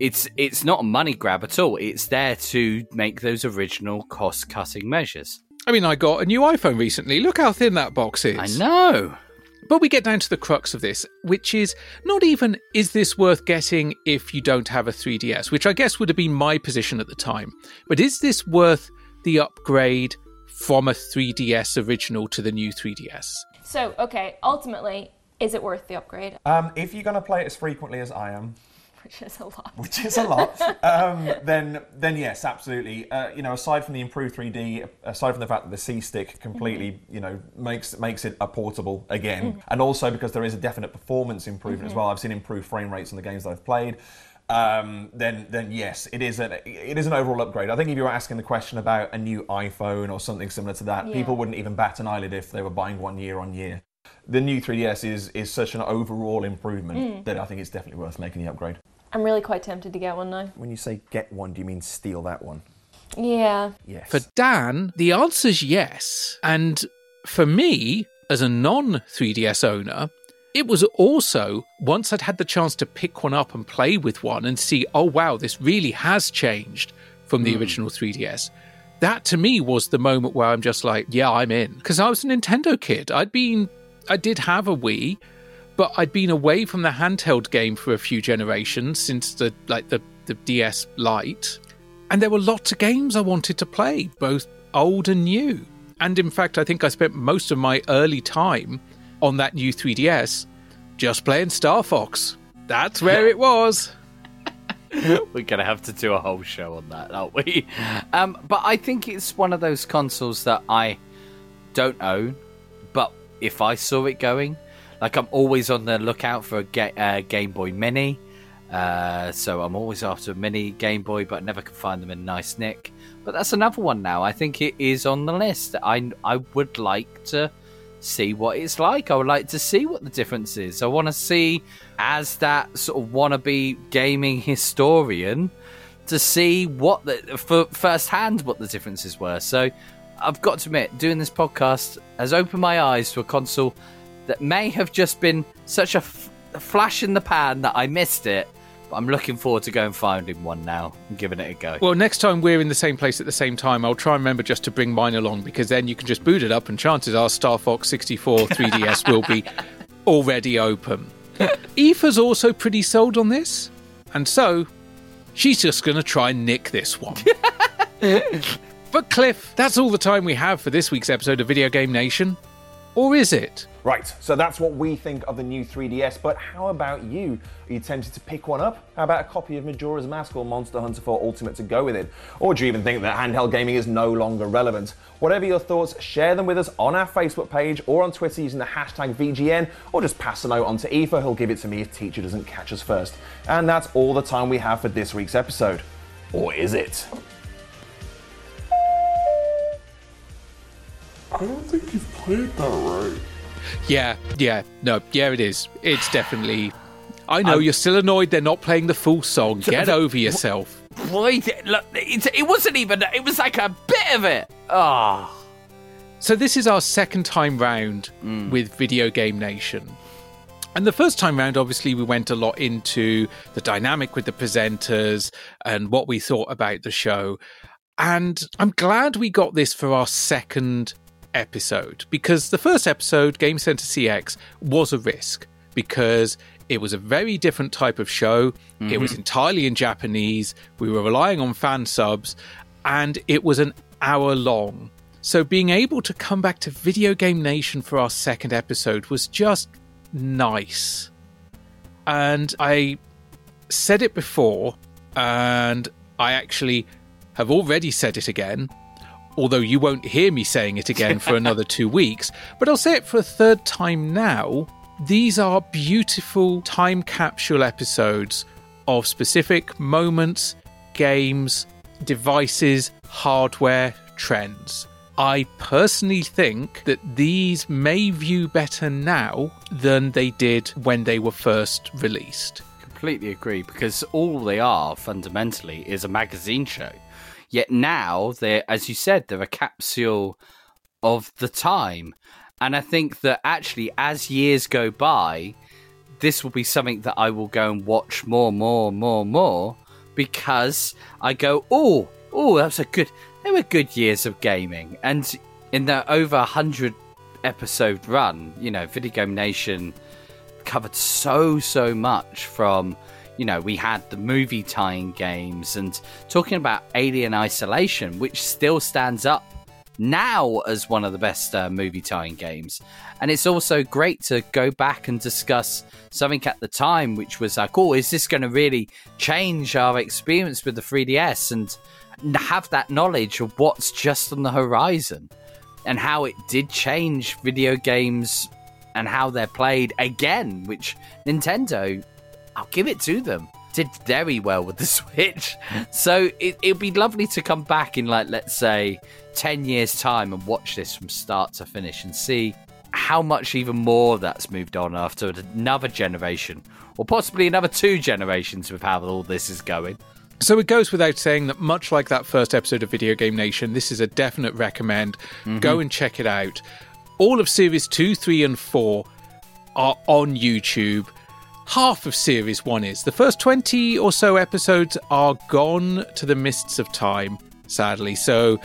It's it's not a money grab at all. It's there to make those original cost cutting measures. I mean, I got a new iPhone recently. Look how thin that box is. I know. But we get down to the crux of this, which is not even is this worth getting if you don't have a 3DS, which I guess would have been my position at the time. But is this worth the upgrade from a 3DS original to the new 3DS? So, okay, ultimately, is it worth the upgrade? Um, if you're going to play it as frequently as I am, Which is a lot. which is a lot, <laughs> um, then then yes, absolutely. Uh, you know, aside from the improved 3D, aside from the fact that the C stick completely, you know, makes makes it a portable again, Mhm. and also because there is a definite performance improvement as Mhm. well. I've seen improved frame rates in the games that I've played. Um, then then yes, it is an it is an overall upgrade. I think if you were asking the question about a new iPhone or something similar to that, Yeah. people wouldn't even bat an eyelid if they were buying one year on year. The new 3DS is is such an overall improvement Mm. that I think it's definitely worth making the upgrade. I'm really quite tempted to get one now. When you say get one, do you mean steal that one? Yeah. Yes. For Dan, the answer's yes. And for me, as a non 3DS owner, it was also once I'd had the chance to pick one up and play with one and see, oh wow, this really has changed from the Mm. original 3DS. That to me was the moment where I'm just like, yeah, I'm in. Because I was a Nintendo kid. I'd been, I did have a Wii, but I'd been away from the handheld game for a few generations since the like the, the DS Lite. And there were lots of games I wanted to play, both old and new. And in fact, I think I spent most of my early time on that new 3DS just playing Star Fox. That's where it was. <laughs> We're gonna have to do a whole show on that, aren't we? Um, but I think it's one of those consoles that I don't own, but if I saw it going, like I'm always on the lookout for a ga- uh, Game Boy Mini. Uh, so I'm always after a mini Game Boy, but I never can find them in nice nick. But that's another one now. I think it is on the list. I I would like to see what it's like. I would like to see what the difference is. I want to see, as that sort of wannabe gaming historian, to see what the for firsthand what the differences were. So I've got to admit, doing this podcast has opened my eyes to a console that may have just been such a, flash in the pan that I missed it. I'm looking forward to going finding one now and giving it a go. Well, next time we're in the same place at the same time, I'll try and remember just to bring mine along because then you can just boot it up and chances are Star Fox 64 <laughs> 3DS will be already open. <laughs> Aoife's also pretty sold on this, and so she's just going to try and nick this one. <laughs> but Cliff, that's all the time we have for this week's episode of Video Game Nation. Or is it? Right, so that's what we think of the new 3DS, but how about you? Are you tempted to pick one up? How about a copy of Majora's Mask or Monster Hunter 4 Ultimate to go with it? Or do you even think that handheld gaming is no longer relevant? Whatever your thoughts, share them with us on our Facebook page or on Twitter using the hashtag VGN, or just pass a note on to Aoife, he'll give it to me if teacher doesn't catch us first. And that's all the time we have for this week's episode. Or is it? I don't think you've played that right. Yeah, yeah, no, yeah, it is. It's definitely. I know I'm- you're still annoyed they're not playing the full song. Get over yourself. Boy, look, it, it wasn't even. It was like a bit of it. Oh. So this is our second time round mm. with Video Game Nation. And the first time round, obviously, we went a lot into the dynamic with the presenters and what we thought about the show. And I'm glad we got this for our second episode because the first episode, Game Center CX, was a risk because it was a very different type of show. It was Mhm. entirely in Japanese. We were relying on fan subs, and it was an hour long. So being able to come back to Video Game Nation for our second episode was just nice. And I said it before, and I actually have already said it again. Although you won't hear me saying it again for another <laughs> two weeks, but I'll say it for a third time now. These are beautiful time capsule episodes of specific moments, games, devices, hardware, trends. I personally think that these may view better now than they did when they were first released. Completely agree because all they are fundamentally is a magazine show. Yet now they're, as you said, they're a capsule of the time. And I think that actually, as years go by, this will be something that I will go and watch more, more, more, more because I go, oh, oh, that's a good. They were good years of gaming, and in the over hundred episode run, you know, Video Game Nation covered so so much from you know we had the movie tying games and talking about alien isolation which still stands up now as one of the best uh, movie tying games. And it's also great to go back and discuss something at the time which was like oh is this going to really change our experience with the 3ds and have that knowledge of what's just on the horizon and how it did change video games and how they're played again, which Nintendo, I'll give it to them, did very well with the <laughs> Switch. So it, it'd be lovely to come back in, like, let's say, 10 years' time and watch this from start to finish and see how much even more that's moved on after another generation, or possibly another two generations with how all this is going. So it goes without saying that, much like that first episode of Video Game Nation, this is a definite recommend. Mm-hmm. Go and check it out. All of Series 2, 3, and 4 are on YouTube. Half of Series 1 is. The first 20 or so episodes are gone to the mists of time, sadly. So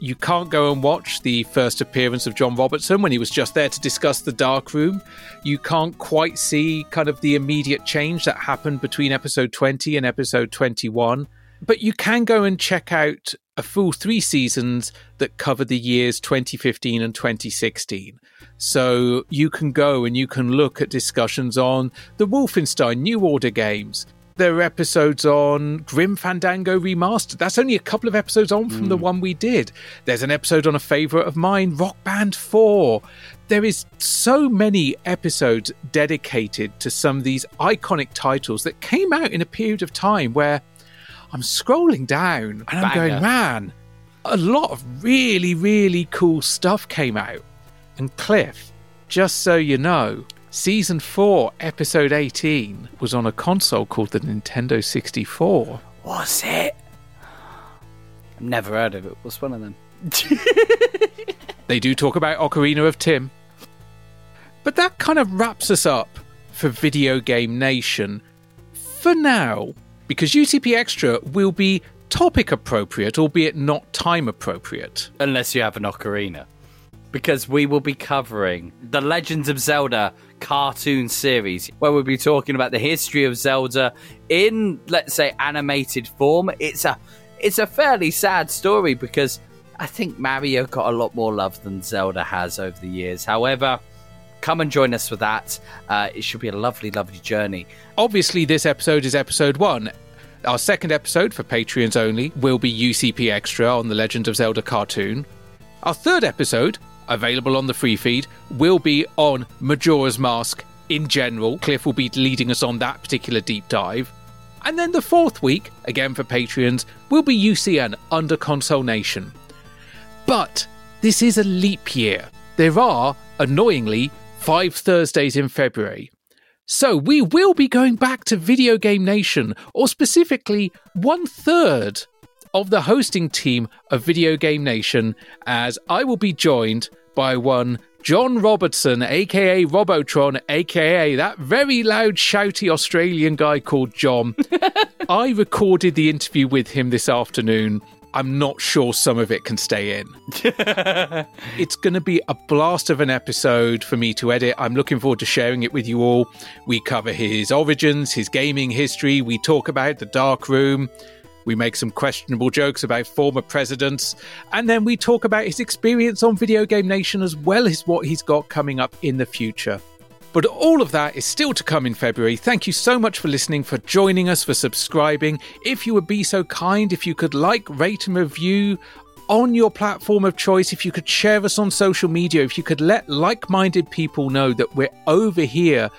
you can't go and watch the first appearance of John Robertson when he was just there to discuss the Dark Room. You can't quite see kind of the immediate change that happened between episode 20 and episode 21. But you can go and check out a full three seasons that cover the years 2015 and 2016. So you can go and you can look at discussions on the Wolfenstein New Order games. There are episodes on Grim Fandango Remastered. That's only a couple of episodes on from the hmm. one we did. There's an episode on a favourite of mine, Rock Band 4. There is so many episodes dedicated to some of these iconic titles that came out in a period of time where I'm scrolling down and I'm going, man, a lot of really, really cool stuff came out. And Cliff, just so you know, season 4, episode 18 was on a console called the Nintendo 64. Was it? I've never heard of it. What's one of them? <laughs> They do talk about Ocarina of Time. But that kind of wraps us up for Video Game Nation for now, because UCP Extra will be topic appropriate, albeit not time appropriate. Unless you have an ocarina. Because we will be covering the Legends of Zelda cartoon series, where we'll be talking about the history of Zelda in, let's say, animated form. It's a it's a fairly sad story because I think Mario got a lot more love than Zelda has over the years. However, come and join us for that. Uh, it should be a lovely, lovely journey. Obviously, this episode is episode one. Our second episode for Patreons only will be UCP Extra on the Legend of Zelda cartoon. Our third episode, available on the free feed, will be on Majora's Mask in general. Cliff will be leading us on that particular deep dive. And then the fourth week, again for Patreons, will be UCN under Console Nation. But this is a leap year. There are, annoyingly, five Thursdays in February. So we will be going back to Video Game Nation, or specifically one third of the hosting team of Video Game Nation, as I will be joined by one John Robertson, aka Robotron, aka that very loud, shouty Australian guy called John. <laughs> I recorded the interview with him this afternoon, I'm not sure some of it can stay in. <laughs> it's going to be a blast of an episode for me to edit. I'm looking forward to sharing it with you all. We cover his origins, his gaming history, we talk about the dark room. We make some questionable jokes about former presidents, and then we talk about his experience on Video Game Nation as well as what he's got coming up in the future. But all of that is still to come in February. Thank you so much for listening, for joining us, for subscribing. If you would be so kind, if you could like, rate, and review on your platform of choice, if you could share us on social media, if you could let like minded people know that we're over here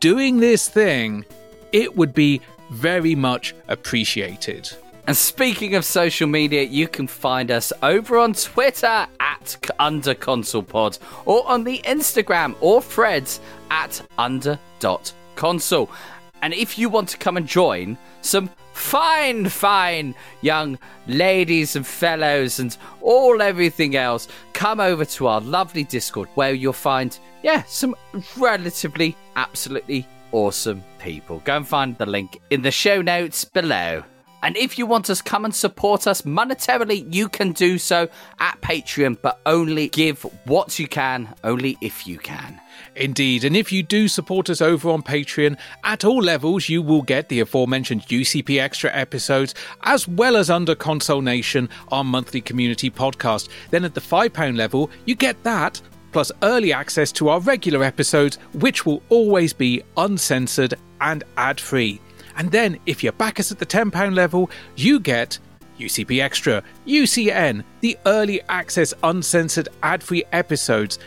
doing this thing, it would be very much appreciated. And speaking of social media, you can find us over on Twitter at under console pod or on the Instagram or threads at under dot console. And if you want to come and join some fine, fine young ladies and fellows and all everything else, come over to our lovely Discord where you'll find, yeah, some relatively, absolutely awesome people. Go and find the link in the show notes below. And if you want us come and support us monetarily, you can do so at Patreon, but only give what you can, only if you can. Indeed, and if you do support us over on Patreon, at all levels, you will get the aforementioned UCP Extra episodes, as well as Under Console Nation, our monthly community podcast. Then at the £5 level, you get that, plus early access to our regular episodes, which will always be uncensored and ad free. And then, if you back us at the £10 level, you get UCP Extra, UCN, the early access uncensored ad free episodes,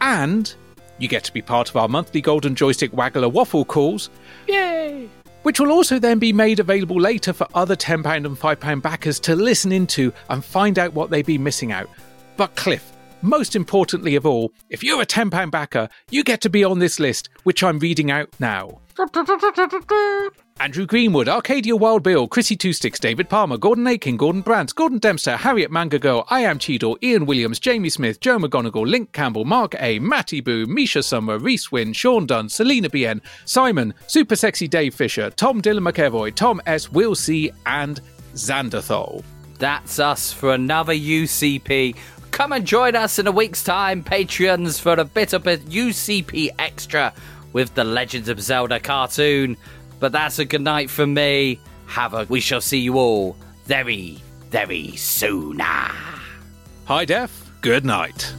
and you get to be part of our monthly Golden Joystick Waggler Waffle calls. Yay! Which will also then be made available later for other £10 and £5 backers to listen into and find out what they've been missing out. But, Cliff, most importantly of all, if you're a £10 backer, you get to be on this list, which I'm reading out now. <laughs> Andrew Greenwood, Arcadia Wild Bill, Chrissy Two Sticks, David Palmer, Gordon Aiken, Gordon Brandt, Gordon Dempster, Harriet Manga Girl, I Am Cheadle, Ian Williams, Jamie Smith, Joe McGonigal, Link Campbell, Mark A, Matty Boo, Misha Summer, Reese Wynn, Sean Dunn, Selena BN, Simon, Super Sexy Dave Fisher, Tom Dylan McEvoy, Tom S, Will C, and Xanderthal. That's us for another UCP. Come and join us in a week's time, Patreons, for a bit of a UCP extra with the Legends of Zelda cartoon. But that's a good night from me. Have a. We shall see you all very, very soon. Ah. Hi, Def. Good night.